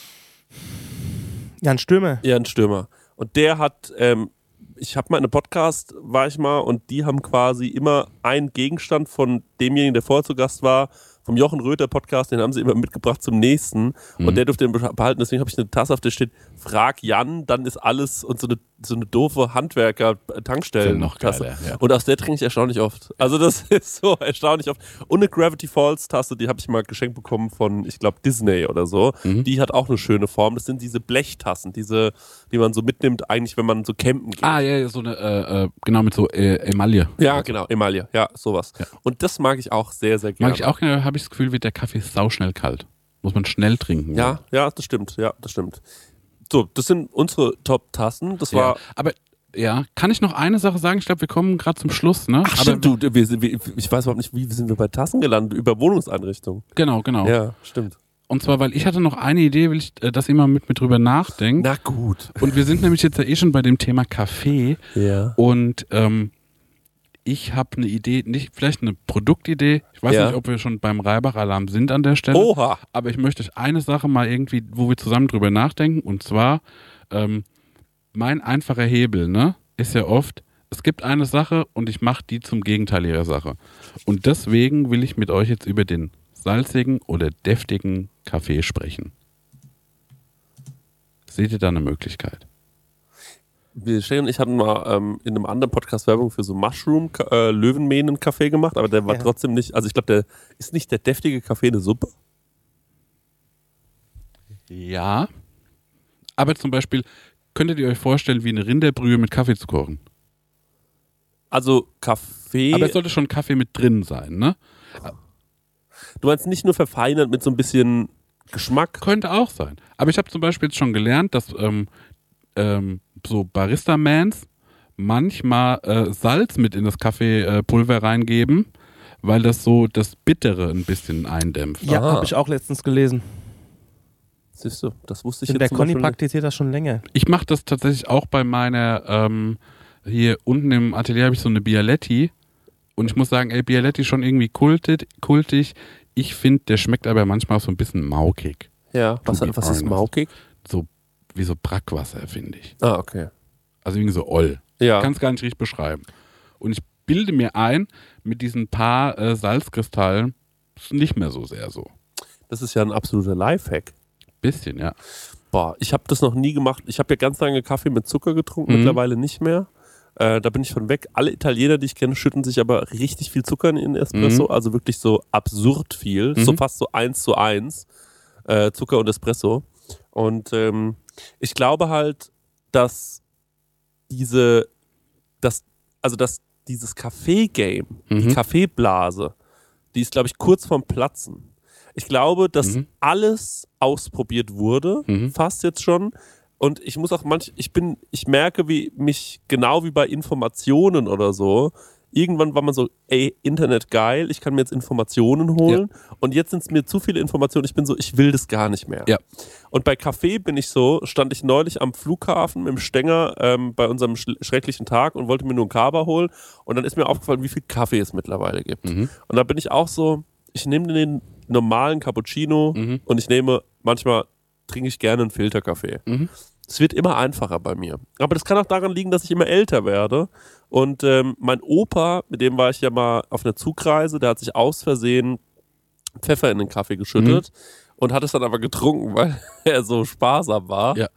D: Jan Stürmer.
A: ja, ein Stürmer. Und der hat, ähm, ich habe mal in einem Podcast, war ich mal, und die haben quasi immer einen Gegenstand von demjenigen, der vorher zu Gast war, vom Jochen Röther Podcast, den haben sie immer mitgebracht zum nächsten.
B: Mhm.
A: Und der durfte den behalten. Deswegen habe ich eine Tasse, auf der steht, frag Jan, dann ist alles und so eine, so eine doofe Handwerker-Tankstellen.
B: Noch geiler, ja.
A: Und aus der trinke ich erstaunlich oft. Also das ist so erstaunlich oft. Und eine Gravity Falls Tasse, die habe ich mal geschenkt bekommen von, ich glaube, Disney oder so.
B: Mhm.
A: Die hat auch eine schöne Form. Das sind diese Blechtassen, diese, die man so mitnimmt, eigentlich, wenn man so campen geht.
B: Ah, ja, ja, so eine, äh, äh, genau, mit so äh, Emaille.
A: Ja, genau, Emaille, ja, sowas.
B: Ja.
A: Und das mag ich auch sehr, sehr gerne.
B: Mag ich auch gerne, habe ich das Gefühl, wird der Kaffee sauschnell kalt. Muss man schnell trinken.
A: Ja, ja, das stimmt, ja, das stimmt. So, das sind unsere Top-Tassen. Das war.
B: ja. Aber ja, kann ich noch eine Sache sagen? Ich glaube, wir kommen gerade zum Schluss, ne?
A: Ach,
B: Aber
A: stimmt, du, wir, sind- wir, ich weiß überhaupt nicht, wie sind wir bei Tassen gelandet? Über Wohnungseinrichtungen.
B: Genau, genau.
A: Ja, stimmt.
B: Und zwar, weil ich hatte noch eine Idee, will ich, äh, dass ihr mal mit mir drüber nachdenkt.
A: Na gut.
B: Und wir sind nämlich jetzt ja eh schon bei dem Thema Kaffee.
A: Ja.
B: Und ähm, ich habe eine Idee, nicht vielleicht eine Produktidee. Ich weiß
A: Ja.
B: nicht, ob wir schon beim Reibach-Alarm sind an der Stelle.
A: Oha.
B: Aber ich möchte eine Sache mal irgendwie, wo wir zusammen drüber nachdenken. Und zwar, ähm, mein einfacher Hebel, ne, ist ja oft, es gibt eine Sache und ich mache die zum Gegenteil ihrer Sache. Und deswegen will ich mit euch jetzt über den salzigen oder deftigen Kaffee sprechen. Seht ihr da eine Möglichkeit?
A: Wir Shay und ich hatten mal ähm, in einem anderen Podcast Werbung für so Mushroom äh, Löwenmähnen Kaffee gemacht, aber der war
D: Ja.
A: trotzdem nicht, also ich glaube, der ist nicht der deftige Kaffee eine Suppe.
B: Ja. Aber zum Beispiel, könntet ihr euch vorstellen, wie eine Rinderbrühe mit Kaffee zu kochen?
A: Also Kaffee.
B: Aber es sollte schon Kaffee mit drin sein, ne?
A: du meinst nicht nur verfeinert mit so ein bisschen Geschmack.
B: Könnte auch sein. Aber ich habe zum Beispiel jetzt schon gelernt, dass ähm, ähm, so Barista-Mans manchmal äh, Salz mit in das Kaffeepulver äh, Pulver reingeben, weil das so das Bittere ein bisschen eindämpft.
D: Ja,
A: Aha.
D: habe ich auch letztens gelesen.
A: Siehst du, das wusste ich
D: Und
A: jetzt
D: der Conny praktiziert das schon länger.
B: Ich mache das tatsächlich auch bei meiner, ähm, hier unten im Atelier habe ich so eine Bialetti und ich muss sagen, ey, Bialetti ist schon irgendwie kultig, kultig. Ich finde, der schmeckt aber manchmal auch so ein bisschen maukig.
A: Ja, was, was ist maukig?
B: So wie so Brackwasser, finde ich.
A: Ah, okay.
B: Also irgendwie so oll.
A: Ja.
B: Kann es gar nicht richtig beschreiben. Und ich bilde mir ein, mit diesen paar äh, Salzkristallen ist nicht mehr so sehr so.
A: Das ist ja ein absoluter Lifehack.
B: Bisschen, ja.
A: Boah, ich habe das noch nie gemacht. Ich habe ja ganz lange Kaffee mit Zucker getrunken,
B: Mhm.
A: mittlerweile nicht mehr. Äh, da bin ich von weg. Alle Italiener, die ich kenne, schütten sich aber richtig viel Zucker in ihren Espresso.
B: Mhm.
A: Also wirklich so absurd viel. So
B: Mhm.
A: fast so eins zu eins. Äh, Zucker und Espresso. Und ähm, ich glaube halt, dass diese, dass, also dass dieses Kaffee-Game, die
B: Mhm.
A: Kaffeeblase, die ist, glaube ich, kurz vorm Platzen. Ich glaube, dass
B: Mhm.
A: alles ausprobiert wurde,
B: Mhm.
A: fast jetzt schon. Und ich muss auch manch, ich bin, ich merke, wie mich, genau wie bei Informationen oder so, irgendwann war man so, ey, Internet geil, ich kann mir jetzt Informationen holen. Und jetzt sind es mir zu viele Informationen. Ich bin so, ich will das gar nicht mehr.
B: Ja.
A: Und bei Kaffee bin ich so, stand ich neulich am Flughafen mit dem Stenger ähm, bei unserem schl- schrecklichen Tag und wollte mir nur einen Kaba holen. Und dann ist mir aufgefallen, wie viel Kaffee es mittlerweile gibt.
B: Mhm.
A: Und da bin ich auch so, ich nehme den normalen Cappuccino
B: Mhm.
A: und ich nehme, manchmal trinke ich gerne einen Filterkaffee.
B: Mhm.
A: Es wird immer einfacher bei mir. Aber das kann auch daran liegen, dass ich immer älter werde. Und ähm, mein Opa, mit dem war ich ja mal auf einer Zugreise, der hat sich aus Versehen Pfeffer in den Kaffee geschüttet und hat es dann aber getrunken, weil er so sparsam war.
B: Ja.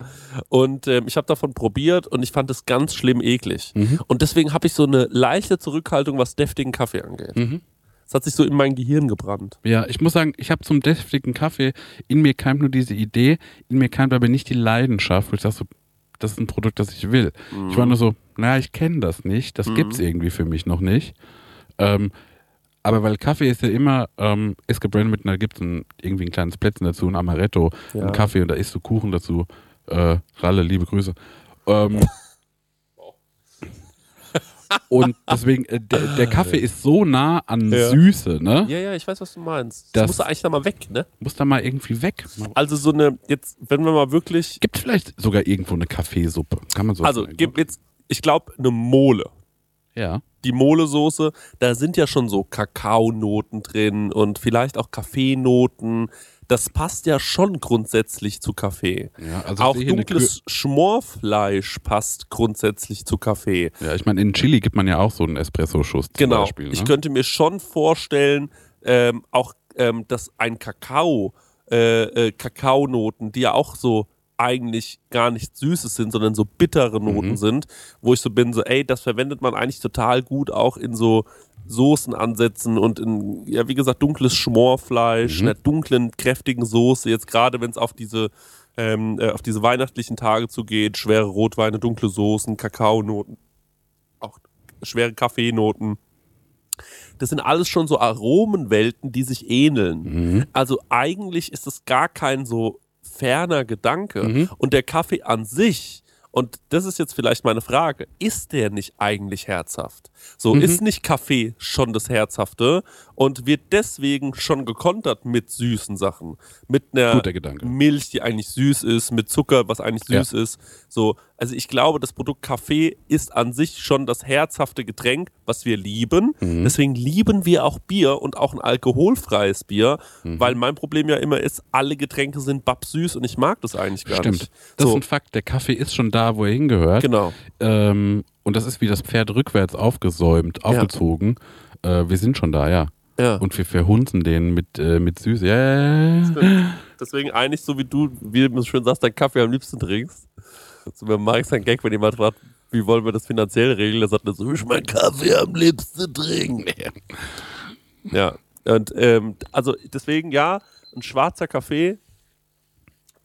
A: Und ähm, ich habe davon probiert und ich fand es ganz schlimm eklig.
B: Mhm.
A: Und deswegen habe ich so eine leichte Zurückhaltung, was deftigen Kaffee angeht.
B: Mhm.
A: Es hat sich so in mein Gehirn gebrannt.
B: Ja, ich muss sagen, ich habe zum deftigen Kaffee, in mir keimt nur diese Idee, in mir keimt aber nicht die Leidenschaft, wo ich sage so, das ist ein Produkt, das ich will. Ich war nur so, naja, ich kenne das nicht, das gibt's irgendwie für mich noch nicht. Ähm, aber weil Kaffee ist ja immer, ähm, ist gebrandet mit einer, gibt's ein, irgendwie ein kleines Plätzchen dazu, ein Amaretto,
A: Ja.
B: ein Kaffee und da isst du Kuchen dazu. Äh, Ralle, liebe Grüße. Ähm, und deswegen, äh, der, der Kaffee ist so nah an
A: Ja.
B: Süße, ne?
A: Ja, ja, ich weiß, was du meinst.
B: Das-
A: Das muss eigentlich da mal weg, ne?
B: Muss da mal irgendwie weg.
A: Also so eine, jetzt, wenn wir mal wirklich,
B: Gibt vielleicht sogar irgendwo eine Kaffeesuppe. Kann man so
A: also
B: sagen.
A: gibt jetzt, ich glaube, eine Mole.
B: Ja.
A: Die Mole-Soße, da sind ja schon so Kakaonoten drin und vielleicht auch Kaffeenoten. Das passt ja schon grundsätzlich zu Kaffee.
B: ja also
A: auch dunkles Schmorfleisch passt grundsätzlich zu Kaffee.
B: Ja, ich meine, in Chili gibt man ja auch so einen Espresso-Schuss zum
A: Genau.
B: Beispiel. Ne?
A: Ich könnte mir schon vorstellen, ähm, auch, ähm, dass ein Kakao, äh, äh, Kakaonoten, die ja auch so eigentlich gar nicht Süßes sind, sondern so bittere Noten
B: Mhm.
A: sind, wo ich so bin, so, ey, das verwendet man eigentlich total gut auch in so Soßenansätzen und in, ja, wie gesagt, dunkles Schmorfleisch,
B: Mhm.
A: einer dunklen, kräftigen Soße, jetzt gerade wenn es auf diese ähm, äh, auf diese weihnachtlichen Tage zugeht, schwere Rotweine, dunkle Soßen, Kakaonoten, auch schwere Kaffeenoten. Das sind alles schon so Aromenwelten, die sich ähneln.
B: Mhm.
A: Also eigentlich ist es gar kein so ferner Gedanke.
B: Mhm.
A: Und der Kaffee an sich, und das ist jetzt vielleicht meine Frage, ist der nicht eigentlich herzhaft? So,
B: Mhm.
A: ist nicht Kaffee schon das Herzhafte und wird deswegen schon gekontert mit süßen Sachen? Mit einer. Milch, die eigentlich süß ist, mit Zucker, was eigentlich
B: Ja.
A: süß ist. So, also ich glaube, das Produkt Kaffee ist an sich schon das herzhafte Getränk, was wir lieben.
B: Mhm.
A: Deswegen lieben wir auch Bier und auch ein alkoholfreies Bier,
B: Mhm.
A: weil mein Problem ja immer ist, alle Getränke sind babsüß und ich mag das eigentlich gar
B: Stimmt.
A: nicht.
B: Das ist
A: So,
B: ein Fakt. Der Kaffee ist schon da, wo er hingehört.
A: genau.
B: Ähm, und das ist wie das Pferd rückwärts aufgesäumt, aufgezogen. Äh, wir sind schon da, ja.
A: Ja.
B: Und wir verhunzen den mit, äh, mit Süße. Ja, ja, ja.
A: Deswegen eigentlich so wie du, wie du schön sagst, deinen Kaffee am liebsten trinkst. So, mir mag ich einen Gag, wenn jemand fragt, wie wollen wir das finanziell regeln? Der sagt er so, ich meinen Kaffee am liebsten trinken. Ja, und ähm, also deswegen ja, ein schwarzer Kaffee,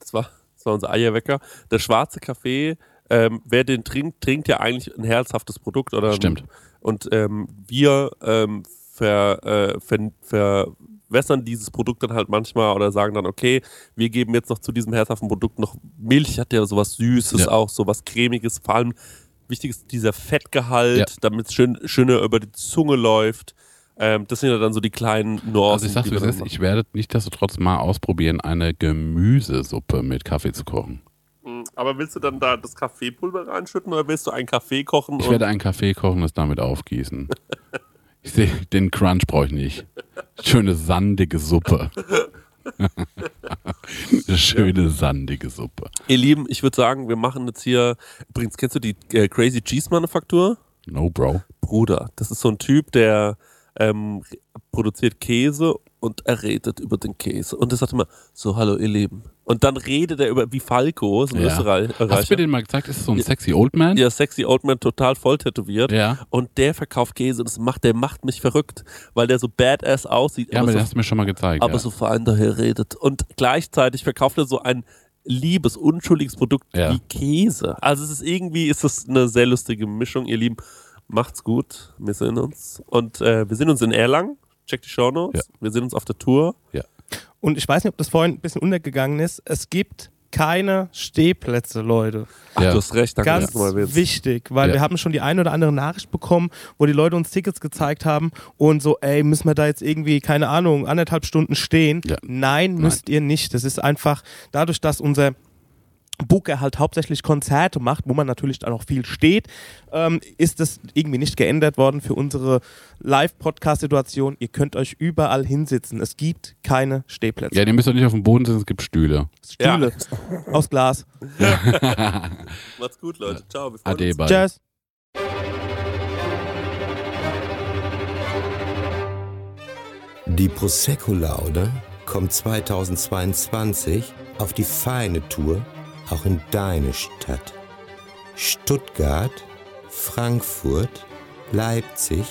A: das war, das war unser Eierwecker, der schwarze Kaffee, ähm, wer den trinkt, trinkt ja eigentlich ein herzhaftes Produkt. Oder ein,
B: Stimmt.
A: Und ähm, wir ähm, ver, äh, ver, verwässern dieses Produkt dann halt manchmal oder sagen dann, okay, wir geben jetzt noch zu diesem herzhaften Produkt noch Milch, hat ja sowas Süßes
B: Ja.
A: auch, sowas Cremiges, vor allem wichtig ist dieser Fettgehalt,
B: Ja.
A: damit es schön, schöner über die Zunge läuft. Ähm, das sind ja dann so die kleinen Nuancen.
B: Also ich es
A: dann
B: ist, ich werde nichtsdestotrotz mal ausprobieren, eine Gemüsesuppe mit Kaffee zu kochen.
A: Mhm. Aber willst du dann da das Kaffeepulver reinschütten oder willst du einen Kaffee kochen?
B: Ich werde einen Kaffee kochen und es damit aufgießen. Ich sehe, den Crunch brauche ich nicht. Schöne sandige Suppe. Schöne sandige Suppe.
A: Ihr Lieben, ich würde sagen, wir machen jetzt hier. Übrigens, kennst du die äh, Crazy Cheese Manufaktur?
B: No, Bro.
A: Bruder, das ist so ein Typ, der ähm, produziert Käse und er redet über den Käse. Und er sagt immer, so, hallo ihr Lieben. Und dann redet er über, wie Falco, so ein
B: Ja.
A: Österreicher.
B: Hast du mir den mal gezeigt? Ist das so ein sexy Old Man?
A: Ja, sexy Old Man, total voll tätowiert.
B: Ja.
A: Und der verkauft Käse und das macht, der macht mich verrückt, weil der so badass aussieht.
B: Ja, aber
A: so
B: den hast du mir schon mal gezeigt.
A: aber
B: ja.
A: so fein daher redet. Und gleichzeitig verkauft er so ein liebes, unschuldiges Produkt
B: Ja.
A: wie Käse. Also es ist irgendwie, ist das eine sehr lustige Mischung, ihr Lieben. Macht's gut, wir sehen uns. Und äh, wir sehen uns in Erlangen. Checkt die Shownotes.
B: Ja.
A: Wir sehen uns auf der Tour.
B: ja.
D: Und ich weiß nicht, ob das vorhin ein bisschen untergegangen ist. Es gibt keine Stehplätze, Leute.
A: Ach,
B: Ja.
A: du hast recht, danke,
D: Ganz
A: willst.
D: wichtig, weil
B: Ja.
D: wir haben schon die eine oder andere Nachricht bekommen, wo die Leute uns Tickets gezeigt haben und so, ey, müssen wir da jetzt irgendwie, keine Ahnung, anderthalb Stunden stehen?
B: Ja.
D: Nein, müsst ihr nicht. Das ist einfach dadurch, dass unser Booker halt hauptsächlich Konzerte macht, wo man natürlich dann auch viel steht, ähm, ist das irgendwie nicht geändert worden für unsere Live-Podcast-Situation. Ihr könnt euch überall hinsitzen. Es gibt keine Stehplätze.
B: Ja, ihr müsst doch nicht auf dem Boden sitzen, es gibt Stühle.
D: Stühle aus Glas.
A: Macht's gut, Leute. Ciao. Wir
B: Ade,
A: uns.
B: bye.
D: Tschüss.
E: Die Prosecco-Laude kommt 2022 auf die feine Tour auch in deine Stadt. Stuttgart, Frankfurt, Leipzig,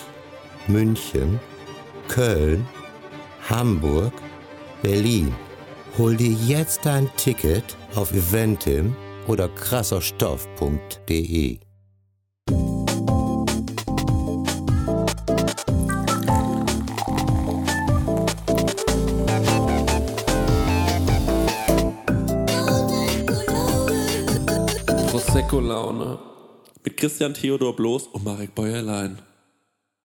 E: München, Köln, Hamburg, Berlin. Hol dir jetzt dein Ticket auf eventim oder krasserstoff.de.
A: Prosecco-Laune. Mit Christian Theodor Bloß und Marek Bäuerlein.